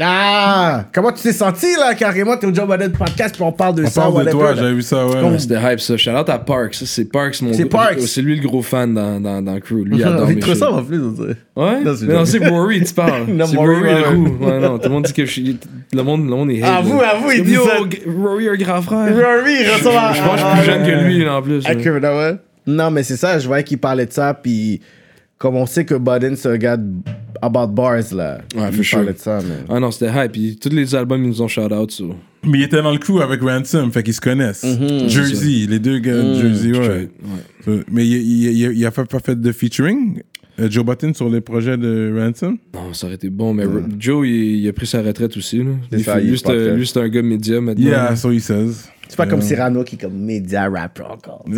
D: Ah! Comment tu t'es senti là, carrément? T'es au Joe Biden podcast, puis on parle de
C: On
D: ça,
C: parle de toi, j'avais vu ça, ouais.
D: Comme-
E: C'était hype, ça. Shout out à Parks. C'est Parks, mon
D: C'est
E: gros-
D: Parks.
E: C'est lui le gros fan dans, dans, dans le crew. Lui, il adore
D: Il
E: mes shit.
D: ça en plus, on dirait.
E: Ouais?
D: Non, c'est
E: mais non, c'est Rory, tu parles.
D: Non,
E: c'est
D: Rory,
E: Rory,
D: ouais,
E: le
D: ouais.
E: roux. Ouais, non, tout le monde dit que je suis. Le monde, le monde est hate.
D: Avoue,
E: là.
D: avoue, il
E: Comme,
D: dit
E: yo,
D: ça.
E: Rory, un grand frère.
D: Rory, il ressemble à.
E: Je pense que je suis plus jeune que lui, en plus.
D: À ah ouais. Non, mais c'est ça, je voyais qu'il parlait de ça, puis comme on sait que Biden se regarde about bars, là.
E: Ouais, for sure.
D: de ça, mais.
E: Ah non, c'était hype. Puis tous les albums, ils nous ont shout out. So.
C: Mais il était dans le crew avec Ransom, fait qu'ils se connaissent.
D: Mhm.
C: Jersey, les deux gars de Jersey, ouais. Euh, Mais il, il, il, il a fait, pas fait de featuring, euh, Joe Button, sur les projets de Ransom?
E: Non, ça aurait été bon, mais Joe, il, il a pris sa retraite aussi. Là. Lui,
D: ça,
E: c'est
D: pas
E: un-
D: très-
E: lui, c'est un gars média maintenant.
C: Yeah, so he says.
D: C'est pas comme Cyrano qui est comme média rapper encore.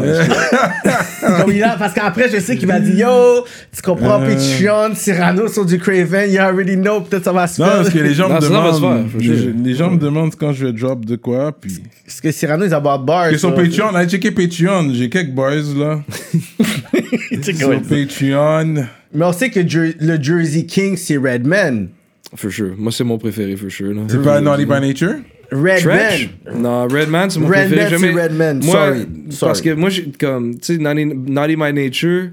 D: Comme il a- parce qu'après, je sais qu'il m'a dit Yo, tu comprends
C: Euh.
D: Patreon, Cyrano sur du Craven, you already know, peut-être ça va se
C: Non,
D: faire.
C: parce que les gens
E: Non,
C: me demandent. les, gens me demandent quand je vais drop de quoi, puis.
D: Parce que Cyrano is about bars.
C: Que sur Patreon, allez checker Patreon, j'ai quelques boys là. Sur. Patreon.
D: Mais on sait que Jer- le Jersey King, c'est Redman.
E: For sure. Moi, c'est mon préféré, for sure. Là.
C: C'est pas Naughty by Nature?
D: Redman.
E: Trash? Non, Redman, c'est mon
D: Redman,
E: préféré.
D: c'est
E: Jamais-
D: Redman.
E: Moi,
D: Sorry.
E: Parce que moi, j'ai comme, tu sais, Naughty, Naughty My Nature,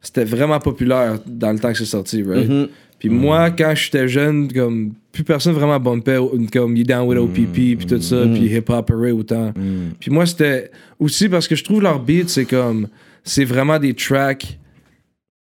E: c'était vraiment populaire dans le temps que c'est sorti, right?
D: Mm-hmm.
E: Puis moi, quand j'étais jeune, comme, plus personne vraiment bumpait comme You Down With OPP, puis tout ça, puis Hip Hop Array autant. Puis moi, c'était aussi parce que je trouve leur beat, c'est comme, c'est vraiment des tracks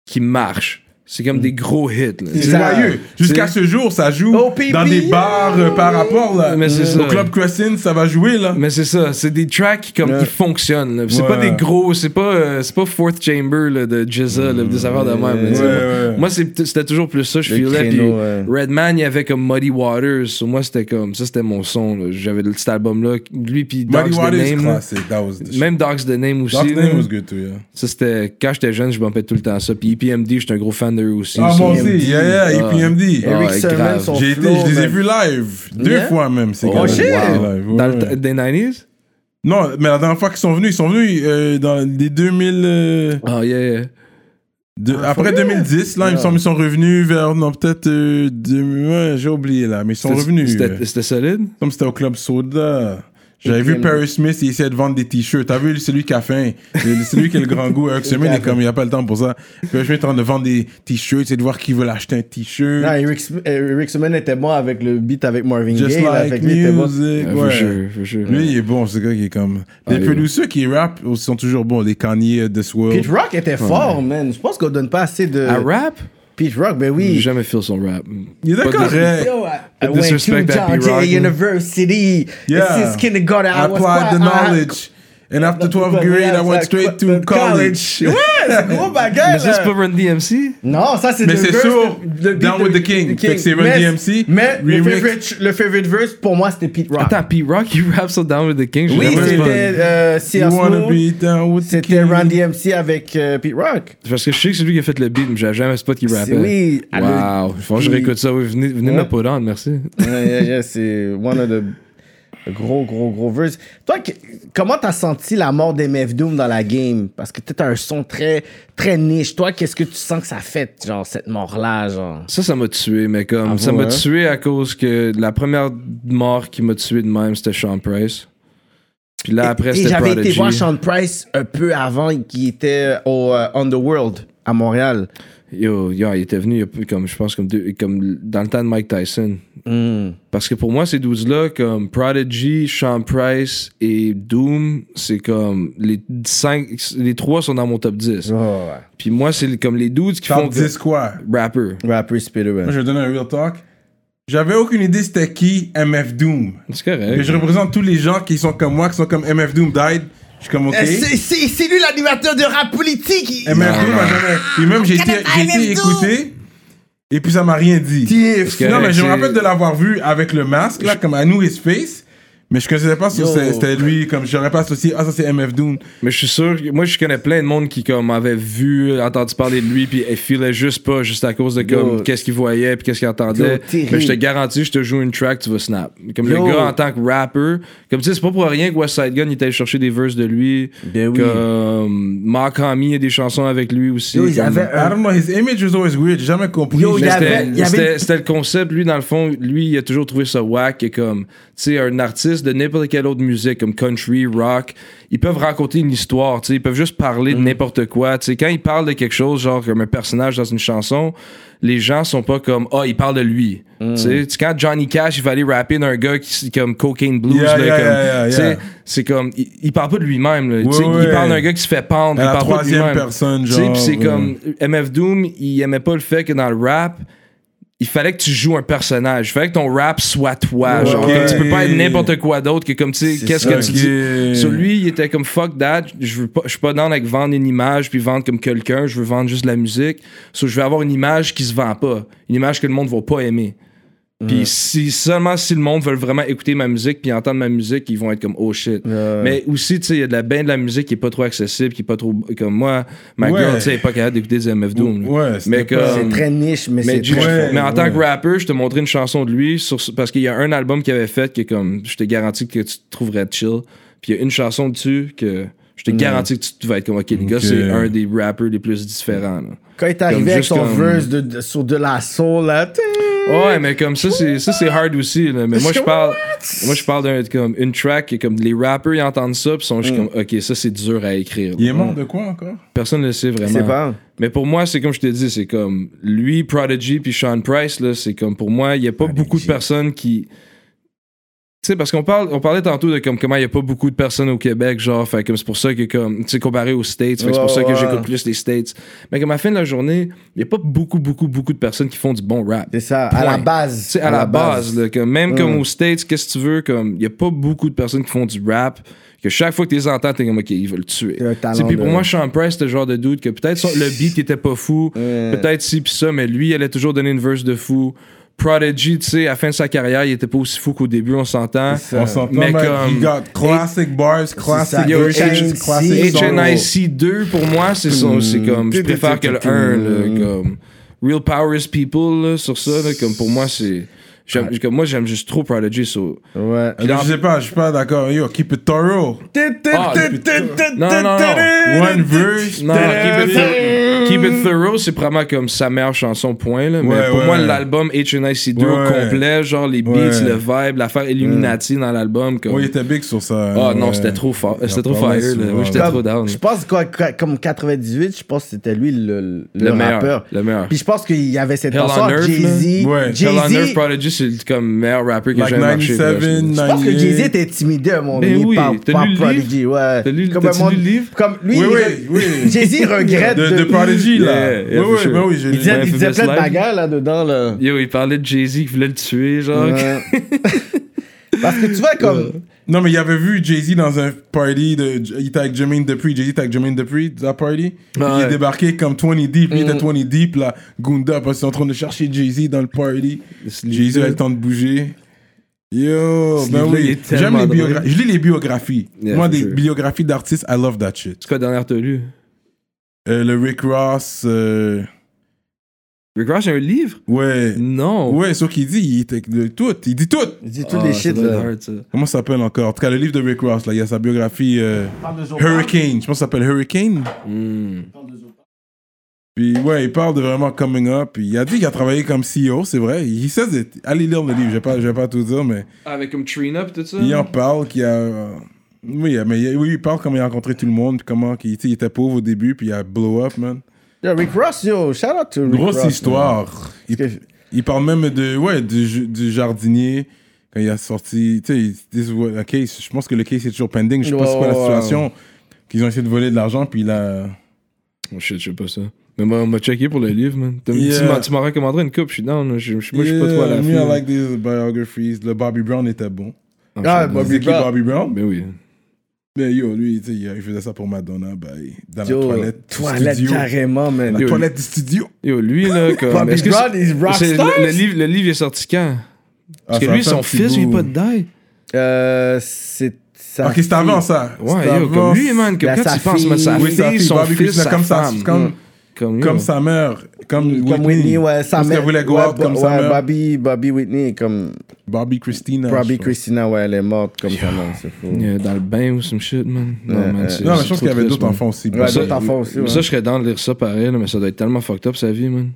E: qui marchent. C'est comme des gros hits, là.
C: C'est joyeux. Jusqu'à ce jour, ça joue
D: OPP,
C: dans des bars euh, par rapport là.
E: Mais c'est
C: Au
E: ça.
C: Club Crescent, ça va jouer là.
E: Mais c'est ça, c'est des tracks qui, comme
D: Ouais.
E: qui fonctionnent. là. C'est
C: Ouais.
E: pas des gros, c'est pas euh, c'est pas Fourth Chamber là, de Jizza, là, des affaires de même. là, tu sais.
C: Ouais,
E: moi,
C: ouais.
E: moi, c'est- c'était toujours plus ça, je
D: Le
E: filais. Puis
D: créneau, ouais.
E: Redman, il y avait comme Muddy Waters. So moi, c'était comme ça, c'était mon son. là. J'avais le- cet album-là, lui puis
C: Muddy
E: Dogs the
C: Waters
E: Name. là.
C: classic, that was the shit.
E: Même Dogs the Name aussi.
C: Dogs
E: là.
C: Name was good too, yeah.
E: Ça, c'était quand j'étais jeune, je bumpais tout le temps ça. Puis EPMD, j'étais un gros fan d'eux aussi.
C: Ah, moi aussi, yeah, yeah, EPMD.
E: Ah,
D: Eric
E: ouais,
D: Sermon,
E: grave.
D: son
C: J'ai été, je les ai vus live. Deux
D: Yeah?
C: fois même, ces
E: Oh,
C: gars-là.
D: shit!
C: Live, ouais,
E: Dans le des 90s?
C: Non, mais la dernière fois qu'ils sont venus, ils sont venus euh, dans les 2000. euh,
E: Ah, yeah, yeah.
C: de-
D: Ah,
C: après
D: for real?
C: 2010, là, il me
D: Ah.
C: semble qu'ils sont revenus vers. Non, peut-être. euh, j'ai oublié là, mais ils sont revenus.
E: C'était c'était solide?
C: Comme c'était au Club Soda. J'avais vu Paris Smith, il essayait de vendre des t-shirts. T'as vu celui qui a faim Celui qui a le grand goût. Eric il est comme, il a pas le temps pour ça. Paris Smith est en train de vendre des t-shirts, c'est de voir qui veut l'acheter un t-shirt.
D: Non, Eric, euh, Eric était bon avec le beat avec Marvin
C: Just
D: Gaye. là,
C: like
D: fait que lui, bon.
C: music. Ouais.
E: sure, for sure.
C: Lui, il est bon, ce gars qui est comme. Les
E: Ah, il est
C: producers qui rap aussi sont toujours bons. Les Kanye, This World.
D: Pete Rock était fort, man. Je pense qu'on donne pas assez de.
E: À rap?
D: Pete Rock, ben
E: J'ai
D: oui.
E: jamais feel son rap.
C: Il est
E: Pas de-
C: correct.
D: Yo, I, I went to Georgia. University.
C: Yeah.
D: Since kindergarten, I
C: Applied the knowledge. And after 12th grade, I went straight to college.
D: Ouais, c'est gros bagage.
E: Mais ça, c'est pas Run DMC?
D: Non, ça c'est
C: Mais c'est
D: beat
C: Down with the King. Fait que c'est Run DMC,
D: Mais le favorite, verse, pour moi, c'était Pete Rock.
E: Attends, P-Rock, il rap so down with the King.
D: oui, c'était
E: entendu.
D: euh,
C: the
D: C'était. Run DMC avec euh, Pete Rock.
E: Parce que je sais que c'est lui qui a fait le beat, mais j'avais jamais spot qu'il
D: C'est-
E: rappait.
D: oui,
E: Wow. Faut que je réécoute ça. Venez me put on, merci.
D: Yeah, c'est one of the gros, gros, gros verse. Toi, que- comment t'as senti la mort d'MF Doom dans la game? Parce que t'as un son très, très niche. Toi, qu'est-ce que tu sens que ça fait, genre, cette mort-là, genre?
E: Ça, ça m'a tué, mais comme.
D: Ah
E: ça m'a
D: hein?
E: tué à cause que la première mort qui m'a tué de même, c'était Sean Price. Puis là, après, c'était
D: j'avais été voir Sean Price un peu avant, qui était au euh, Underworld à Montréal.
E: Yo, yo, il était venu, comme, je pense, comme, deux- comme dans le temps de Mike Tyson.
D: Hmm.
E: Parce que pour moi, ces 12-là, comme Prodigy, Sean Price et Doom, c'est comme les cinq, les trois sont dans mon top 10.
D: Oh, ouais.
E: Puis moi, c'est comme les dudes qui font
C: Top 10 quoi?
E: Rapper.
D: Rapper Spitter,
C: Moi, je vais donner un real talk. J'avais aucune idée c'était qui MF Doom.
E: C'est correct.
C: Mais je représente tous les gens qui sont comme moi, qui sont comme MF Doom died. Je suis comme OK.
D: Euh, c'est- lui l'animateur de rap politique.
C: jamais. Puis même, j'ai été, écouté. Et puis ça m'a rien dit. Non, mais je me rappelle de l'avoir vu avec le masque, là, comme knew his face. Mais je connaissais pas si c'était lui, comme j'aurais pas associé. Ah, ça c'est MF Doom.
E: Mais je suis sûr, moi je connais plein de monde qui comme avait vu, entendu parler de lui, puis il filait juste pas, juste à cause de comme qu'est-ce qu'il voyait, puis qu'est-ce qu'il entendait.
D: Yo.
E: Mais je te garantis, je te joue une track, tu vas snap. Comme
D: Yo.
E: le gars en tant que rapper, comme tu sais, c'est pas pour rien que West Side Gun il était allé chercher des verses de lui.
D: Ben oui.
E: Comme Mark Hamill a des chansons avec lui aussi.
D: Yo, il
E: comme-
D: avait
C: I don't know, his image was always weird. J'ai jamais compris.
D: Avait-
E: c'était le concept, lui, dans le fond, lui, il a toujours trouvé ça whack, et comme, tu sais, un artiste de n'importe quelle autre musique, comme country, rock, ils peuvent raconter une histoire, tu sais, ils peuvent juste parler
D: Mm.
E: de n'importe quoi, tu sais, quand ils parlent de quelque chose, genre comme un personnage dans une chanson, les gens sont pas comme, ah, il parle de lui,
D: Mm.
E: tu sais, Tu sais, quand Johnny Cash, il va aller rapper d'un gars qui, comme Cocaine Blues,
C: Yeah,
E: là,
C: yeah,
E: comme,
C: yeah,
E: c'est comme, il, il parle pas de lui-même, sais,
C: Ouais,
E: il parle d'un gars qui se fait pendre,
C: À
E: il
C: la
E: parle pas de
C: troisième personne,
E: Tu sais,
C: genre,
E: c'est comme, MF Doom, il aimait pas le fait que dans le rap, il fallait que tu joues un personnage. Il fallait que ton rap soit toi.
C: Ouais,
E: genre, tu peux pas être n'importe quoi d'autre que comme, tu sais, qu'est-ce que tu dis. Sur lui, il était comme fuck that. Je veux pas, je suis pas dans avec vendre une image puis vendre comme quelqu'un. Je veux vendre juste de la musique. So, je vais avoir une image qui se vend pas. Une image que le monde va pas aimer. Puis si seulement si le monde veut vraiment écouter ma musique puis entendre ma musique, ils vont être comme oh shit. Mais aussi tu sais il y a de la ben de la musique qui est pas trop accessible, qui est pas trop comme moi, ma
C: Ouais.
E: girl tu sais pas capable d'écouter des MF Doom.
C: Ouais,
E: mais
C: pas-
E: comme
D: C'est très niche, mais,
E: mais,
D: c'est
E: du-
D: très
C: Ouais,
E: mais en tant que rapper, je te montrais une chanson de lui sur, parce qu'il y a un album qu'il avait fait que comme je te garantis que tu trouverais chill. Puis il y a une chanson dessus que je te garantis que tu vas être comme ok, les gars, c'est un des rappers les plus différents. là.
D: Quand il est arrivé avec son
E: comme-
D: verse de, de- sur de la soul, là.
E: Ouais, mais comme ça, c'est ça c'est hard aussi. là. Mais moi je parle, moi je parle d'un comme une track est comme les rappers ils entendent ça puis sont juste comme ok ça c'est dur à écrire.
C: Il est mort de quoi encore?
E: Personne ne le sait vraiment.
D: C'est pas.
E: Mais pour moi, c'est comme je te dis, c'est comme lui, Prodigy, puis Sean Price, là, c'est comme pour moi, il n'y a pas beaucoup de personnes qui. Tu sais, parce qu'on parle, on parlait tantôt de comme comment il n'y a pas beaucoup de personnes au Québec, genre, fait comme c'est pour ça que comme, tu sais, comparé aux States, fait c'est pour
D: Ouais,
E: ça que
D: ouais.
E: j'écoute plus les States. Mais comme à la fin de la journée, il n'y a pas beaucoup, beaucoup, beaucoup de personnes qui font du bon rap.
D: C'est ça, à la base.
E: Tu sais, à, la base, là, comme, même
D: Mm.
E: comme aux States, qu'est-ce que tu veux, comme, il n'y a pas beaucoup de personnes qui font du rap, que chaque fois que tu les entends, t'es comme, ok, ils veulent le tuer.
D: C'est
E: Puis pour
D: de-
E: moi, Sean Price, c'était le genre de dude que peut-être son- le beat était pas fou,
D: Ouais.
E: peut-être ci pis ça, mais lui, il allait toujours donner une verse de fou. Prodigy, tu sais, à la fin de sa carrière, il était pas aussi fou qu'au début, on s'entend.
C: On s'entend,
E: Mais comme-
C: he got classic bars, classic
D: HNIC,
C: classic songs.
E: HNIC 2, pour moi, c'est son- c'est comme, je préfère que le 1, là, comme Real Power is People, là, sur ça, là, comme pour moi, c'est. J'aime- Comme moi, j'aime juste trop Prodigy, so.
D: Ouais.
C: Je sais pas, je suis pas d'accord. Yo, keep it thorough.
E: Ah, Non, non, non.
C: One verse.
E: Non, Keep It, Thor- Keep It Thorough, c'est probablement comme sa meilleure chanson, point. Là. Mais
C: Ouais,
E: pour
C: ouais.
E: moi, l'album HNIC2 au
C: Ouais.
E: complet, genre les beats,
C: Ouais.
E: le vibe, l'affaire Illuminati dans l'album. Comme...
C: Ouais, il était big sur ça.
E: Ah non,
C: ouais.
E: c'était trop fort. C'était trop fire. là. Moi, j'étais trop down.
D: Je pense quoi, comme 98, je pense que c'était lui le, le,
E: Le meilleur.
D: rappeur.
E: Le meilleur.
D: Puis je pense qu'il y avait cette
E: Hell on
D: chanson
E: Earth,
D: Jay-Z.
C: là. Ouais.
D: Jay-Z.
E: C'est comme le meilleur rapper que
C: Like
E: j'ai marché.
C: 97,
D: Je pense que
C: 98.
D: Jay-Z était intimidé à mon
E: Ben
D: donné
E: oui,
D: par,
E: t'as
D: par
E: lu le
D: Prodigy. Ouais.
E: T'as lu-
D: comme
E: t'as-tu
D: un
E: lu le livre?
D: Comme lui,
C: Oui, oui, oui.
D: Jay-Z regrette
C: De, de Prodigy, là.
E: Yeah, yeah,
C: oui, oui,
E: sure.
C: ben oui, j'ai
D: Il
C: lu.
D: disait, il disait plein de bagarres là-dedans. Là.
E: Yo, il parlait de Jay-Z qui voulait le tuer, genre.
D: Ouais. Parce que tu vois, comme.
C: Non, mais il avait vu Jay-Z dans un party, de, il était avec Jermaine Dupri, Jay-Z était avec Jermaine dans la party.
E: Ah
C: il est débarqué comme 20 deep, lui il
D: Mm.
C: était 20 deep, là, Gunda, parce qu'ils sont en train de chercher Jay-Z dans le party. Jay-Z a le temps de bouger. Yo, ben oui, j'aime les biographies. Je lis les biographies.
E: Yeah,
C: Moi, des
E: sure.
C: biographies d'artistes, I love that shit.
E: C'est quoi la dernière t'as lu?
C: Euh, le Rick Ross, euh,
E: Rick Ross, a un livre?
C: ouais.
E: Non.
C: Ouais, sauf qu'il dit, il était de tout, il dit tout.
D: Il dit tous
E: Ah,
D: les
E: ça
D: shit là.
E: hard, ça.
C: Comment ça s'appelle encore? En tout cas, le livre de Rick Ross, là, il y a sa biographie euh, Hurricane. Je pense que ça s'appelle Hurricane.
E: Hmm.
C: Puis ouais, il parle de vraiment coming up. Puis il a dit qu'il a travaillé comme CEO, c'est vrai. Il says it. Allez lire le livre, je vais pas, je vais pas tout dire, mais
E: Avec comme Trina pis tout ça?
C: il en parle qu'il a. euh, Oui, mais il- oui, il parle comment il a rencontré tout le monde, puis comment sais, il était pauvre au début, puis il a blow up, man.
D: Yo, Rick Ross, yo, shout out to Rick
C: Grosse
D: Ross,
C: histoire. Il,
D: que-
C: il parle même de ouais du, du jardinier quand il a sorti. Tu sais, case. Je pense que le case est toujours pending. Je sais pas c'est quoi la situation. Qu'ils ont essayé de voler de l'argent, puis il a.
E: Oh shit, je sais pas ça. Mais moi, on m'a checké pour le livre, man.
C: Yeah.
E: Tu m'as- recommandé une coupe, je suis down. là. Je, je- moi, je suis pas trop à la fille.
C: me, I like these biographies. Le Bobby Brown était bon.
D: Ah,
E: je-
D: Bobby Brown.
C: Bobby Brown?
E: Ben oui.
C: Mais yo, lui, tu sais, il faisait ça pour Madonna, bah, dans
D: Yo,
C: la toilette.
D: toilette
C: studio.
D: carrément, man.
C: La
E: Yo,
C: toilette du studio.
E: Yo, lui, là, comme.
D: Bobby
E: que
D: Brown
E: le, le livre, le livre est sorti quand? Parce
C: Ah,
E: que
C: ça
E: lui, son fils, il vient pas de die.
D: Euh, c'est ça.
C: Ok, c'est avant ça.
E: Ouais,
C: C'est
E: yo,
C: avant-
E: comme lui, man, comme quand
D: sa
E: tu penses, mais sa
D: fille.
C: Oui, sa
E: fille, son
C: Bobby
E: fils,
C: Christina,
E: sa
C: comme sa-
E: femme.
C: comme-
E: Comme,
C: sa mère. Comme,
D: Comme Whitney, ouais, sa
C: Parce
D: mère.
C: qu'elle voulait go
D: ouais,
C: out comme sa
D: ouais,
C: mère.
D: Bobby, Bobby Whitney, comme
C: Bobby Christina.
D: Bobby. Christina, ouais, elle est morte comme ça, man, c'est fou.
E: Yeah, dans le bain ou some shit, man. Non,
D: Ouais,
E: man,
C: Non, mais je pense qu'il y avait d'autres enfants aussi.
D: Ouais,
C: Ça,
D: d'autres enfants aussi, ouais.
E: Ça, je serais dans de lire ça pareil, mais ça doit être tellement fucked up sa vie, man.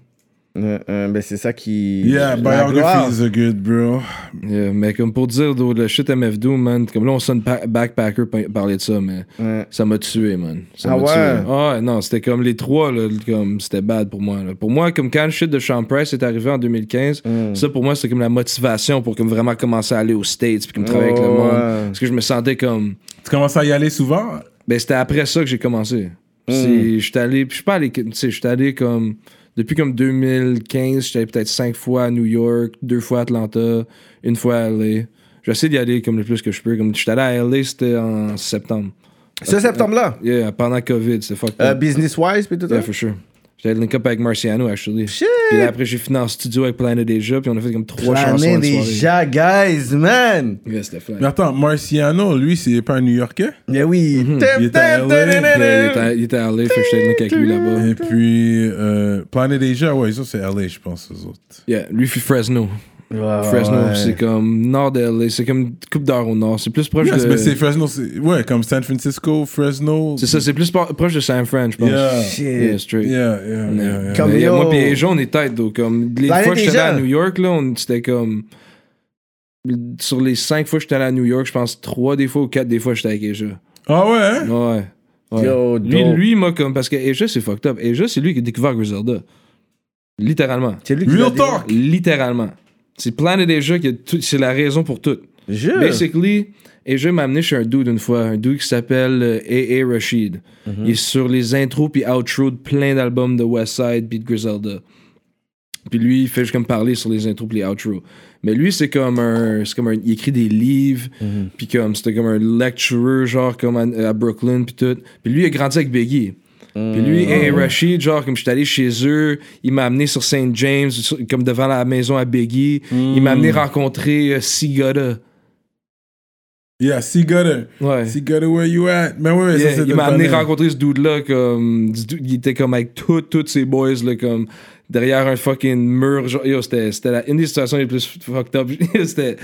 D: Euh, euh, ben, c'est ça qui.
C: Yeah, biography is a good, bro.
E: Yeah, mais comme pour dire, though, le shit MF Doom, man, comme là, on sonne pa- backpacker pa- parler de ça, mais
D: Ouais.
E: ça m'a tué, man. Ça
D: Ah
E: m'a
D: ouais?
E: tué. Ah ouais, non, c'était comme les trois, là, comme c'était bad pour moi. là. Pour moi, comme quand le shit de Sean Price est arrivé en 2015,
D: Mm.
E: ça pour moi, c'était comme la motivation pour comme vraiment commencer à aller aux States puis comme travailler avec le
D: Oh,
E: monde.
D: ouais.
E: Parce que je me sentais comme.
C: Tu commences à y aller souvent?
E: Ben, c'était après ça que j'ai commencé. C'est- J'étais allé, puis je suis pas allé, tu sais, j'étais allé comme, depuis comme 2015, j'étais peut-être cinq fois à New York, deux fois à Atlanta, une fois à LA. J'essaie d'y aller comme le plus que je peux. Comme j'étais allé à LA, c'était en septembre.
D: Ce septembre-là,
E: Yeah, pendant COVID, c'était fucked
D: euh, business-wise, puis tout ça?
E: yeah, for sure. J'étais allé link up avec Marciano, actually.
D: Shit!
E: Puis là, après, j'ai fini en studio avec Planet Asia, puis on a fait comme trois chansons
D: Planet
E: une soirée.
D: déjà, guys, man!
E: Yeah, c'était fun.
C: Mais attends, Marciano, lui, c'est pas un New Yorkais?
D: Mais oui.
E: Mhm.
C: Il était à LA.
E: Il, était, il était à LA, fait que j'étais link avec lui là-bas.
C: Et puis, euh, Planet Asia, ouais, ça c'est LA, je pense, eux autres.
E: Yeah, lui, fait Fresno.
D: Ouais,
E: Fresno,
D: ouais.
E: c'est comme nord de LA, c'est comme une coupe d'heure au nord. C'est plus proche
C: Yes,
E: de.
C: mais c'est Fresno, c'est, ouais, comme San Francisco, Fresno.
E: C'est ça, c'est plus proche de San Fran, je pense.
C: Yeah.
D: Shit.
E: Yeah, straight.
C: Yeah, yeah, yeah, yeah.
D: Comme yo.
E: Moi, puis Asia, on est tête, donc. Comme, les
D: Planet
E: fois que j'étais à New York, là, on- c'était comme. Sur les cinq fois que j'étais allé à New York, je pense trois des fois ou quatre des fois j'étais avec Asia.
C: Ah ouais, hein?
E: Ouais. ouais.
D: Yo,
E: lui, lui, moi, comme. Parce que Asia, c'est fucked up. Asia, c'est lui qui a découvert Griselda. Littéralement.
D: C'est lui qui
C: Real talk.
E: Littéralement. C'est Planet Asia qui. C'est la raison pour tout. Basically, Asia m'a amené chez un dude une fois, un dude qui s'appelle euh, A.A. Rashid.
D: Mhm.
E: Il est sur les intros puis outros de plein d'albums de Westside puis de Griselda. Puis lui, il fait juste comme parler sur les intros puis les outros. Mais lui, c'est comme un. C'est comme un. Il écrit des livres,
D: Mhm.
E: puis comme. C'était comme un lecturer, genre, comme à, à Brooklyn, puis tout. Puis lui, il a grandi avec Biggie. Puis lui,
D: Mhm.
E: A.A. Rashid, genre, comme j'étais allé chez eux, il m'a amené sur St. James, sur- comme devant la maison à Biggie. Il m'a amené rencontrer euh.
C: Yeah, see gutter.
E: Ouais.
C: See gutter where you at? Mais ouais, ouais,
E: Yeah,
C: ça c'est
E: il m'a amené rencontrer ce dude-là, comme. du Il était comme avec tous tous ses boys, là, comme. Derrière un fucking mur. Genre, yo, c'était la- une des situations les plus fucked up. c'était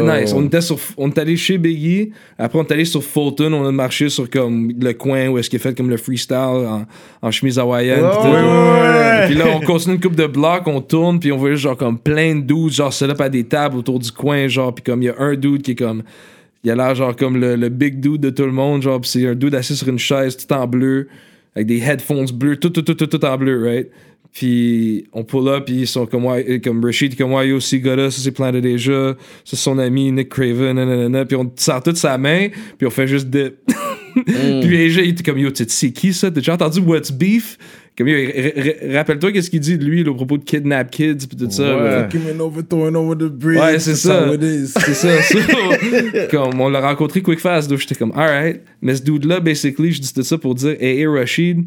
E: nice. On était, sur, on est allé chez Biggie. Après, on est allé sur Fulton. On a marché sur comme le coin où est-ce qu'il a fait comme le freestyle en, en chemise hawaïenne. Pis tout.
D: ouais, ouais.
E: Puis là, on continue une coupe de blocs, on tourne, puis on voit genre comme plein de dudes, genre set up à des tables autour du coin, genre, puis comme il y a un dude qui est comme. Il a l'air genre comme le, le big dude de tout le monde, genre, pis c'est un dude assis sur une chaise tout en bleu, avec des headphones bleus, tout, tout, tout, tout, tout en bleu, right? Puis on pull up, puis ils sont comme, ouais, comme Rashid, comme, ouais, yo, ce gars-là, ça c'est Planet déjà, ça c'est son ami Nick Craven, nanana, puis on sort toute sa main, puis on fait juste dip. puis AJ, il était comme, yo, tu sais, qui ça? T'as déjà entendu What's Beef? Comme, rappelle-toi qu'est-ce qu'il dit de lui, là, au propos de Kidnap Kids, puis tout ça.
D: Ouais.
E: là.
C: Fucking over, throwing over the bridge.
E: Ouais, c'est ça. C'est ça. so, comme on l'a rencontré quick fast, donc j'étais comme alright. Mais ce dude là, basically, je dis tout ça pour dire, A.A. Rashid,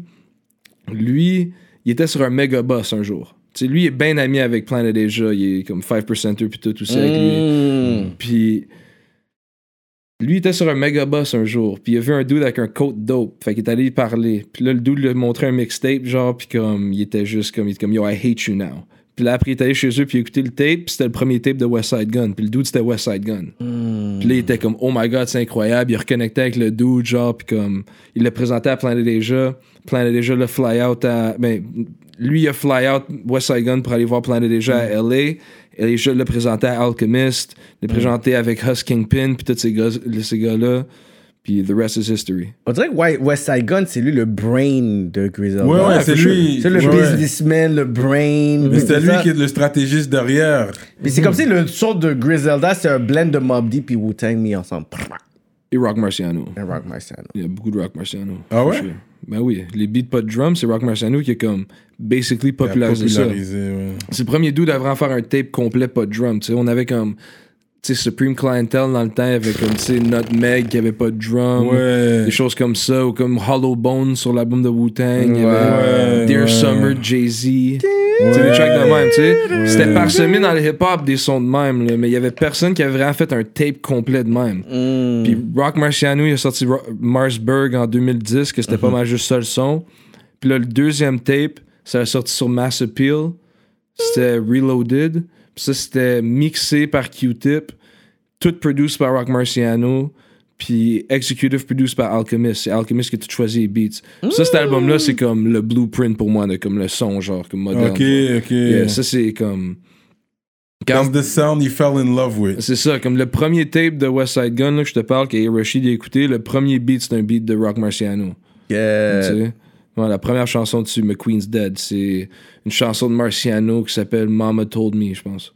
E: lui, il était sur un méga boss un jour. Tu sais, lui, il est bien ami avec Planet Asia, il est comme 5%er puis tout, tout ça avec lui.
D: Mm.
E: Puis lui était sur un méga boss un jour, puis il a vu un dude avec un coat dope, fait qu'il est allé y parler. Puis là le dude lui a montré un mixtape genre puis comme il était juste comme il était comme yo I hate you now. Puis là après il est allé chez eux puis il a écouté le tape, puis c'était le premier tape de West Side Gun, puis le dude c'était West Side Gun. Puis là il était comme oh my god, c'est incroyable, il reconnectait avec le dude genre puis comme il l'a présenté à Planet Asia, Planet Asia le fly out à ben lui il a fly out West Side Gun pour aller voir Planet Asia à LA. Et je l'ai présenté à Alchemist, l'ai présenté avec Hus Kingpin, puis tous ces gars, ces gars-là. Puis the rest is history.
D: On dirait que White- West Side Gun, c'est lui le brain de Griselda.
C: Ouais, ouais, c'est lui.
D: C'est le
C: Ouais,
D: businessman, le brain.
C: Mais
D: c'est
C: lui qui est le stratégiste derrière.
D: Puis c'est comme si le son de Griselda, c'est un blend de Mob Deep et Wu-Tang mis ensemble.
E: Et Rock Marciano.
D: Un rock Marciano.
E: Il y a beaucoup de Rock Marciano.
C: Ah ouais?
E: sure. Ben oui, les beats pas de drum, c'est Rock Marciano qui a comme basically popularisé ça.
C: Popularisé, ouais.
E: C'est le premier dude à vraiment faire un tape complet pas de drum. Tu sais, on avait comme. Sais, Supreme Clientele dans le temps, avait comme, tu sais, Nutmeg qui avait pas de drum.
C: Ouais.
E: Des choses comme ça, ou comme Hollow Bones sur l'album de Wu-Tang. Dear
C: ouais.
E: Summer, Jay-Z. Des tracks de même, tu sais. C'était parsemé dans le hip-hop des sons de même, là, mais il y avait personne qui avait vraiment fait un tape complet de même.
D: Mm.
E: Puis Rock Marciano, il a sorti Ro- Marsburg en 2010, que c'était pas mal juste ça le son. Puis là, le deuxième tape, ça a sorti sur Mass Appeal. C'était Reloaded. Puis ça, c'était mixé par Q-Tip. Tout produced par Rock Marciano. Puis executive produced par Alchemist. C'est Alchemist qui a tout choisi les beats. Ça, cet album-là, c'est comme le blueprint pour moi, de, comme le son, genre, comme moderne.
C: Ok,
E: genre.
C: ok.
E: Yeah, ça, c'est comme. Quand-
C: That's the sound you fell in love with.
E: c'est ça, comme le premier tape de West Side Gun là, que je te parle, que Rashid a écouté, le premier beat, c'est un beat de Rock Marciano.
D: Yeah.
E: Tu sais? Ouais, la première chanson dessus, McQueen's Dead, c'est une chanson de Marciano qui s'appelle Mama Told Me, je pense.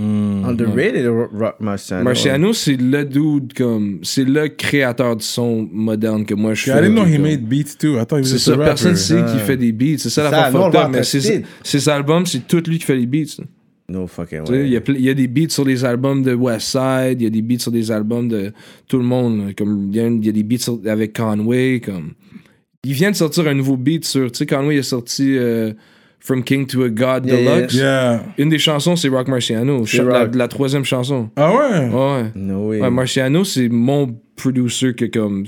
C: Mm.
D: Underrated Ro- Rock Marciano.
E: Marciano, c'est le dude comme. C'est le créateur du son moderne que moi je
C: I
E: fais.
C: didn't know he
E: comme-
C: made beats too. I thought he was
E: C'est ça,
C: rapper.
E: personne sait
D: Ah.
E: qu'il fait des beats. C'est ça la
D: Ça,
E: fucked
D: en
E: mais ses, albums, c'est tout lui qui fait les beats.
D: No fucking
E: Il y,
D: way.
E: il y a des beats sur les albums de West Side, il y a des beats sur des albums de tout le monde. Comme il y a, il y a des beats sur- avec Conway. Comme il vient de sortir un nouveau beat sur. Tu sais, Conway il a sorti euh, From King to a God
D: Yeah.
E: Deluxe.
C: Yeah.
E: Une des chansons, c'est Rock Marciano.
D: C'est
E: Cha- La,
D: Rock.
E: la troisième chanson.
C: Ah ouais?
E: Ouais.
D: No way.
E: Ouais, Marciano, c'est mon producer que comme.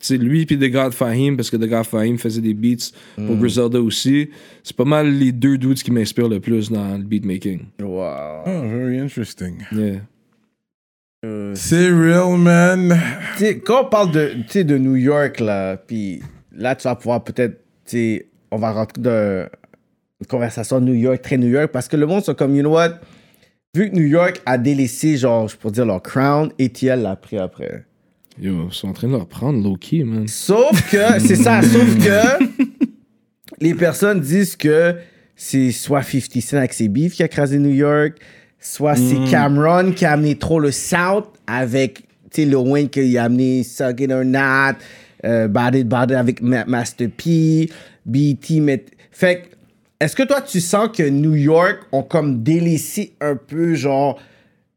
E: sais, lui puis The God Fahim, parce que The God Fahim faisait des beats
D: Mm.
E: pour Griselda aussi. C'est pas mal les deux dudes qui m'inspirent le plus dans le beatmaking.
D: Wow.
C: Oh, very interesting.
E: Yeah.
C: C'est real, man.
D: Tu sais, quand on parle de, de New York, là, puis là, tu vas pouvoir peut-être, tu sais, on va rentrer dans une conversation New York, très New York, parce que le monde sont comme, you know what, vu que New York a délaissé, genre, je pourrais dire leur crown, ATL l'a pris après.
E: Yo, ils sont en train de le reprendre low-key, man.
D: Sauf que, c'est ça, sauf que les personnes disent que c'est soit 50 Cent avec ses beefs qui a crasé New York, soit c'est Cameron qui a amené trop le South avec, tu sais, Lil Wayne qui a amené Suck It or Not, euh, Bad It avec Ma- Master P, BT, mais... Fait que, est-ce que toi, tu sens que New York ont comme délaissé un peu, genre,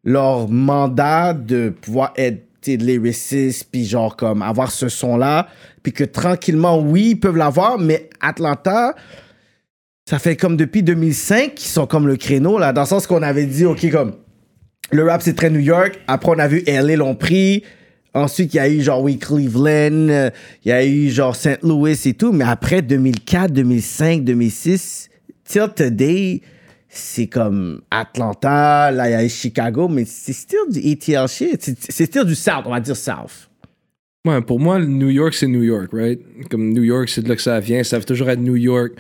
D: leur mandat de pouvoir être lyriciste, puis genre comme avoir ce son-là, puis que tranquillement, oui, ils peuvent l'avoir, mais Atlanta, ça fait comme depuis 2005 qu'ils sont comme le créneau, là, dans le sens qu'on avait dit, OK, comme le rap, c'est très New York, après on a vu LA l'ont pris, ensuite il y a eu genre, oui, Cleveland, il y a eu genre St. Louis et tout, mais après 2004, 2005, 2006, till today, c'est comme Atlanta, là, il y a Chicago, mais c'est still du ATL shit. C'est- C'est still du South, on va dire South.
E: Ouais, pour moi, New York, c'est New York, right? Comme New York, c'est de là que ça vient. Ça va toujours être New York.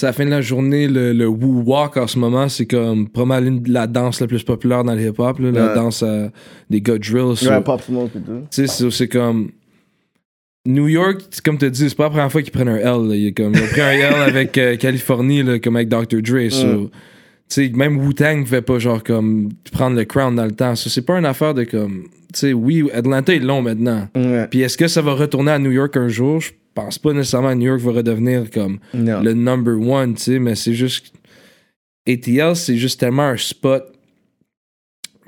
E: À la fin de la journée, le, le Woo Walk en ce moment, c'est comme pas mal une- la danse la plus populaire dans le hip-hop, la danse à- des gars drill. so-
D: Ouais, Pop Smoke et tout.
E: Tu sais, c'est- c'est comme. New York, comme tu dis, c'est pas la première fois qu'ils prennent un L. là. Il est comme, ils ont pris un L avec euh, Californie, là, comme avec Dr. Dre. so, même Wu-Tang fait pas genre comme prendre le crown dans le temps. So, c'est pas une affaire de comme. Sais, oui, Atlanta est long maintenant.
D: Ouais.
E: Puis est-ce que ça va retourner à New York un jour? Je pense pas nécessairement que New York va redevenir comme
D: Non.
E: le number one, mais c'est juste. ATL, c'est juste tellement un spot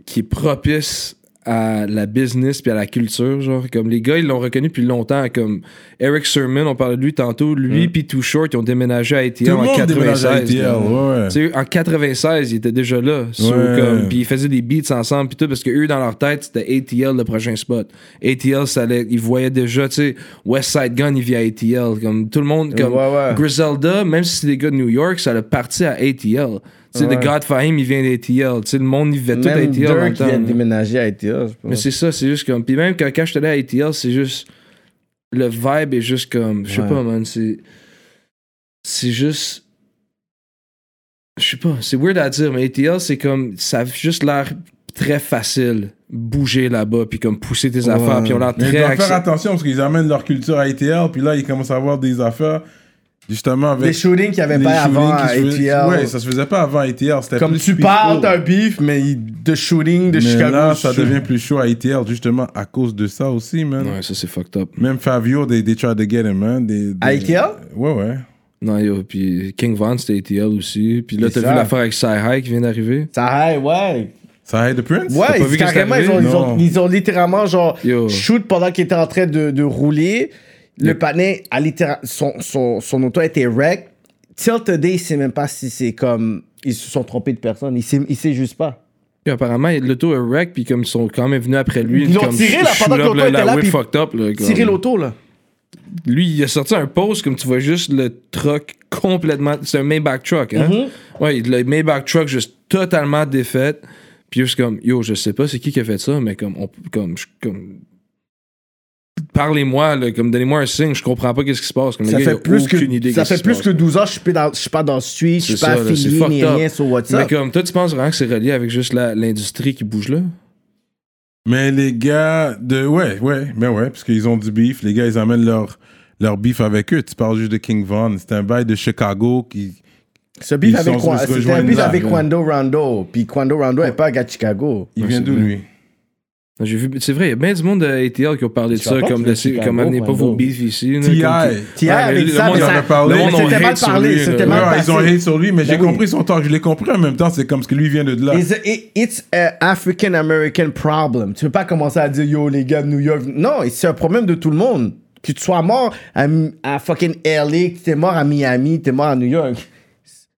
E: qui est propice à la business puis à la culture, genre. Comme les gars, ils l'ont reconnu depuis longtemps. Comme Eric Sermon, on parlait de lui tantôt. Lui puis Too Short, ils ont déménagé à ATL
C: Tout
E: en
C: monde déménage à
E: 96.
C: ATL,
E: là.
C: ouais.
E: Tu sais, en 96, ils étaient déjà là. So,
C: Ouais.
E: comme, puis ils faisaient des beats ensemble, puis tout, parce que eux, dans leur tête, c'était ATL le prochain spot. ATL, ça allait, ils voyaient déjà, tu sais, West Side Gun, il vit à ATL. Comme tout le monde, comme
D: Ouais, ouais.
E: Griselda, même si c'est des gars de New York, ça a parti à ATL. Sais,
D: Ouais.
E: The God Fahim, il vient d'ATL. Tu sais, le monde, il vivait tout à ATL dans le
D: a
E: temps.
D: déménagé à ATL, je
E: Mais c'est ça, c'est juste comme. Puis même quand, quand j'étais allé à ATL, c'est juste. Le vibe est juste comme. Je sais
D: Ouais.
E: pas, man. C'est. C'est juste. Je sais pas, c'est weird à dire, mais ATL, c'est comme. Ça a juste l'air très facile. Bouger là-bas, puis comme pousser tes affaires, puis on a l'air
C: Mais ils
E: très.
C: doivent faire attention parce qu'ils amènent leur culture à ATL, puis là, ils commencent à avoir des affaires, justement, avec.
D: Les shootings qu'il n'y avait pas avant à ATL.
C: Ouais, ça se faisait pas avant ATL. c'était
D: Comme
C: plus
D: tu parles, t'as un beef, mais de shooting de
C: Mais
D: Chicago.
C: là, ça
D: shoot-
C: devient plus chaud à ATL, justement, à cause de ça aussi, man.
E: Ouais, ça c'est fucked up.
C: Même Fabio, they, they tried to get him, man.
D: À ATL?
C: Ouais, ouais.
E: Non, yo, puis King Von, c'était ATL aussi. Puis là, t'as vu l'affaire avec High qui vient d'arriver?
D: Hey, ouais.
C: Ça aide Prince?
D: Ouais,
E: pas
D: ils,
E: vu
D: carrément, ont,
E: arrivé?
D: ils, ont,
C: Non.
D: ils ont littéralement genre
E: Yo.
D: shoot pendant qu'il était en train de, de rouler. Le panet a littéralement son, son, son auto a été wreck. Till today, il sait même pas si c'est comme ils se sont trompés de personne. Il sait, il sait juste pas.
E: Puis apparemment, l'auto est wreck, puis comme ils sont quand même venus après lui.
D: Ils l'ont tiré, là, pendant que l'auto
E: la-
D: était
E: la
D: là,
E: whip
D: puis
E: fucked up, là, comme-
D: Tirer l'auto là.
E: Lui, il a sorti un post, comme tu vois juste le truck complètement. C'est un Maybach truck, hein?
D: Mm-hmm.
E: Ouais, le Maybach truck juste totalement défait. Puis juste comme, yo, je sais pas c'est qui qui a fait ça, mais comme, on, comme, comme. Parlez-moi, là, comme donnez-moi un signe, je comprends pas qu'est-ce qui se passe. Comme,
D: Ça
E: gars,
D: fait plus que
E: idée
D: ça fait plus
E: passe.
D: que 12 ans, je suis pas dans je suis pas dans le street, je suis pas
E: ça,
D: affilié ni
E: up.
D: rien sur
E: Mais
D: WhatsApp.
E: comme, toi, tu penses vraiment que c'est relié avec juste l'industrie qui bouge là?
C: Mais les gars de. Ouais, ouais, mais ouais, parce qu'ils ont du beef. Les gars, ils amènent leur, leur beef avec eux. Tu parles juste de King Von. C'est un bail de Chicago qui.
D: Ce beef avec c'était un beef avec. Quando Rondo, puis Quando Rondo est pas un gars de Chicago.
C: Il vient d'où, lui?
E: J'ai vu, c'est vrai, il y a bien du monde de ATL qui ont parlé de ça, comme, comme amenez pas vos beefs ici.
C: T.I.
D: T.I. Avec
E: le
D: ça,
E: monde
D: mais
E: en
D: ça-
E: a parlé.
D: c'était mal parlé, c'était mal passé.
C: ils ont hate sur lui, mais j'ai
D: Ben oui.
C: compris son talk. Je l'ai compris en même temps. C'est comme ce que lui vient de là.
D: It's, a- it- it's a African American problem. Tu peux pas commencer à dire yo les gars de New York. Non, c'est un problème de tout le monde. Que tu sois mort à, à fucking LA, que t'es mort à Miami, t'es mort à New York.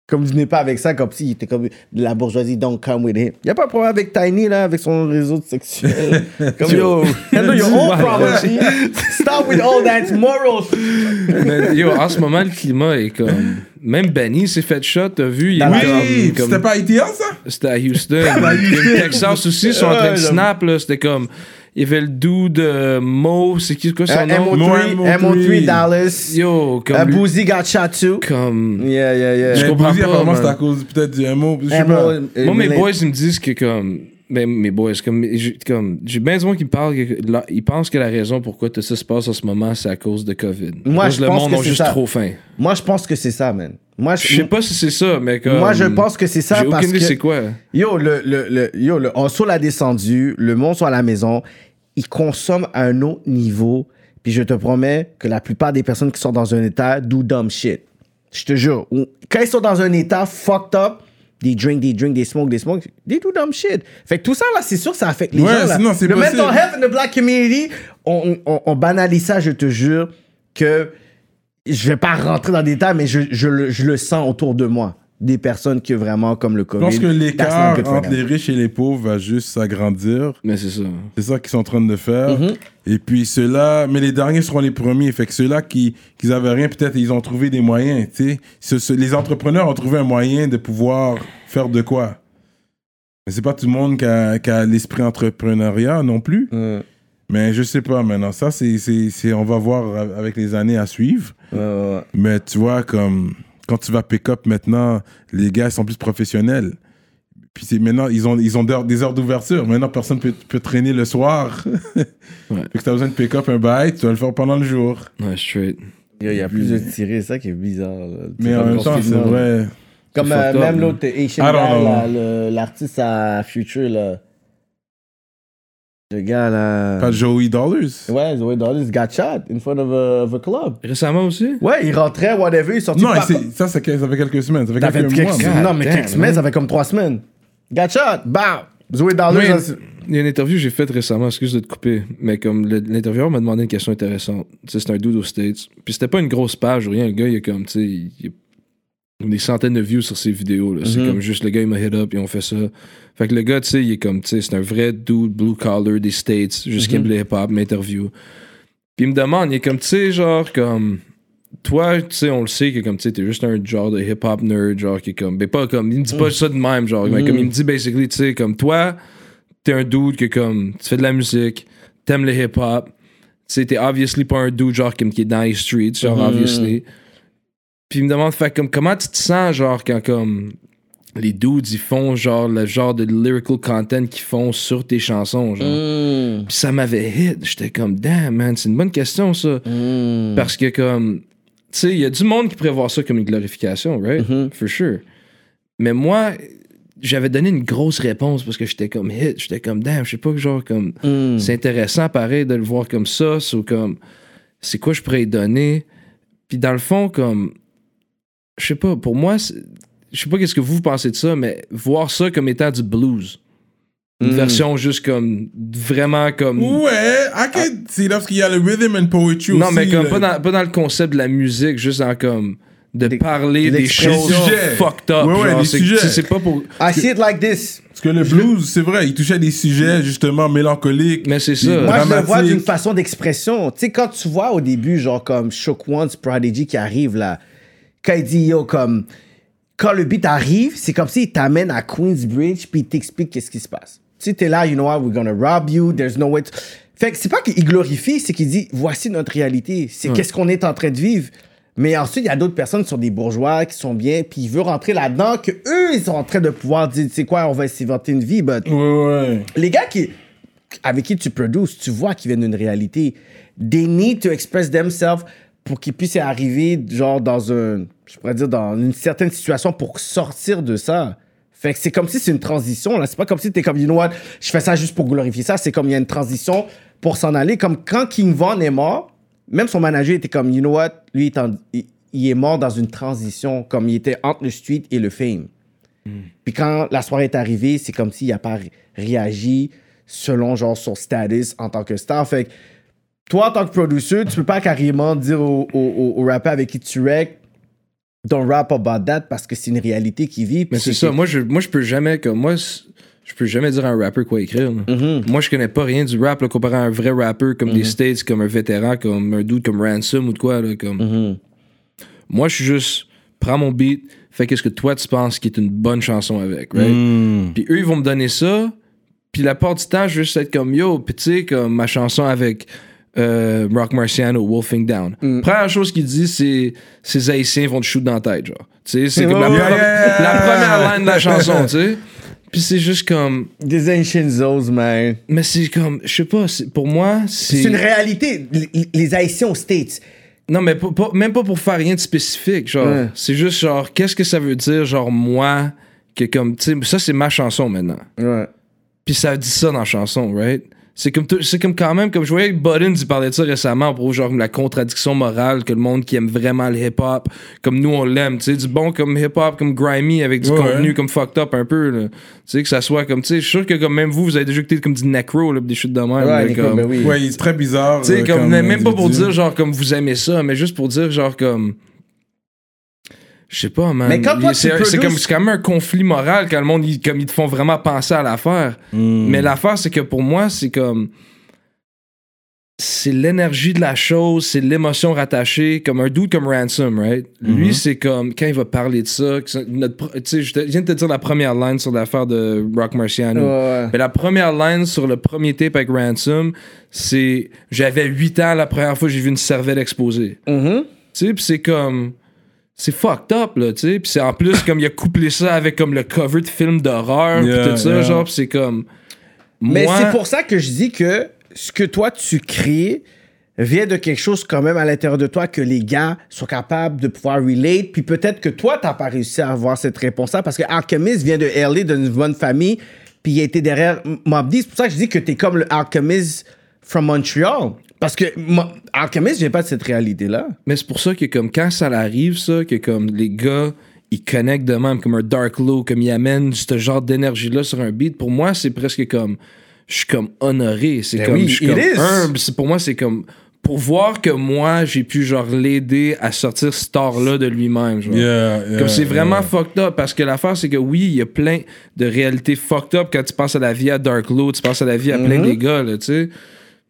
D: Comme vous venez pas avec ça, comme si il était comme la bourgeoisie, don't come with him. Y a pas de problème avec Tiny, là, avec son réseau sexuel. comme yo, handle your own problem. Stop with all that moral.
E: Mais, yo, en ce moment, le climat est comme. Même Benny s'est fait shot, t'as vu? Il est
C: Oui,
E: comme-
C: c'était pas ITL, ça?
E: C'était à Houston. Puis Texas aussi, ils sont en train de snap, là. C'était comme. Il y avait le dude de Mo, c'est qui, quoi son
D: Euh,
E: nom?
D: MO3,
C: Moi,
D: MO3 Dallas.
E: Yo, comme.
D: Uh,
E: lui-
D: Boozy got shot too.
E: comme.
D: Yeah, yeah, yeah.
E: Je comprends
C: Boozy,
E: pas,
C: apparemment, c'est à cause peut-être du MO. Je sais pas.
D: euh,
E: Moi, mes boys, ils me disent que comme. Ben, mes boys, comme. Comme, j'ai bien du monde qui me parle. Là, ils pensent que la raison pourquoi tout ça se passe en ce moment, c'est à cause de COVID.
D: Moi, je
E: le
D: pense
E: monde
D: que c'est
E: juste
D: ça.
E: trop faim.
D: Moi, je pense que c'est ça, man. Moi,
E: Je sais pas si c'est ça, mais comme.
D: Moi, je pense que c'est ça
E: J'ai
D: parce
E: aucune idée
D: que
E: c'est quoi.
D: yo, le, le, le, yo, le Hustle a descendu, le monde soit à la maison, ils consomment à un autre niveau. Puis je te promets que la plupart des personnes qui sont dans un état do dumb shit. Je te jure. Quand ils sont dans un état fucked up, des drink, des drink, des smoke, des smoke, they do dumb shit. Fait que tout ça, là, c'est sûr que ça affecte les
C: Ouais,
D: gens. Là. le
C: possible.
D: mental health in the black community, on, on, on banalise ça, je te jure, que je vais pas rentrer dans des détails, mais je, je, le, je le sens autour de moi. Des personnes qui vraiment comme le
C: Je
D: COVID.
C: pense que
D: that's
C: l'écart entre les riches et les pauvres va juste s'agrandir.
E: Mais c'est ça.
C: C'est ça qu'ils sont en train de faire.
D: Mm-hmm.
C: Et puis ceux-là, mais les derniers seront les premiers. Fait que ceux-là qui qui avaient rien, peut-être ils ont trouvé des moyens. Tu sais, Ce- ce- les entrepreneurs ont trouvé un moyen de pouvoir faire de quoi. Mais c'est pas tout le monde qui a, qui a l'esprit entrepreneuriat non plus. Mais je sais pas maintenant. Ça, c'est, on va voir avec les années à suivre.
D: ouais, ouais.
C: Mais tu vois, comme quand tu vas pick up maintenant, les gars sont plus professionnels. Puis c'est maintenant, ils ont, ils ont des heures d'ouverture. Maintenant, personne peut, peut traîner le soir.
E: Ouais.
C: Fait que t'as besoin de pick up un bail, tu dois le faire pendant le jour.
E: Ouais, straight.
D: Il y a plus de tirés, c'est ça qui est bizarre. là.
C: Mais en même temps, c'est vrai.
D: Comme euh, même l'autre Asian l'artiste à Future, là. Le gars, là.
C: Pas Joey Dollars?
D: Ouais, Zoé Dallas got shot in front of a, of a club.
E: Récemment aussi?
D: Ouais, il rentrait, whatever, il sortit
C: Non,
D: pas-
C: c'est- ça, ça fait quelques semaines. Ça fait quelques
D: quelques
C: mois.
D: semaines.
C: mais-
D: Non, mais quelques semaines, ça fait comme trois semaines. Got shot, bam!
E: Oui,
D: ça, c'est-
E: il y a une interview que j'ai faite récemment, excuse de te couper, mais comme l'intervieweur m'a demandé une question intéressante. Tu sais, c'est un dude aux States. Puis c'était pas une grosse page ou rien. Le gars, il est comme, tu sais, il des centaines de views sur ses vidéos. là. C'est
D: Mhm.
E: comme juste le gars, il m'a hit up et on fait ça. Fait que le gars, tu sais, il est comme, tu sais, c'est un vrai dude blue collar des States, juste qui aime le hip-hop, m'interview. Puis il me demande, il est comme, tu sais, genre, comme. Toi, tu sais, on le sait que comme tu sais, t'es juste un genre de hip-hop nerd, genre qui est comme. Mais pas comme. Il me dit pas ça de même, genre. Mais comme il me dit basically, tu sais, comme toi, t'es un dude que comme. Tu fais de la musique, t'aimes le hip-hop. Tu sais, t'es obviously pas un dude genre comme qui est dans les streets, genre obviously. Puis il me demande, fait comme, comment tu te sens, genre, quand comme. Les dudes, ils font genre le genre de lyrical content qu'ils font sur tes chansons, genre.
D: Mm,
E: Puis ça m'avait hit. J'étais comme, damn, man, c'est une bonne question, ça.
D: mm.
E: Parce que, comme, tu sais, il y a du monde qui pourrait voir ça comme une glorification, right?
D: Mhm.
E: For sure. Mais moi, j'avais donné une grosse réponse parce que j'étais comme hit. J'étais comme, damn, je sais pas, genre, comme,
D: Mm.
E: c'est intéressant, pareil, de le voir comme ça. ou comme, c'est quoi je pourrais y donner? Puis dans le fond, comme, je sais pas, pour moi, je sais pas qu'est-ce que vous pensez de ça, mais voir ça comme étant du blues. Une
D: Mm.
E: version juste comme. Vraiment comme.
C: Ouais, I can see that parce qu'il y a le rhythm and poetry
E: non,
C: aussi.
E: mais comme pas dans, pas dans le concept de la musique, juste en comme. De
D: Des-
E: parler des choses
C: Sujets.
E: fucked up.
C: Ouais, ouais,
E: genre,
C: des
E: c'est-
C: sujets.
E: c'est- C'est pas pour.
D: I see it like this.
C: Parce que le blues, c'est vrai, il touchait des sujets justement mélancoliques.
E: Mais c'est ça.
D: Moi, je le vois d'une façon d'expression. Tu sais, quand tu vois au début, genre comme Shook One's Prodigy qui arrive là, quand il dit yo, comme. Quand le beat arrive, c'est comme s'il t'amène à Queensbridge puis il t'explique qu'est-ce qui se passe. Tu sais, t'es là, you know what, we're gonna rob you, there's no way. to- Fait que c'est pas qu'il glorifie, c'est qu'il dit voici notre réalité, c'est qu'est-ce qu'on est en train de vivre. Mais ensuite, il y a d'autres personnes qui sont des bourgeois, qui sont bien, puis il veut rentrer là-dedans, que eux, ils sont en train de pouvoir dire, tu sais quoi, on va s'inventer une vie, but
C: Ouais, ouais.
D: les gars qui, avec qui tu produces, tu vois qu'ils viennent d'une réalité. They need to express themselves pour qu'ils puissent arriver, genre, dans un, je pourrais dire, dans une certaine situation pour sortir de ça. Fait que c'est comme si c'est une transition, là. C'est pas comme si t'es comme, you know what, je fais ça juste pour glorifier ça. C'est comme il y a une transition pour s'en aller. Comme quand King Von est mort, même son manager était comme, you know what, lui, il est en- il, il est mort dans une transition, comme il était entre le street et le fame. Puis quand la soirée est arrivée, c'est comme s'il n'a pas ré- réagi selon genre son status en tant que star. Fait que toi, en tant que producteur, tu peux pas carrément dire au, au, rappeur avec qui tu rec, don't rap about that parce que c'est une réalité qui vit.
E: Mais c'est ça. Moi, je, moi, je peux jamais. Comme, moi, je peux jamais dire à un rappeur quoi écrire.
D: Mm-hmm.
E: Moi, je connais pas rien du rap là, comparé à un vrai rappeur comme des States, comme un vétéran, comme un dude comme Ransom ou de quoi. Là, comme...
D: Mm-hmm.
E: Moi, je suis juste. Prends mon beat, fais qu'est-ce que toi tu penses qui est une bonne chanson avec, right?
C: Mm.
E: Puis eux, ils vont me donner ça. Puis la part du temps, je vais juste être comme yo, puis tu sais, comme ma chanson avec euh, Rock Marciano, Wolfing Down.
D: Mm.
E: Première chose qu'il dit, c'est ces Haïtiens vont te shoot dans la tête, genre. Tu sais, c'est comme la, pro-
C: yeah,
E: la première line de la chanson, tu sais. Puis c'est juste comme.
D: Des ancient zones, man.
E: Mais c'est comme. Je sais pas, pour moi, c'est.
D: C'est une réalité. Les, les Haïtiens aux States.
E: Non, mais même pas pour faire rien de spécifique. Genre,
D: Ouais.
E: c'est juste genre, qu'est-ce que ça veut dire, genre, moi, que comme. Tu sais, ça, c'est ma chanson maintenant.
D: Ouais.
E: Puis ça dit ça dans la chanson, right? C'est comme, tout- c'est comme quand même, comme je voyais que Buttons, il parlait de ça récemment pour genre la contradiction morale que le monde qui aime vraiment le hip-hop, comme nous on l'aime, tu sais, du bon comme hip-hop, comme grimy, avec du
C: Ouais,
E: contenu
C: ouais.
E: comme fucked up un peu, là. Tu sais, que ça soit comme, tu sais, je suis sûr que comme même vous, vous avez déjà écouté comme du necro, là, pis des shit de même,
D: Ouais,
E: là, comme-
D: ben oui.
C: Ouais, il est très bizarre.
E: tu sais,
C: euh,
E: comme, même pas pour dire genre comme vous aimez ça, mais juste pour dire genre comme. Je sais pas, man.
D: Mais quand toi,
E: c'est,
D: produces-
E: comme, c'est quand même un conflit moral quand le monde, ils, comme ils te font vraiment penser à l'affaire.
C: Mm.
E: Mais l'affaire, c'est que pour moi, c'est comme. C'est l'énergie de la chose, c'est l'émotion rattachée, comme un dude comme Ransom, right? Lui, c'est comme, quand il va parler de ça, notre je te- je viens de te dire la première line sur l'affaire de Rock Marciano.
D: Ouais.
E: Mais la première line sur le premier tape avec Ransom, c'est j'avais 8 ans la première fois que j'ai vu une cervelle exposée.
D: Mhm.
E: Tu sais, c'est comme c'est fucked up là, tu sais, puis c'est en plus comme il a couplé ça avec comme le cover de film d'horreur
C: Yeah,
E: tout ça,
C: yeah.
E: genre, puis c'est comme
D: Mais
E: moi-
D: c'est pour ça que je dis que ce que toi tu crées vient de quelque chose quand même à l'intérieur de toi que les gars sont capables de pouvoir relate. Puis peut-être que toi, t'as pas réussi à avoir cette réponse-là parce que Alchemist vient de LA, d'une bonne famille, puis il a été derrière Mob. C'est pour ça que je dis que t'es comme le Alchemist from Montreal. Parce que Mo- Alchemist vient pas de cette réalité-là.
E: Mais c'est pour ça que comme quand ça arrive ça que comme les gars ils connectent de même comme un dark low comme ils amènent ce genre d'énergie là sur un beat pour moi c'est presque comme je suis comme honoré c'est
D: Ben
E: comme
D: oui,
E: je suis comme
D: is.
E: humble c'est pour moi c'est comme pour voir que moi j'ai pu genre l'aider à sortir ce star là de lui-même genre.
C: Yeah, yeah,
E: Comme c'est vraiment
C: yeah.
E: fucked up parce que l'affaire c'est que oui, il y a plein de réalités fucked up quand tu penses à la vie à Dark Low, tu penses à la vie à plein des gars là, tu sais.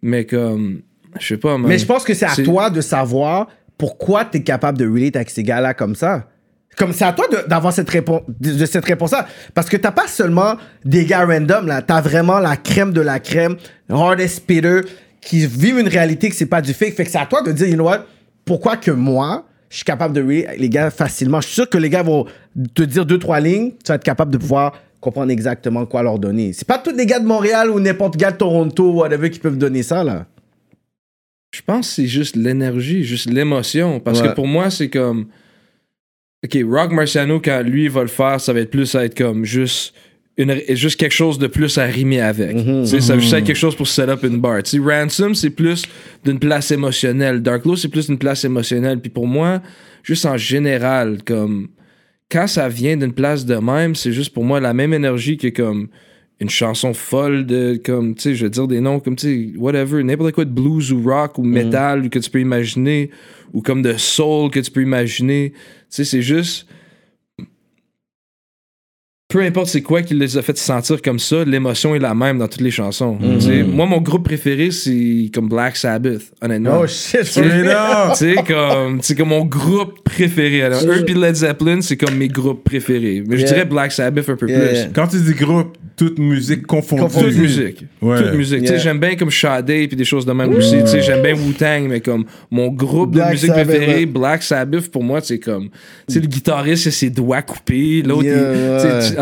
E: Mais comme je sais pas man.
D: Mais je pense que c'est à toi de savoir pourquoi tu es capable de relate avec ces gars-là comme ça. Comme c'est à toi d'avoir cette réponse, de, de cette réponse-là. Parce que t'as pas seulement des gars random, là. T'as vraiment la crème de la crème, hardest spitter, qui vivent une réalité que c'est pas du fake. Fait que c'est à toi de dire, you know what, pourquoi que moi, je suis capable de relate avec les gars facilement. Je suis sûr que les gars vont te dire deux, trois lignes, tu vas être capable de pouvoir comprendre exactement quoi leur donner. C'est pas tous les gars de Montréal ou n'importe gars de Toronto, whatever, qui peuvent donner ça, là.
E: Je pense que c'est juste l'énergie, juste l'émotion. Parce
D: Ouais.
E: que pour moi, c'est comme. Ok, Rock Marciano, quand lui va le faire, ça va être plus à être comme juste. Une, juste quelque chose de plus à rimer avec. Tu sais, Ça va juste être quelque chose pour set up une bar. Ransom, c'est plus d'une place émotionnelle. Dark Low, c'est plus d'une place émotionnelle. Puis pour moi, juste en général, comme. Quand ça vient d'une place de même, c'est juste pour moi la même énergie que comme une chanson folle de comme tu sais je vais dire des noms comme tu sais whatever n'importe quoi de blues ou rock ou metal que tu peux imaginer ou comme de soul que tu peux imaginer. Tu sais c'est juste peu importe c'est quoi qui les a fait sentir comme ça, l'émotion est la même dans toutes les chansons. Sais, Moi, mon groupe préféré, c'est comme Black Sabbath, honnêtement.
D: Oh shit,
E: sais, comme, c'est comme mon groupe préféré. Alors, eux puis Led Zeppelin, c'est comme mes groupes préférés. Mais je dirais Black Sabbath un peu
D: Yeah,
E: plus.
C: Quand tu dis groupe, toute musique confondue.
E: Toute musique.
C: Ouais.
E: Toute musique.
D: Yeah.
E: j'aime bien comme Sade puis des choses de même aussi. Tu sais, j'aime bien Wu-Tang, mais comme mon groupe
D: Black
E: de musique
D: Sabbath,
E: préféré. Black Sabbath, pour moi, c'est comme, tu sais, le guitariste, il a ses doigts coupés. L'autre,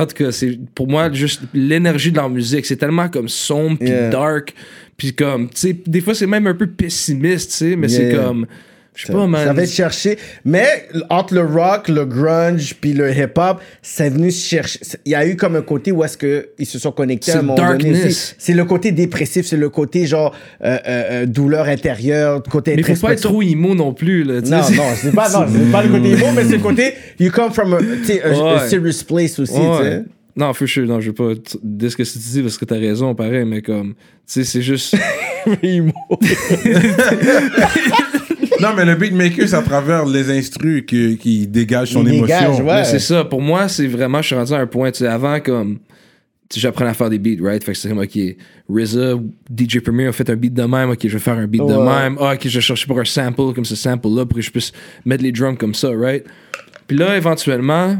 E: En tout cas, c'est pour moi juste l'énergie de leur musique. C'est tellement comme sombre puis
D: Yeah.
E: dark. Puis comme, tu sais, des fois, c'est même un peu pessimiste, tu sais, mais
D: Yeah,
E: c'est comme, je sais pas, man.
D: Ça va chercher. Mais entre le rock, le grunge, puis le hip-hop, c'est venu se chercher. Il y a eu comme un côté où est-ce qu'ils se sont connectés à un
E: C'est
D: moment
E: darkness.
D: C'est le côté dépressif, c'est le côté genre euh, euh, euh, douleur intérieure, côté
E: Mais faut pas être trop emo non plus, là.
D: Non, non, c'est pas, non, pas le côté emo, mais c'est le côté you come from a, a- a serious place aussi, tu
E: Ouais.
D: sais.
E: Non, for sure, non, je veux pas dire ce que tu dis parce que t'as raison, pareil, mais comme, tu sais, c'est juste.
D: Emo.
C: Non, mais le beatmaker, c'est à travers les instrus que- qui dégage son émotion.
D: ouais.
E: C'est ça. Pour moi, c'est vraiment, je suis rendu à un point, tu sais, avant, comme, tu sais, j'apprenais à faire des beats, right? Fait que c'est comme, OK, RZA, DJ Premier a fait un beat de même, OK, je vais faire un beat de même. Ah, OK, je vais chercher pour un sample, comme ce sample-là, pour que je puisse mettre les drums comme ça, right? Puis là, éventuellement,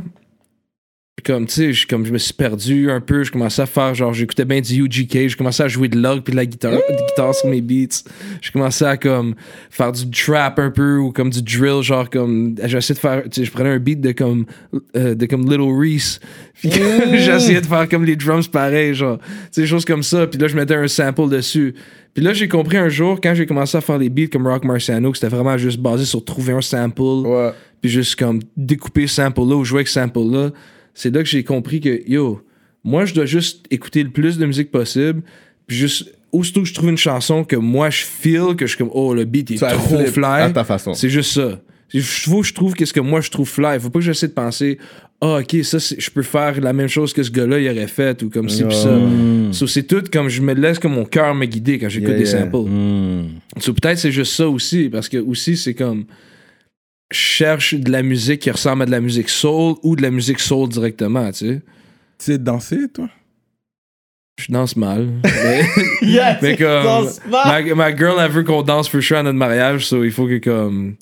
E: comme, tu sais, je- comme je me suis perdu un peu, je commençais à faire, genre, j'écoutais bien du UGK, je commençais à jouer de l'orgue puis de la guitare, de guitare sur mes beats. Je commençais à, comme, faire du trap un peu ou comme du drill, genre, comme, j'essayais de faire, tu sais, je prenais un beat de comme, euh, de comme Little Reese, puis j'essayais de faire comme les drums pareil, genre, tu sais, des choses comme ça, puis là, je mettais un sample dessus. Puis là, j'ai compris un jour, quand j'ai commencé à faire des beats comme Rock Marciano, que c'était vraiment juste basé sur trouver un sample,
D: Ouais.
E: puis juste comme découper ce sample-là ou jouer avec ce sample-là, c'est là que j'ai compris que, yo, moi, je dois juste écouter le plus de musique possible, puis juste, aussitôt que je trouve une chanson que moi, je feel, que je suis comme, oh, le beat est
D: Ça
E: trop fly.
D: à ta façon.
E: C'est juste ça. Il faut que je trouve qu'est-ce que moi, je trouve fly. Faut pas que j'essaie de penser, ah, ok, ça, je peux faire la même chose que ce gars-là, il aurait fait, ou comme ci, puis ça. So, c'est tout comme je me laisse comme mon cœur me guider quand j'écoute
D: Yeah,
E: des
D: yeah.
E: samples. So, peut-être c'est juste ça aussi, parce que aussi c'est comme je cherche de la musique qui ressemble à de la musique soul ou de la musique soul directement, tu sais.
C: Tu sais danser, toi?
E: Je danse mal. mais,
D: Yeah,
E: mais comme
D: mal.
E: ma, ma girl elle veut qu'on danse for sure à notre mariage, so il faut que comme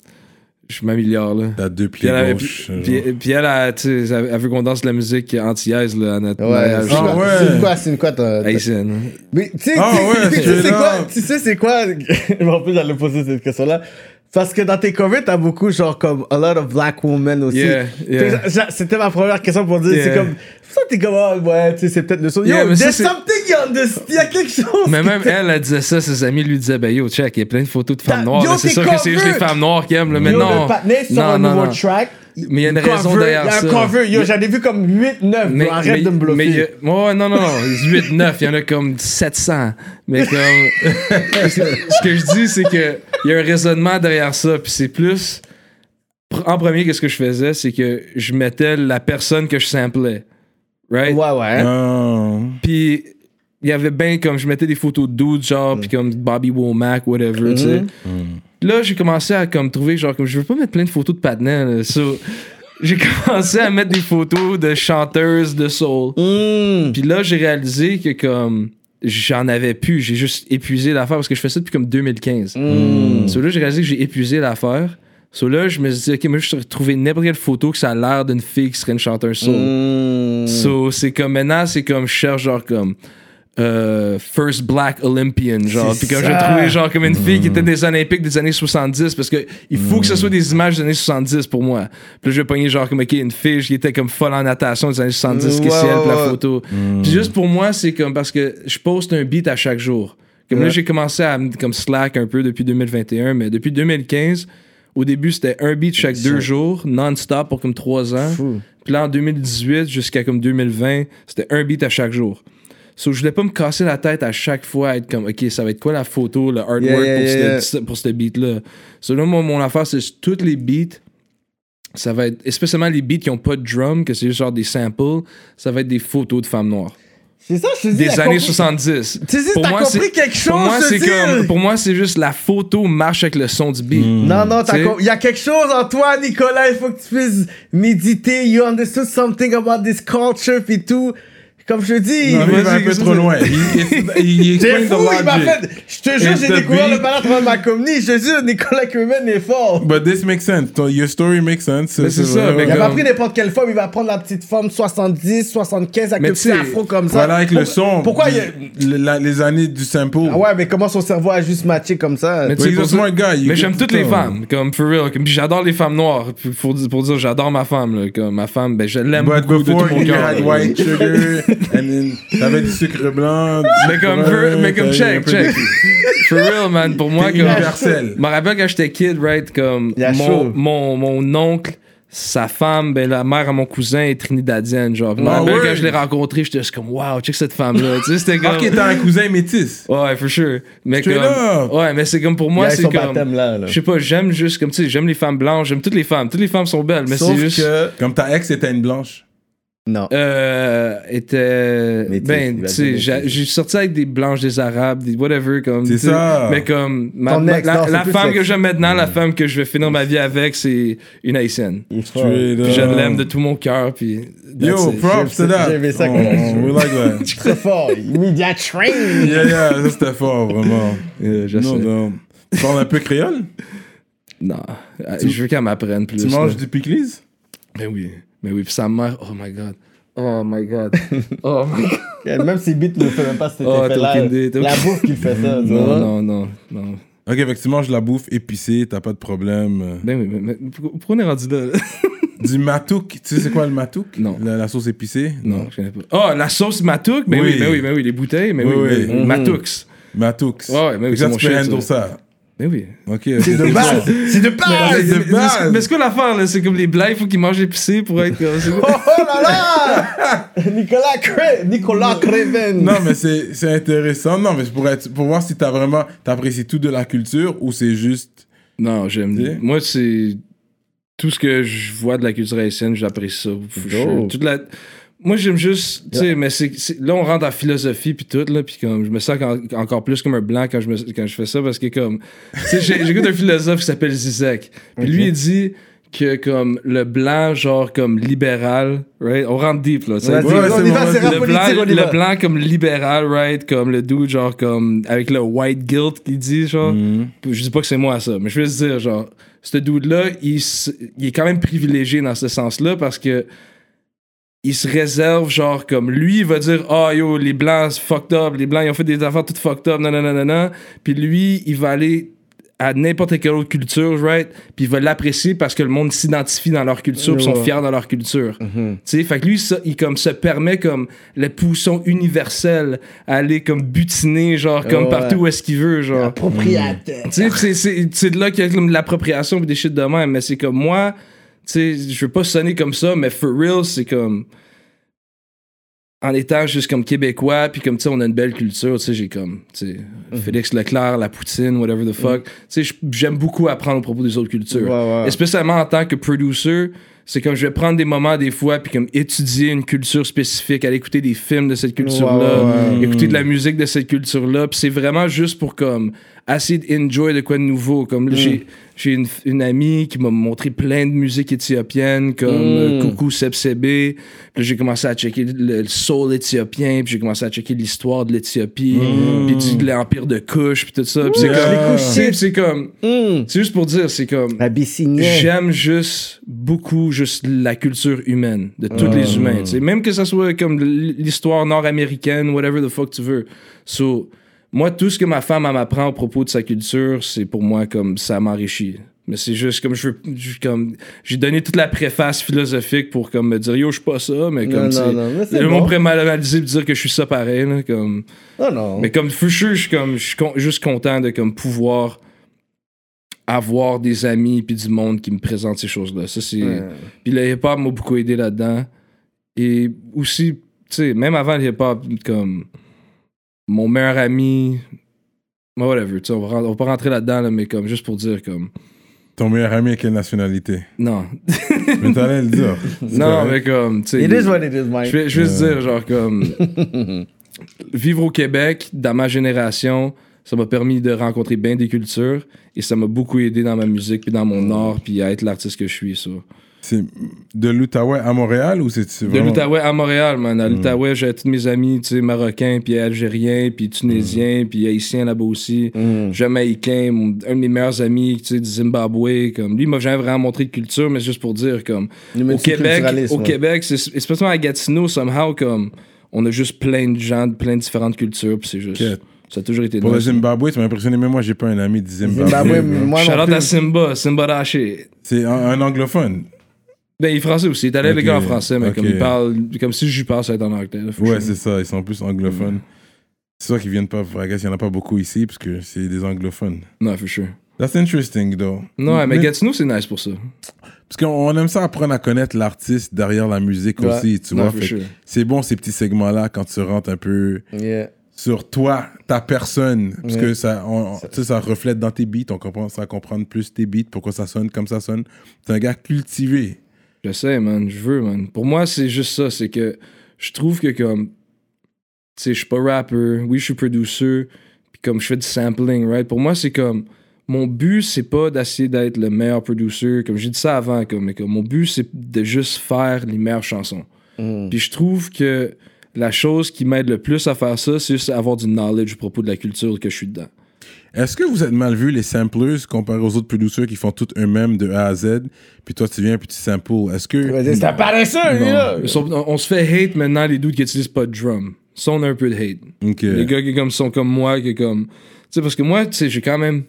E: je m'améliore là.
C: T'as deux
E: Puis
C: pieds
E: elle, puis, puis- puis elle, elle, tu sais, elle, elle veut qu'on danse de la musique anti-aise là, à notre
D: Ouais,
E: mariage.
D: c'est
C: Ah
D: quoi-
C: ouais.
D: c'est quoi, c'est une quoi,
E: hein.
D: Mais tu sais,
C: ouais,
D: tu sais,
C: straight
D: c'est quoi, tu sais c'est quoi, en plus j'allais poser cette question-là, parce que dans tes covers, t'as beaucoup genre comme a lot of black women aussi.
E: Yeah, yeah.
D: C'était ma première question pour dire, c'est comme, ça t'es comme, ah, ouais, tu sais, c'est peut-être le son. Yo,
E: Yeah, mais ça,
D: there's
E: c'est-
D: something on this, il y a quelque chose.
E: Mais même elle, elle disait ça, ses amis lui disaient, ben yo, check, il y a plein de photos de femmes noires. C'est sûr que c'est juste les femmes noires qui aiment, là, mais
D: Yo,
E: non.
D: le sur
E: non,
D: un nouveau
E: non.
D: track.
E: Mais il y a une raison derrière
D: Il y a
E: ça.
D: un cover, yo,
E: Mais-
D: j'en ai vu comme 8, 9,
E: Mais,
D: arrête
E: mais-
D: de me
E: mais a- ouais, non, non, non. 8, 9, il y en a comme 700. Mais comme. ce que je dis, c'est que il y a un raisonnement derrière ça. Puis c'est plus. En premier, qu'est-ce que je faisais? C'est que je mettais la personne que je samplais. Right?
D: Ouais, ouais.
C: Ah.
E: Puis il y avait bien comme je mettais des photos de dudes, genre, puis comme Bobby Womack, whatever, tu sais. Là, j'ai commencé à comme trouver, genre, comme je veux pas mettre plein de photos de Patna. So, j'ai commencé à mettre des photos de chanteuses de soul.
D: Mm.
E: Puis là, j'ai réalisé que comme j'en avais plus, j'ai juste épuisé l'affaire parce que je fais ça depuis comme 2015.
D: Mm.
E: So là, j'ai réalisé que j'ai épuisé l'affaire. So là, je me suis dit, ok, moi, je suis trouvé n'importe quelle photo que ça a l'air d'une fille qui serait une chanteuse soul.
D: Mm.
E: So, c'est comme maintenant, c'est comme je cherche genre comme euh, First Black Olympian, genre. Puis comme j'ai trouvé genre comme une fille qui était des Olympiques des années 70 parce que il faut que ce soit des images des années 70 pour moi. Puis là, je vais pogner genre comme ok, une fille qui était comme folle en natation des années 70 qui est la photo. Puis juste pour moi, c'est comme parce que je poste un beat à chaque jour. Comme là, j'ai commencé à me- comme slack un peu depuis 2021, mais depuis 2015, au début, c'était un beat chaque deux jours, non-stop pour comme trois ans.
D: Fou.
E: Puis là, en 2018 jusqu'à comme 2020, c'était un beat à chaque jour. So, je voulais pas me casser la tête à chaque fois, être comme, OK, ça va être quoi la photo, le artwork
D: Yeah, yeah,
E: pour,
D: yeah.
E: Ce, pour ce beat-là? So, là, moi, mon affaire, c'est tous les beats, ça va être, spécialement les beats qui ont pas de drum, que c'est juste genre des samples, ça va être des photos de femmes noires.
D: C'est ça, je te dis.
E: des années
D: compris-
E: 70.
D: Tu sais,
E: Pour
D: t'as
E: moi,
D: compris
E: c'est-
D: quelque chose,
E: Pour moi,
D: je
E: c'est comme, pour moi, c'est juste la photo marche avec le son du beat.
D: Non, non, com- il y a quelque chose en toi, Nicolas. Il faut que tu puisses méditer. You understood something about this culture, pis tout. Comme je te dis.
C: Non, il va un peu trop loin. Il,
D: fou, il m'a fait. Je te jure, j'ai découvert
C: beat.
D: le balade à travers ma. Je te jure, Nicolas Kerman est fort.
C: But this makes sense. Ton- Your story makes sense.
E: Mais c'est ça, mais
D: Il a pas pris n'importe quelle forme, il va prendre la petite forme 70, 75 avec
E: Mais
D: le petit afro comme ça.
C: Voilà, avec le
D: Pourquoi-
C: son.
D: Pourquoi il y a...
C: Le- la- les années du sample.
D: Ah ouais, mais comment son cerveau a juste matché comme ça?
E: Mais
C: smart guy, il
E: Mais j'aime
C: tout
E: toutes
C: le
E: les femmes, comme for real. J'adore les femmes noires. Puis Pour, dire- j'adore ma femme. Comme ma femme, ben, je l'aime beaucoup de tout mon cœur.
C: t'avais du sucre blanc.
E: Mais comme, mais comme check, check. For real, man. Pour moi, comme.
C: universel.
E: Je me rappelle quand j'étais kid, right? Comme
D: Il y a
E: mon,
D: chaud.
E: mon, mon oncle, sa femme, ben, la mère à mon cousin est trinidadienne. Genre, je me
C: Ah
E: rappelle quand je l'ai rencontré, j'étais juste comme, wow, check cette femme-là. tu sais, c'était comme.
C: Ok, t'as un cousin métis.
E: Ouais, for sure. Mais comme.
C: up.
E: Ouais, mais c'est comme pour moi, c'est comme.
D: baptême là. là.
E: Je sais pas, j'aime juste, comme tu sais, j'aime les femmes blanches, j'aime toutes les femmes. Toutes les femmes sont belles, mais c'est juste.
D: que...
C: Comme ta ex était une blanche.
D: Non.
E: Euh, était.
D: Il
E: ben, tu sais, j'ai sorti avec des blanches, des arabes, des whatever, comme.
C: C'est
E: tu
C: ça.
E: Mais comme. Ma, ma-
D: ex,
E: la
D: non, c'est
E: la femme que j'aime maintenant, la femme que je vais finir ma vie avec, c'est une haïtienne. Puis je l'aime de tout mon cœur, puis.
C: Yo,
E: it.
C: props to that.
D: J'ai aimé ça
C: Oh,
D: comme ça.
C: we like that.
D: Très fort. Media train.
C: Yeah, yeah, ça c'était fort, vraiment.
E: Euh, je
C: Non,
E: sais.
C: non. Tu parles un peu créole?
E: Non. Euh, Je veux qu'elle m'apprenne plus.
C: Tu manges
E: là.
C: du piclis?
E: Mais oui. Mais oui. Puis sa mère, oh my god. Oh my god. Oh my god.
D: Même ses beats ne fait même pas cet
E: Oh,
D: effet
E: t'as
D: là.
E: aucune idée, t'as
D: La bouffe qui fait ça. tu
E: Non,
D: vois.
E: non, non, non.
C: Ok, fait que tu manges la bouffe épicée, t'as pas de problème. euh.
E: Ben oui, mais, mais pourquoi pourquoi on est rendu là?
C: Du matouk, tu sais c'est quoi le matouk?
E: Non.
C: La, la sauce épicée?
E: Non, je connais pas. Oh, la sauce Matouk? Mais oui,
C: Oui.
E: mais oui, mais oui, les bouteilles, mais
C: Oui,
E: oui,
C: oui.
E: mais-. Matooks.
C: Matouk.
E: Ouais, ouais, mais oui,
C: tu peux handle
E: ça. Mais oui.
C: Ok,
D: C'est de base. C'est de
E: Mais,
D: base.
E: mais- mais-
C: base.
E: mais c'est quoi l'affaire, là? C'est comme les blagues, il faut qu'ils mangent épicé pour être
D: Oh, oh là là Nicolas Cre... Nicolas Creven.
C: Non, mais c'est c'est intéressant. Non, mais c'est pour, être, pour voir si t'as vraiment t'apprécies tout de la culture ou c'est juste.
E: Non, j'aime. Moi, c'est. Tout ce que je vois de la culture haïtienne, j'apprécie ça. Toute la... Moi, j'aime juste. Tu sais, mais c'est, là, on rentre en philosophie, puis tout, là, puis comme. Je me sens en- encore plus comme un blanc quand je, me, quand je fais ça, parce que, comme. Tu sais, j'ai- j'écoute un philosophe qui s'appelle Zizek. Puis lui, il dit que, comme, le blanc, genre, comme libéral, right? On rentre deep, là. dit-
C: Ouais,
D: on y va,
E: le blanc,
D: on y
E: le blanc comme libéral, right? Comme le dude, genre, comme. Avec le white guilt qu'il dit, genre.
C: Mhm.
E: Je dis pas que c'est moi, ça, mais je veux dire, genre, ce dude-là, il, il est quand même privilégié dans ce sens-là parce que. Il se réserve, genre, comme lui, il va dire, ah yo, les blancs, c'est fucked up, les blancs, ils ont fait des affaires toutes fucked up, non, non, non, non, non. Puis lui, il va aller à n'importe quelle autre culture, right? Puis il va l'apprécier parce que le monde s'identifie dans leur culture, puis sont fiers dans leur culture.
D: Mhm.
E: Tu sais, fait que lui, ça, il comme se permet comme le pousson universel à aller comme butiner, genre, comme
D: Ouais.
E: partout où est-ce qu'il veut, genre.
D: Propriétaire.
E: Tu sais, c'est- c'est c'est de là qu'il y a comme de l'appropriation et des shit de même, mais c'est comme moi, sais, je veux pas sonner comme ça, mais for real, c'est comme. En étant juste comme québécois, puis comme tu sais, on a une belle culture, tu sais, j'ai comme, tu sais,
D: Mhm.
E: Félix Leclerc, la poutine, whatever the fuck. Tu sais, j'aime beaucoup apprendre au propos des autres cultures.
D: Ouais, ouais.
E: Et spécialement en tant que producer, c'est comme je vais prendre des moments des fois, puis comme étudier une culture spécifique, aller écouter des films de cette culture-là, écouter de la musique de cette culture-là, puis c'est vraiment juste pour comme essayer d'enjoy de quoi de nouveau? Comme là, j'ai j'ai une, une amie qui m'a montré plein de musique éthiopienne, comme euh,
D: Mm.
E: Coucou Sepsebe. Puis j'ai commencé à checker le, le soul éthyopien, puis j'ai commencé à checker l'histoire de l'Éthiopie, puis du- de l'empire de Kush, puis tout ça. Puis c'est comme, c'est comme, c'est juste pour dire, c'est comme. J'aime juste beaucoup juste la culture humaine de tous les humains. Même que ça soit comme l'histoire nord-américaine, whatever the fuck tu veux. So, moi, tout ce que ma femme m'apprend au propos de sa culture, c'est pour moi comme ça m'enrichit. Mais c'est juste comme je veux, je- comme j'ai donné toute la préface philosophique pour comme me dire yo je suis pas ça, mais comme
D: Non, non, non,
E: le
D: bon.
E: pourrait m'analyser et dire que je suis ça pareil là, comme.
D: Non, non.
E: Mais comme sure, je suis comme je suis con- juste content de comme pouvoir avoir des amis puis du monde qui me présente ces choses-là. Ça c'est
D: Ouais.
E: puis le hip-hop m'a beaucoup aidé là-dedans. Et aussi, tu sais, même avant le hip-hop, comme mon meilleur ami, whatever, tu sais, on va, on va pas rentrer là-dedans, là, mais comme juste pour dire, comme
C: Ton meilleur ami, quelle nationalité?
E: Non.
C: Mais t'allais le dire.
E: Non, mais comme, tu sais.
D: It is what it is, Mike.
E: Je vais, je vais juste dire, genre, comme. vivre au Québec, dans ma génération, ça m'a permis de rencontrer bien des cultures et ça m'a beaucoup aidé dans ma musique, puis dans mon art, puis à être l'artiste que je suis, ça.
C: C'est de l'Outaouais à Montréal ou c'est c'est
E: De
C: vraiment...
E: l'Outaouais à Montréal, man. À l'Outaouais, j'ai tous mes amis, tu sais, marocains, puis algériens, puis tunisiens, puis haïtiens là-bas aussi. Jamaïcains, mon- un de mes meilleurs amis, tu sais, du Zimbabwe. Comme, lui, il m'a jamais vraiment montré de culture, mais c'est juste pour dire, comme,
D: Le
E: au Québec, au
D: ouais.
E: Québec, c'est spécialement à Gatineau, somehow, comme, on a juste plein de gens de plein de différentes cultures, puis c'est juste. Ça a toujours été
C: Pour le. Zimbabwe, tu m'as impressionné. Même moi, j'ai pas un ami du Zimbabwe.
D: Zimbabwe, moi non
E: Shout out
D: plus.
E: à Simba, Simba Daché.
C: C'est un, un anglophone.
E: Ben, il est français aussi. Il est allé à l'école en français, mais comme il parle, comme si je lui parle, ça va être en anglais. là,
C: Ouais, c'est ça. Ils sont plus anglophones. C'est ça qu'ils viennent pas. I guess il y en a pas beaucoup ici parce que c'est des anglophones.
E: Non, for sure.
C: That's interesting, though.
E: Non, mais
C: Mais-
E: Gatineau, c'est nice pour ça.
C: Parce qu'on aime ça apprendre à connaître l'artiste derrière la musique
D: Ouais.
C: aussi, tu
E: Non,
C: vois.
E: for
C: Fait
E: sure.
C: C'est bon ces petits segments-là quand tu rentres un peu
D: Yeah.
C: sur toi, ta personne, parce
D: Ouais.
C: que ça, on- on- tu sais, ça reflète dans tes beats, on commence à comprendre plus tes beats, pourquoi ça sonne comme ça sonne. C'est un gars cultivé.
E: Je sais, man. Je veux, man. Pour moi, c'est juste ça. C'est que je trouve que, comme. Tu sais, je suis pas rapper. Oui, je suis producer. Puis, comme je fais du sampling, right? Pour moi, c'est comme. Mon but, c'est pas d'essayer d'être le meilleur producer. Comme j'ai dit ça avant, comme, mais comme mon but, c'est de juste faire les meilleures chansons. Puis je trouve que la chose qui m'aide le plus à faire ça, c'est juste avoir du knowledge à propos de la culture que je suis dedans.
C: Est-ce que vous êtes mal vu les samplers comparé aux autres producers qui font tout eux-mêmes de A à Z, puis toi tu viens puis tu samples. Est-ce que
D: C'est un paresseux, lui, là.
E: On, se fait hate maintenant les dudes qui utilisent pas de drum. Ça, on a un peu de hate. Les gars qui comme, sont comme moi, qui comme. Tu sais, parce que moi, tu sais, j'ai quand même.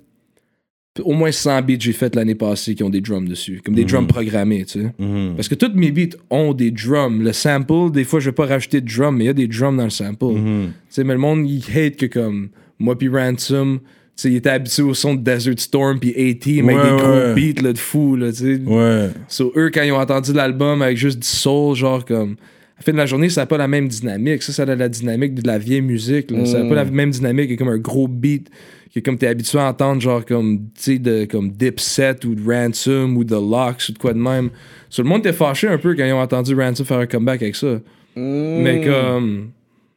E: Au moins 100 beats que j'ai fait l'année passée qui ont des drums dessus. Comme des drums programmés, tu sais.
C: Mhm.
E: Parce que tous mes beats ont des drums. Le sample, des fois, je vais pas rajouter de drum, mais il y a des drums dans le sample.
C: Mhm.
E: Tu sais, mais le monde, il hate que comme moi puis Ransom, tu sais, il était habitué au son de Desert Storm puis A-Team avec
C: Ouais,
E: des gros beats là, de fou, là, tu sais.
C: Ouais.
E: So, eux, quand ils ont entendu l'album avec juste du soul, genre comme. À la fin de la journée, ça n'a pas la même dynamique. Ça, ça a la dynamique de la vieille musique. là. Ça n'a pas la même dynamique que comme un gros beat que comme t'es habitué à entendre, genre comme, tu sais, de comme Dipset ou de Ransom ou de Locks ou de quoi de même. So, le monde était fâché un peu quand ils ont entendu Ransom faire un comeback avec ça. Mais comme.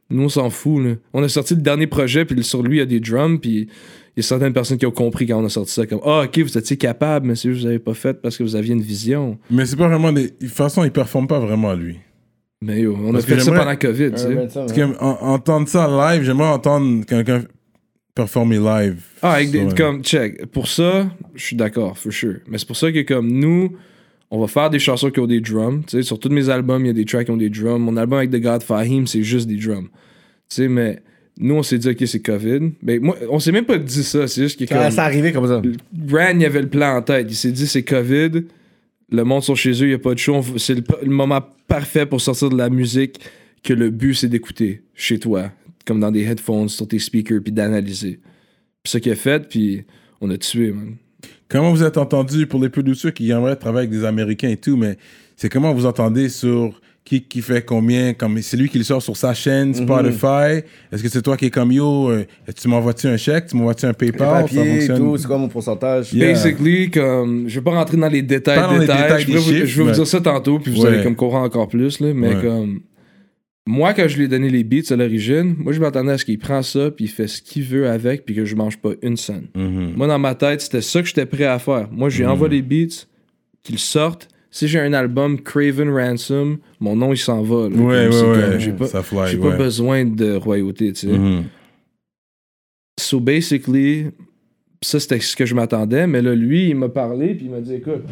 E: Nous, on s'en fout, là. On a sorti le dernier projet, puis sur lui, il y a des drums, puis y a certaines personnes qui ont compris quand on a sorti ça, comme Ah, ok, vous étiez capable, mais c'est juste que vous avez pas fait parce que vous aviez une vision.
C: Mais c'est pas vraiment des. De toute façon, il performe pas vraiment lui.
E: Mais yo, on
C: Parce
E: a
C: que
E: fait ça pendant COVID, tu sais.
C: Parce que en- entendre ça live, j'aimerais entendre quelqu'un performer live.
E: Ah, avec des, comme, check. Pour ça, je suis d'accord, for sure. Mais c'est pour ça que, comme nous, on va faire des chansons qui ont des drums. Tu sais, sur tous mes albums, il y a des tracks qui ont des drums. Mon album avec The God Fahim, c'est juste des drums. Tu sais, mais nous, on s'est dit, OK, c'est COVID. Mais moi, on s'est même pas dit ça. C'est juste que,
D: Quand
E: comme,
D: ça arrivait comme ça.
E: Rand, il avait le plan en tête. Il s'est dit, c'est COVID. Le monde sont chez eux, il n'y a pas de show. C'est le, le moment parfait pour sortir de la musique que le but, c'est d'écouter chez toi, comme dans des headphones, sur tes speakers, puis d'analyser. Puis ce qu'il a fait, puis on a tué, man.
C: Comment vous êtes entendu pour les producteurs qui aimeraient travailler avec des Américains et tout, mais c'est comment vous entendez sur qui, qui fait combien, comme c'est lui qui le sort sur sa chaîne,
D: Mhm.
C: Spotify. Est-ce que c'est toi qui es comme yo, euh, tu m'envoies-tu un chèque, tu m'envoies-tu un PayPal, ça
D: papiers et
C: fonctionne?
D: tout, c'est quoi mon pourcentage?
C: Yeah.
E: Basically, comme, je vais pas rentrer dans les détails,
C: Pas dans les
E: détails. je vais, vous,
C: chiffres,
E: je vais vous
C: mais-
E: dire ça tantôt, puis vous
C: Ouais.
E: allez comme comprendre encore plus, là, mais
C: Ouais.
E: comme, moi, quand je lui ai donné les beats à l'origine, moi, je m'attendais à ce qu'il prend ça, puis il fait ce qu'il veut avec, puis que je mange pas une scène.
C: Mhm.
E: Moi, dans ma tête, c'était ça que j'étais prêt à faire. Moi, je lui envoie les beats, qu'ils sortent. Si j'ai un album Craven Ransom, mon nom, il s'en va. là.
C: Ouais, ouais, ouais.
E: J'ai pas,
C: ça fly,
E: j'ai
C: ouais.
E: pas besoin de royauté, tu sais.
C: Mhm.
E: So basically, ça c'était ce que je m'attendais, mais là, lui, il m'a parlé, puis il m'a dit écoute,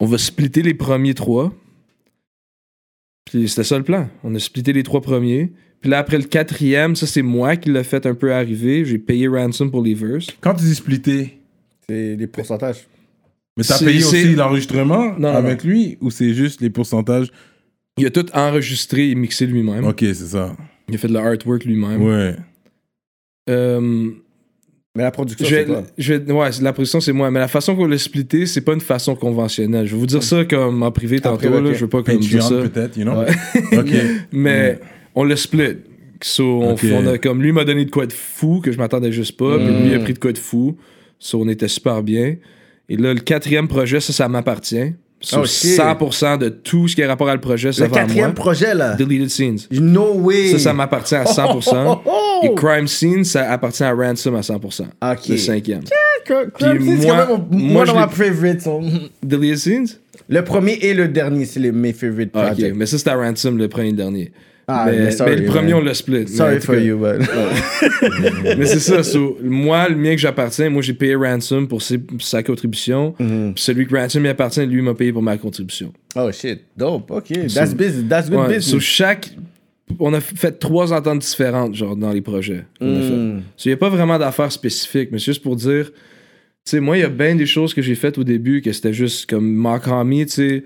E: on va splitter les premiers trois. Puis c'était ça le plan. On a splitté les trois premiers. Puis là, après le quatrième, ça c'est moi qui l'ai fait un peu arriver. J'ai payé ransom pour les verses.
C: Quand tu dis splitter,
D: C'est les pourcentages.
C: Mais t'as payé aussi l'enregistrement
E: non,
C: avec lui ou c'est juste les pourcentages?
E: Il a tout enregistré et mixé lui-même.
C: Ok, c'est ça.
E: Il a fait de l'artwork lui-même.
C: Ouais.
E: Euh,
D: Mais la production, c'est toi.
E: je vais- ouais, la position c'est moi, mais la façon qu'on l'a splitté, c'est pas une façon conventionnelle. Je vais vous dire ça comme en privé tantôt,
D: privé,
E: là, je veux pas comme dire ça.
C: Peut-être, you know?
E: Ouais.
C: Ok.
E: Mais on l'a split. So, on, a comme lui m'a donné de quoi de fou que je m'attendais juste pas, puis
D: Mm.
E: lui a pris de quoi de fou. So, on était super bien. Et là, le quatrième projet, ça, ça m'appartient. So,
D: Oh, shit.
E: 100% de tout ce qui est rapport à le projet, ça
D: Le
E: va à
D: quatrième projet, là?
E: Deleted Scenes.
D: No way.
E: Ça, ça m'appartient à 100%.
D: Oh, oh, oh.
E: Et Crime Scene, ça appartient à Ransom à 100%.
D: Ok.
E: Le cinquième.
D: Crime Scene, c'est
E: moi-
D: quand même mon-
E: moi,
D: so.
E: Deleted Scenes?
D: Le premier et le dernier, c'est les- mes favorite
E: Ah, ok,
D: projects.
E: mais ça, c'était à Ransom, le premier et le dernier.
D: Ah,
E: mais,
D: mais sorry,
E: mais le premier,
D: man.
E: on l'a split. Mais
D: Sorry
E: tout
D: for
E: cas-
D: you, but...
E: Mais c'est ça, so, moi, le mien que j'appartiens, moi j'ai payé Ransom pour ses- sa contribution.
D: Mhm.
E: Puis celui que Ransom y appartient, lui m'a payé pour ma contribution.
D: Oh shit, dope, ok. That's business, that's good
E: Ouais,
D: business.
E: so chaque. On a fait trois ententes différentes, genre, dans les projets. a fait.
D: Mm.
E: So, il n'y a pas vraiment d'affaires spécifiques, mais c'est juste pour dire. Tu sais, moi, il y a bien des choses que j'ai faites au début que c'était juste comme Mark Hamill, tu sais.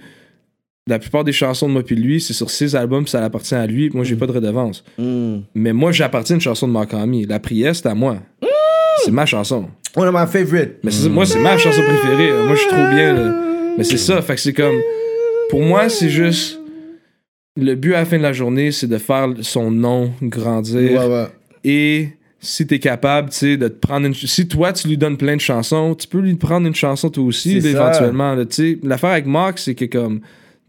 E: La plupart des chansons de moi puis lui, c'est sur ses albums, ça appartient à lui. Moi, j'ai pas de redevance.
D: Mm.
E: Mais moi, j'appartiens à une chanson de Mark Hamill. La prière, c'est à moi. C'est ma chanson.
D: One of my favorite.
E: Mais moi, c'est ma chanson préférée. Moi, je suis trop bien. là. Mais c'est ça. Fait que c'est comme. Pour moi, c'est juste. Le but à la fin de la journée, c'est de faire son nom grandir.
D: Ouais, ouais.
E: Et si t'es capable, tu sais, de te prendre une. Si toi, tu lui donnes plein de chansons, tu peux lui prendre une chanson toi aussi, éventuellement. là, tu sais. L'affaire avec Mark, c'est que comme.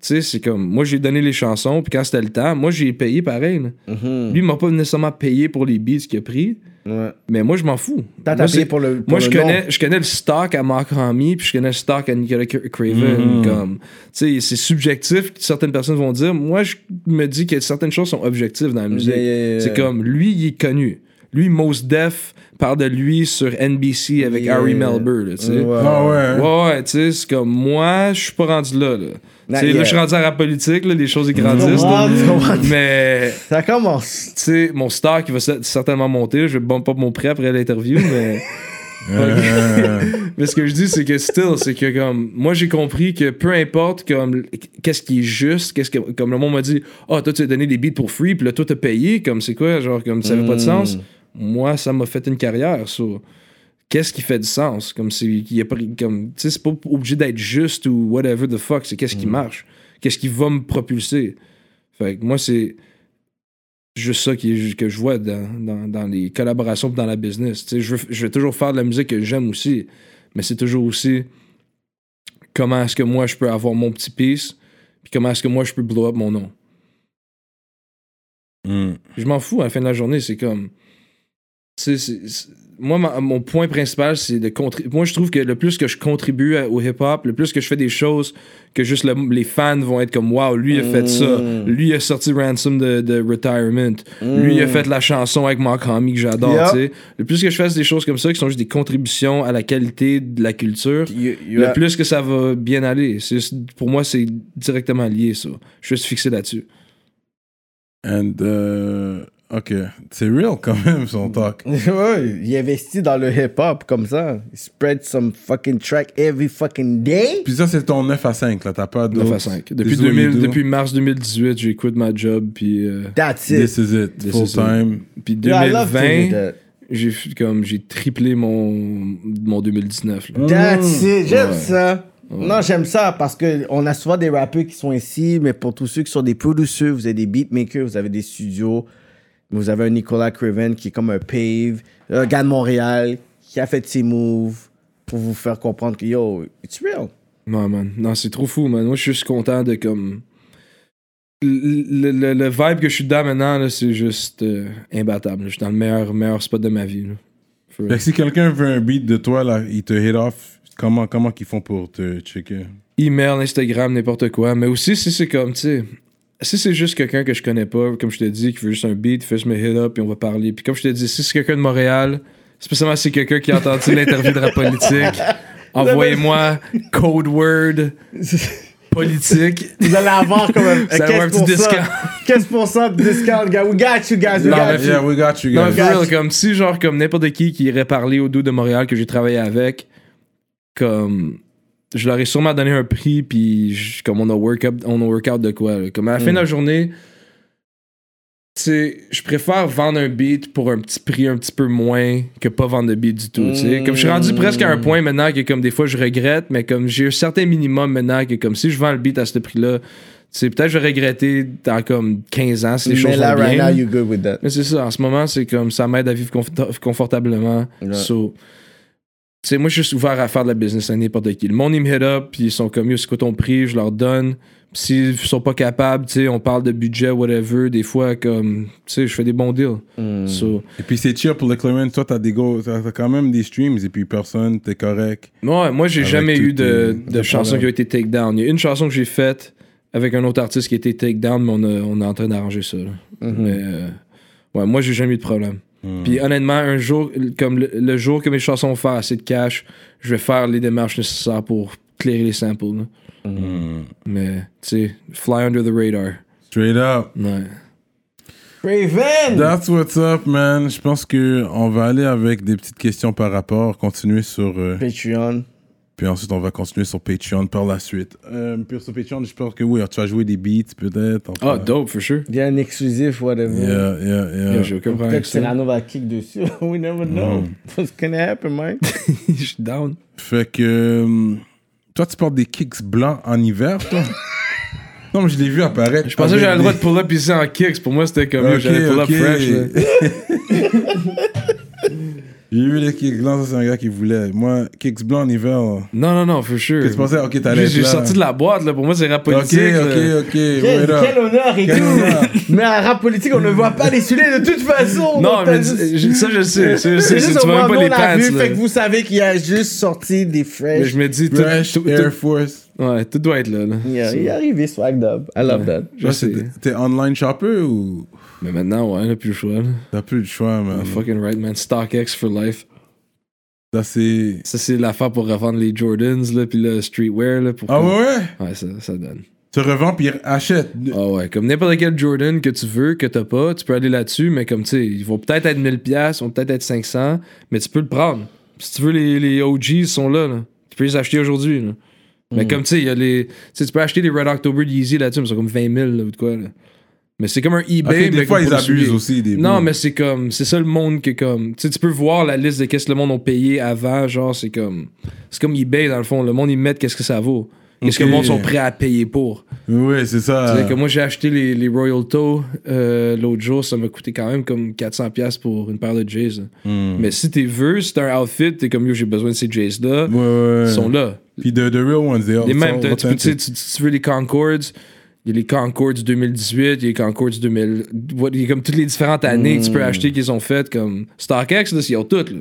E: Tu sais, c'est comme. Moi, j'ai donné les chansons, puis quand c'était le temps, moi, j'ai payé pareil. là.
D: Mhm.
E: Lui, il m'a pas nécessairement payé pour les beats qu'il a pris,
D: Ouais.
E: mais moi, je m'en fous.
D: T'as
E: Moi,
D: pour le pour
E: moi,
D: le
E: je
D: nom.
E: connais, je connais le stock à Mark Hamill, puis je connais le stock à Nicolas Cra- Craven.
C: Mhm.
E: Comme, tu sais, c'est subjectif, certaines personnes vont dire. Moi, je me dis que certaines choses sont objectives dans la musique.
D: Yeah, yeah, yeah.
E: C'est comme, lui, il est connu. Lui, Mos Def parle de lui sur NBC avec
D: Yeah.
E: Harry Melber, là, tu sais.
D: Ouais.
C: Ah ouais.
E: Ouais, ouais, tu sais, c'est comme, moi, je suis pas rendu là, là. Là, je suis rendu à la politique, là, les choses ils grandissent, là. Mais,
D: Ça commence.
E: tu sais, mon stock, il va cer- certainement monter. Je vais bump up mon prêt après l'interview, mais...
C: Euh,
E: Mais ce que je dis, c'est que still, c'est que comme moi j'ai compris que peu importe comme qu'est-ce qui est juste, qu'est-ce que comme le monde m'a dit, ah toi tu as donné des beats pour free, puis là toi t'as payé, comme c'est quoi, genre comme ça avait pas de sens. Moi ça m'a fait une carrière, so qu'est-ce qui fait du sens, comme y a pas comme tu sais c'est pas obligé d'être juste ou whatever the fuck, c'est qu'est-ce qui marche, qu'est-ce qui va me propulser? Fait que moi c'est juste ça qui que je vois dans, dans, dans les collaborations dans la business. Je, veux, je vais toujours faire de la musique que j'aime aussi, mais c'est toujours aussi comment est-ce que moi je peux avoir mon petit piece, puis comment est-ce que moi je peux blow up mon nom.
C: hmm.
E: Je m'en fous à la fin de la journée, c'est comme. c'est- moi, ma- mon point principal, c'est de contribuer. Moi, je trouve que le plus que je contribue à- au hip-hop, le plus que je fais des choses que juste le- les fans vont être comme Waouh, lui a fait ça.
D: Mm.
E: Lui a sorti Ransom de, de Retirement. Lui a fait la chanson avec Mark Hamill que j'adore.
D: Yep.
E: Le plus que je fasse des choses comme ça, qui sont juste des contributions à la qualité de la culture,
D: You- you
E: le plus que ça va bien aller. C'est- Pour moi, c'est directement lié, ça. Je suis fixé là-dessus.
C: And, euh, ok. C'est real quand même, son talk.
D: ouais, il investit dans le hip-hop comme ça. Il spread some fucking track every fucking day.
C: Puis ça, c'est ton 9 à 5, là. T'as pas
E: 9
C: d'autres-
E: à 5. Depuis,
C: This is what
E: 2000
C: you do.
E: depuis mars 2018, j'ai quitté ma job. Puis, euh,
D: That's
C: This
D: it.
C: is it.
E: This
C: Full
E: is it.
C: time.
E: puis
D: Yeah, I love to hear
E: 2020,
D: that.
E: j'ai comme j'ai triplé mon, mon 2019. là.
D: That's it. J'aime
E: Ouais.
D: ça. Non, j'aime ça parce que on a souvent des rappeurs qui sont ici, mais pour tous ceux qui sont des producers, vous avez des beatmakers, vous avez des studios, vous avez un Nicolas Craven qui est comme un Pave, un gars de Montréal qui a fait ses moves pour vous faire comprendre que yo, it's real.
E: Non, man. Non, c'est trop fou, man. Moi, je suis juste content de comme. Le, le- le vibe que je suis dedans maintenant, là, c'est juste euh, imbattable. Je suis dans le meilleur, meilleur spot de ma vie. là.
C: Fait que si quelqu'un veut un beat de toi, là, il te hit off, comment, comment qu'ils font pour te checker?
E: email, Instagram, n'importe quoi. Mais aussi, si c'est comme, tu sais, si c'est juste quelqu'un que je connais pas, comme je te dis, qui veut juste un beat, fais juste me hit up et on va parler. Puis comme je te dis, si c'est quelqu'un de Montréal, spécialement si c'est quelqu'un qui a entendu l'interview de rap politique, envoyez-moi code word politique.
D: Vous allez avoir comme un,
E: Ça va avoir un petit
D: 15% de discount, gars? We got you, guys. We
E: Non,
D: got you.
C: Yeah, we got you,
E: Non, mais
C: guys.
E: for real, comme si, genre, comme n'importe qui qui irait parler au dos de Montréal que j'ai travaillé avec, comme, je leur ai sûrement donné un prix, puis je- comme on a workout, on a workout de quoi. là. Comme à la fin de la journée, tu sais, je préfère vendre un beat pour un petit prix un petit peu moins que pas vendre de beat du tout. tu sais. Comme je suis rendu presque à un point maintenant que comme des fois je regrette, mais comme j'ai un certain minimum maintenant que comme si je vends le beat à ce prix-là, tu sais, peut-être je vais regretter dans comme 15 ans si les
D: Mais
E: choses
D: là,
E: vont
D: right
E: bien.
D: now, you're good with that.
E: Mais c'est ça, en ce moment, c'est comme ça m'aide à vivre confort- confortablement. So, sais, moi, je suis ouvert à faire de la business à n'importe qui. Le monde, ils me hit up, puis ils sont comme, yo, c'est quoi ton prix? Je leur donne. S'ils sont pas capables, tu sais, on parle de budget, whatever. Des fois, comme, tu sais, je fais des bons deals. So,
C: Et puis c'est chill pour le clearance. Toi, t'as des go, t'as quand même des streams et puis personne, t'es correct.
E: Ouais, moi, j'ai jamais eu de,
C: tes-
E: de chansons qui ont été take down. Il y a une chanson que j'ai faite avec un autre artiste qui a été take down, mais on, a- on est en train d'arranger ça. là. Mais, euh, ouais, moi, j'ai jamais eu de problème. Puis honnêtement, un jour, comme le, le jour que mes chansons vont faire assez de cash, je vais faire les démarches nécessaires pour clairer les samples. là. Mais, tu sais, fly under the radar.
C: Straight up.
E: Ouais.
D: Raven!
C: That's what's up, man. Je pense que on va aller avec des petites questions par rapport, continuer sur. euh,
D: Patreon.
C: Puis ensuite, on va continuer sur Patreon par la suite. Euh, puis sur Patreon, je pense que oui, tu vas jouer des beats peut-être.
E: Ah,
C: peut-
E: dope, for sure.
D: Bien un exclusif, whatever.
C: Yeah, yeah, yeah.
E: Yo, J'ai aucun problème
D: Peut-être
E: ça.
D: Cyrano va kick dessus. We never know. What's gonna happen, man?
E: Je suis down.
C: Fait que. euh, toi, tu portes des kicks blancs en hiver, toi? Non, mais je l'ai vu apparaître.
E: Je pensais que j'avais le droit de pull up ici en kicks. Pour moi, c'était comme, yo, j'allais pull up fresh.
C: J'ai vu les kicks blancs, ça c'est un gars qui voulait. Moi, kicks blancs en hiver.
E: Non, non, non, for sure.
C: Qu'est-ce que tu pensais Ok, t'allais
E: J'ai sorti de la boîte, là. Pour moi, c'est rap
C: Ok,
E: politique. là.
C: ok, ok.
D: Quel, quel honneur et
C: Quel
D: tout!
C: honneur.
D: Mais en rap politique, on ne voit pas les souliers de toute façon!
E: Non, mais ça, je sais. ça, je sais,
D: C'est juste
E: tu vois pas les pants.
D: vu,
E: là.
D: fait que vous savez qu'il a juste sorti des
E: Mais
D: fresh.
E: je me dis, tout,
C: Fresh
E: tout-
C: Air Force.
E: Ouais, tout doit être là. là.
D: Il, est arrivé swagged up. I love that.
C: T'es online shopper ou?
E: Mais maintenant, ouais, là, plus le choix.
C: t'as plus le choix, man
E: Ah, fucking right, man. StockX for life.
C: Ça, c'est.
E: Ça, c'est l'affaire pour revendre les Jordans, là, puis le streetwear, là. Pour
C: Ah ouais, ouais?
E: Ouais, ça, ça donne.
C: Tu revends puis achète.
E: Ah ouais, comme n'importe quel Jordan que tu veux, que t'as pas, tu peux aller là-dessus, mais comme tu sais, ils vont peut-être être 1000$, pièces, vont peut-être être 500, mais tu peux le prendre. Si tu veux, les, les OGs sont là, là. Tu peux les acheter aujourd'hui, là. Mais comme tu sais, il y a les. Tu peux acheter des Red October Yeezy là-dessus, mais c'est comme 20 000 là, ou de quoi, là. Mais c'est comme un eBay.
C: Ok,
E: mais
C: des fois, ils abusent aussi. Des
E: Non, mais c'est comme. C'est ça le monde que comme. Tu sais, tu peux voir la liste de qu'est-ce que le monde ont payé avant. Genre, c'est comme. C'est comme eBay dans le fond. Le monde, ils mettent qu'est-ce que ça vaut. Qu'est-ce que le monde sont prêts à payer pour.
C: Ouais, c'est ça.
E: sais, comme moi, j'ai acheté les, les Royal Toe euh, l'autre jour. Ça m'a coûté quand même comme 400$ piastres pour une paire de Jays.
C: Hmm.
E: Mais si t'es veux, si t'as un outfit, t'es comme yo, j'ai besoin de ces Jays-là.
C: Ouais, ouais.
E: Ils sont là.
C: Puis de the real ones, they are.
E: Les mêmes, tu, tu tu veux les Concords, il y a les Concords 2018, il y a les Concords 2000. Il y a comme toutes les différentes années que tu peux acheter qu'ils ont faites, comme StockX, là, ils ont toutes.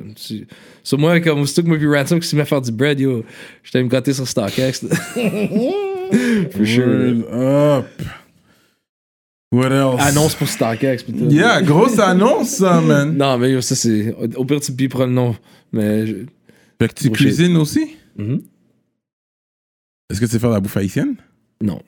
E: Sur moi, comme aussitôt que moi puis Ransom qui s'est mis à faire du bread, yo, j'étais me gratter sur StockX. For sure.
C: Up. What else?
E: Annonce pour StockX, putain.
C: Yeah, grosse annonce, ça, man.
E: Non, mais yo, ça c'est. Au pire, tu biperas le nom. Mais. je-
C: Fait que tu cuisines aussi?
E: Mhm.
C: Est-ce que tu sais faire la bouffe haïtienne?
E: Non.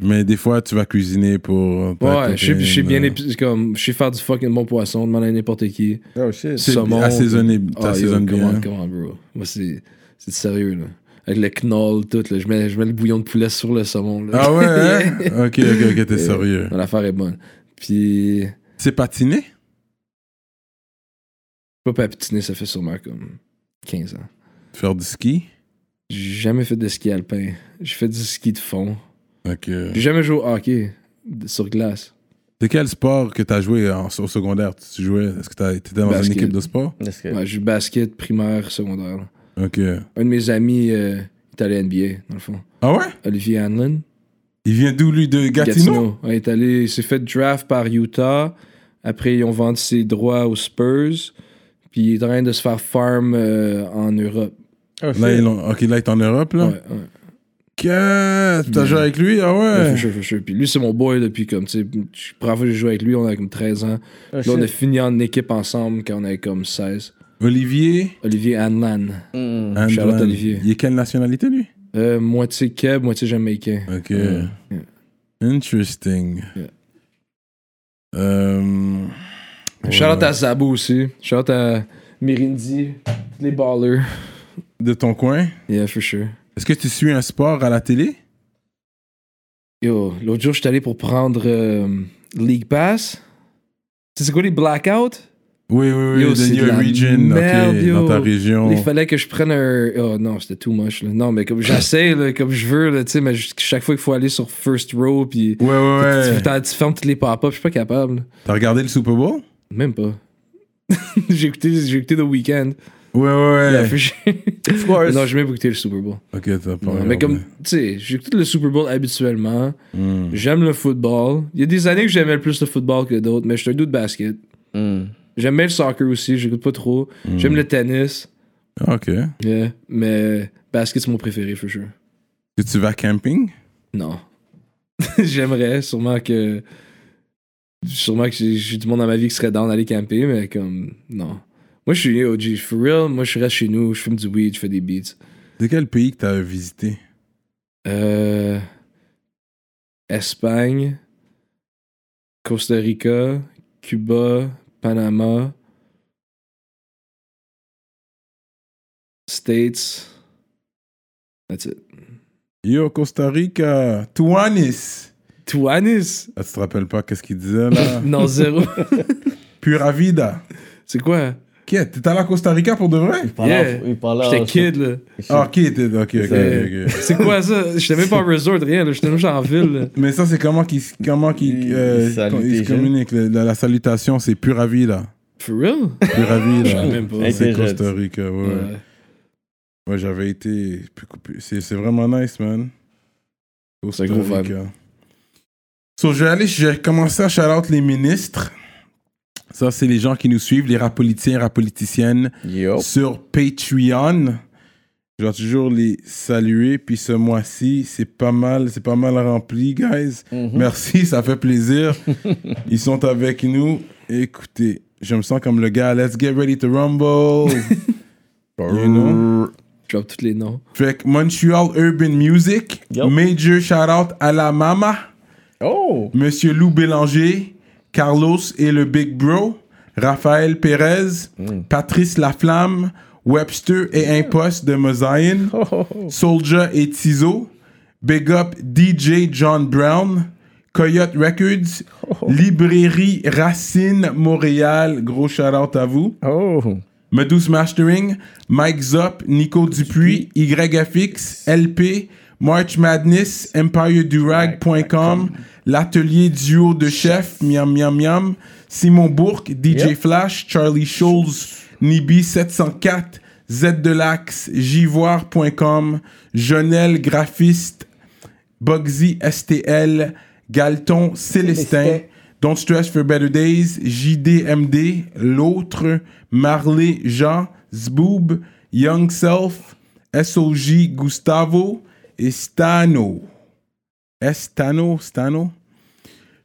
C: Mais des fois, tu vas cuisiner pour.
E: Ouais, je sais bien épi- comme je sais faire du fucking bon poisson, demande à n'importe qui.
D: Oh shit.
C: C'est
E: saumon.
C: assaisonné.
E: Ah,
C: T'assaisonnes
E: comment,
C: bien.
E: comment, bro? Moi, c'est c'est sérieux, là. Avec le knoll, tout, là. Je mets, je mets le bouillon de poulet sur le saumon, là.
C: Ah ouais, hein? Ok, ok, ok, t'es
E: Euh,
C: sérieux.
E: L'affaire est bonne. Puis,
C: C'est patiné?
E: pas patiner, ça fait sûrement comme 15 ans.
C: Faire du ski?
E: J'ai jamais fait de ski alpin. J'ai fait du ski de fond.
C: Ok.
E: J'ai jamais joué au hockey de- sur glace.
C: C'est quel sport que t'as joué en, au secondaire? Tu jouais? Est-ce que t'as- t'étais dans
E: Basket.
C: une équipe de sport?
D: Est-ce que-
E: Ouais, j'ai joué basket primaire, secondaire. là.
C: Ok.
E: Un de mes amis euh, est allé NBA, dans le fond.
C: Ah ouais?
E: Olivier Hanlon.
C: Il vient d'où, lui? De Gatineau?
E: Ouais, il est allé, il s'est fait draft par Utah. Après, ils ont vendu ses droits aux Spurs. Puis il est en train de se faire farm euh, en Europe.
D: Oh.
C: Là, ils l'ont- ok, là, il est en Europe, là?
E: Ouais, ouais.
C: Qu'est-ce? T'as
E: Ouais.
C: joué avec lui? Ah
E: Ouais,
C: ouais?
E: Puis lui, c'est mon boy depuis comme, tu sais, la première fois que j'ai joué avec lui, on avait comme 13 ans.
D: Oh,
E: Là, on a fini en équipe ensemble quand on avait comme 16.
C: Olivier?
E: Olivier Hanlan.
D: Mm.
E: Charlotte Olivier.
C: Il est quelle nationalité, lui?
E: Euh, moitié Keb, moitié Jamaïcain.
C: Ok.
E: Yeah.
C: Interesting.
E: Yeah.
C: Euh,
E: Shout out
C: voilà.
E: à Zabo aussi. Shout out à Mirindi, les ballers.
C: De ton coin?
E: Yeah, for sure.
C: Est-ce que tu suis un sport à la télé?
E: Yo, l'autre jour, j'étais allé pour prendre euh, League Pass. Tu c'est quoi les blackouts?
C: Oui, oui, oui.
E: Yo,
C: region,
E: merde,
C: dans ta région.
E: Il fallait que je prenne un. Oh non, c'était too much. Là. Non, mais comme j'essaie, comme je veux, tu sais, mais chaque fois qu'il faut aller sur first row, puis
C: Ouais, ouais,
E: tu,
C: ouais.
E: t'as- tu fermes toutes les pop-ups, je suis pas capable.
C: T'as regardé le Super Bowl?
E: Même pas. j'ai écouté, écouté The Weeknd.
C: Ouais, ouais, ouais.
D: Of course.
E: non, j'ai même pas écouté le Super Bowl.
C: Ok, t'as pas
E: Non, mais comme, tu sais, j'écoute le Super Bowl habituellement.
C: Hmm.
E: J'aime le football. Il y a des années que j'aimais plus le football que d'autres, mais je suis un doute de basket.
D: Hmm.
E: J'aime bien le soccer aussi, j'écoute pas trop. J'aime le tennis.
C: Ok.
E: Yeah. Mais basket, c'est mon préféré, for sure.
C: Et tu vas camping?
E: Non. J'aimerais sûrement que. Sûrement que j'ai j'ai du monde dans ma vie qui serait down d'aller camper, mais comme. Non. Moi, je suis OG. For real, moi, je reste chez nous, je fume du weed, je fais des beats.
C: C'est quel pays que t'as visité?
E: Euh. Espagne, Costa Rica, Cuba, Panama, States. That's it.
C: Yo, Costa Rica, Tuanis.
E: Tuanis?
C: Ah, tu te rappelles pas qu'est-ce qu'il disait là?
E: Non, zéro.
C: Pura vida.
E: C'est quoi?
C: Qu'est-ce? T'es allé à Costa Rica pour de vrai?
D: Il parlait
E: Yeah.
D: il parlait
E: J'étais kid, là.
C: Ah, ok. Ok, ok.
E: C'est quoi ça? J'étais même pas en resort, rien, là. J'étais même en ville, là.
C: Mais ça, c'est comment qu'ils comment qu'ils,
D: Il-
C: euh, se communiquent. La, la salutation, c'est Pura vida.
E: For real? Même pas.
D: Hey,
C: C'est. Costa Rica, ouais. ouais.
E: Ouais.
C: J'avais été. C'est vraiment nice, man. Costa
E: C'est un gros vibe.
C: Rica. So, je vais aller, j'ai commencé à shout out les ministres. Ça, c'est les gens qui nous suivent, les rapolitiens, rapoliticiennes
D: Yo.
C: sur Patreon. Je vais toujours les saluer. Puis ce mois-ci, c'est pas mal, c'est pas mal rempli, guys.
D: Mhm.
C: Merci, ça fait plaisir. Ils sont avec nous. Écoutez, je me sens comme le gars. Let's get ready to rumble. you know?
E: Drop tous les noms.
C: Fait que Montreal Urban Music, major shout out à la mama,
D: Oh!
C: Monsieur Lou Bélanger, Carlos et le Big Bro, Raphaël Pérez, Patrice Laflamme, Webster et Impost de Mosaïne, Soldier et Tizo, Big Up DJ John Brown, Coyote Records, Librairie Racine Montréal, gros shout out à vous.
D: Oh!
C: Medus Mastering, Mike Zop, Nico Dupuis, YFX, LP, March Madness, EmpireDurag.com, l'atelier duo de chef, Miam Miam Miam, Simon Bourque, DJ
D: Yep.
C: Flash, Charlie Scholes, Nibi704, Z de l'Axe, Jivoire.com, Jonel Graphiste, Bugsy STL, Galton Célestin,
D: Célestin.
C: Don't Stress for Better Days, JDMD, L'autre, Marley Jean, Zboob, Young Self, SOJ Gustavo et Stano. Estano, Stano.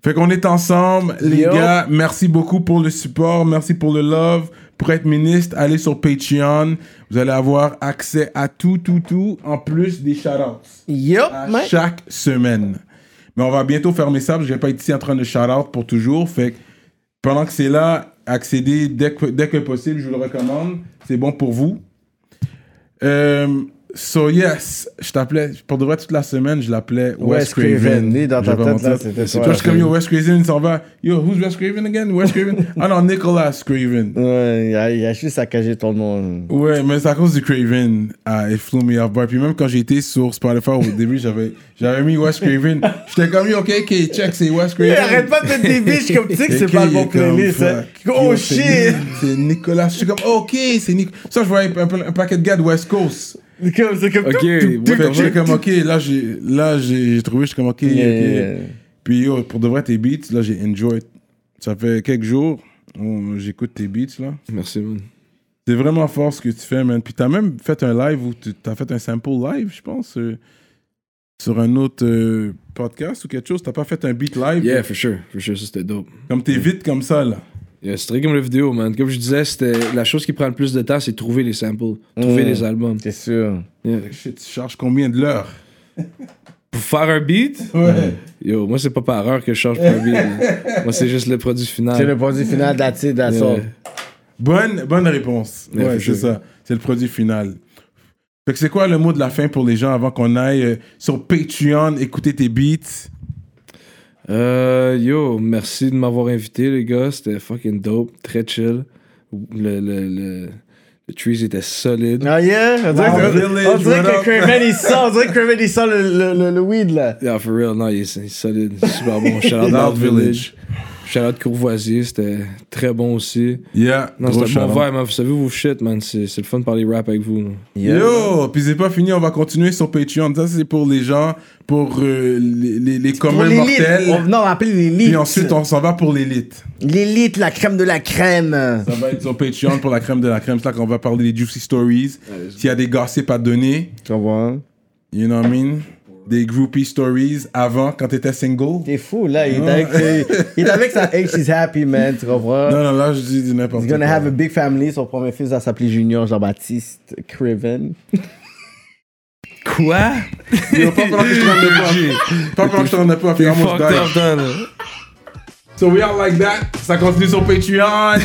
C: Fait qu'on est ensemble, les
D: Yo.
C: gars. Merci beaucoup pour le support, merci pour le love. Pour être ministre, allez sur Patreon. Vous allez avoir accès à tout, tout, tout, en plus des shoutouts
D: Yup,
C: à
D: man.
C: chaque semaine. Mais on va bientôt fermer ça parce que je vais pas être ici en train de shout-out pour toujours. Fait que pendant que c'est là, accédez dès que, dès que possible, je vous le recommande. C'est bon pour vous. Euh, so yes, je t'appelais, pour de vrai, toute la semaine, je l'appelais Wes,
D: Wes Craven.
C: Craven.
D: Dans ta tête, là, c'était
C: C'est
D: toi.
C: je suis comme, yo, Wes Craven, il s'en va. Yo, who's Wes Craven again? Wes Craven? ah non, Nicholas Craven.
D: Ouais, il a, il a juste saccagé ton nom.
C: Ouais, mais c'est à cause du Craven. Ah, it flew me off bar. Puis même quand été sur Spotify au début, j'avais, j'avais mis Wes Craven. J'étais comme, yo, ok, ok, check, c'est Wes Craven.
D: Arrête pas de mettre des bitches comme tu sais que c'est pas le bon playlist. hein. Oh
C: Yo,
D: shit!
C: C'est Nicolas. Je suis comme, ok, c'est Nicolas. Ça, je voyais un, un paquet de gars de West Coast.
D: C'est comme, c'est comme.
E: Ok,
C: J'étais comme, ok, là, j'ai, là, j'ai, j'ai trouvé, j'étais comme, ok,
D: Yeah,
C: ok.
D: yeah.
C: Puis, yo, pour de vrai, tes beats, là, j'ai enjoy. Ça fait quelques jours, on- j'écoute tes beats, là.
E: Merci, man.
C: C'est vraiment fort ce que tu fais, man. Puis t'as même fait un live où tu as fait un sample live, je pense, euh, sur un autre euh, podcast ou quelque chose. T'as pas fait un beat live?
E: Yeah, for sure. For sure, ça c'était dope.
C: comme t'es vite comme ça, là.
E: Yeah, c'est très comme la vidéo, man. Comme je disais, c'était la chose qui prend le plus de temps, c'est trouver les samples, trouver
D: Mm.
E: les albums.
D: C'est sûr.
E: Yeah.
C: Shit, tu charges combien de l'heure?
E: Pour faire un beat,
C: Ouais.
E: yo, moi c'est pas par heure que je charge pour un beat. moi c'est juste le produit final.
D: C'est le produit final that's it, that's
E: Yeah.
D: all.
C: Bonne, bonne réponse.
E: Yeah,
C: ouais,
E: for
C: c'est
E: sure.
C: ça. C'est le produit final. Fait que c'est quoi le mot de la fin pour les gens avant qu'on aille euh, sur Patreon écouter tes beats?
E: Euh, yo, merci de m'avoir invité, les gars. C'était fucking dope, très chill. Le, le, le, le trees était solide.
D: Ah yeah? On dirait,
C: Wow,
D: que? Craven il sent, on dirait que Craven il sent le, le, le, le weed là.
E: Yeah, for real, non, il est, il est solide, super bon. Shout out Village. Charlotte Courvoisier, c'était très bon aussi.
C: Yeah,
E: Non, c'était bon vibe, man. Vous savez vos shit, man. C'est c'est le fun de parler rap avec vous.
D: Yeah.
C: Yo, puis c'est pas fini, on va continuer sur Patreon. Ça, c'est pour les gens, pour euh, les, les, les
D: Pour
C: communs
D: l'élite.
C: mortels.
D: On- Non, on va appeler l'élite.
C: Puis ensuite, on s'en va pour l'élite.
D: L'élite, la crème de la crème.
C: Ça va être sur Patreon pour la crème de la crème. C'est là qu'on va parler des juicy stories. S'il y a des gossips à donner,
D: Tu vois?
C: you know what I mean? Des groupie stories avant, quand t'étais single?
D: T'es fou, là. Il est avec, il est avec sa ex, she's happy, man. Tu comprends?
C: Non, non, là, je dis du n'importe
D: He's
C: quoi.
D: gonna have a big family. Son premier fils va s'appeler Junior Jean-Baptiste Craven.
E: Quoi?
C: Yo, pas pendant que je traîne de pas. Pas pendant que je traîne de pas.
E: T'es fucked up, là.
C: So we are like that. Ça continue sur Patreon.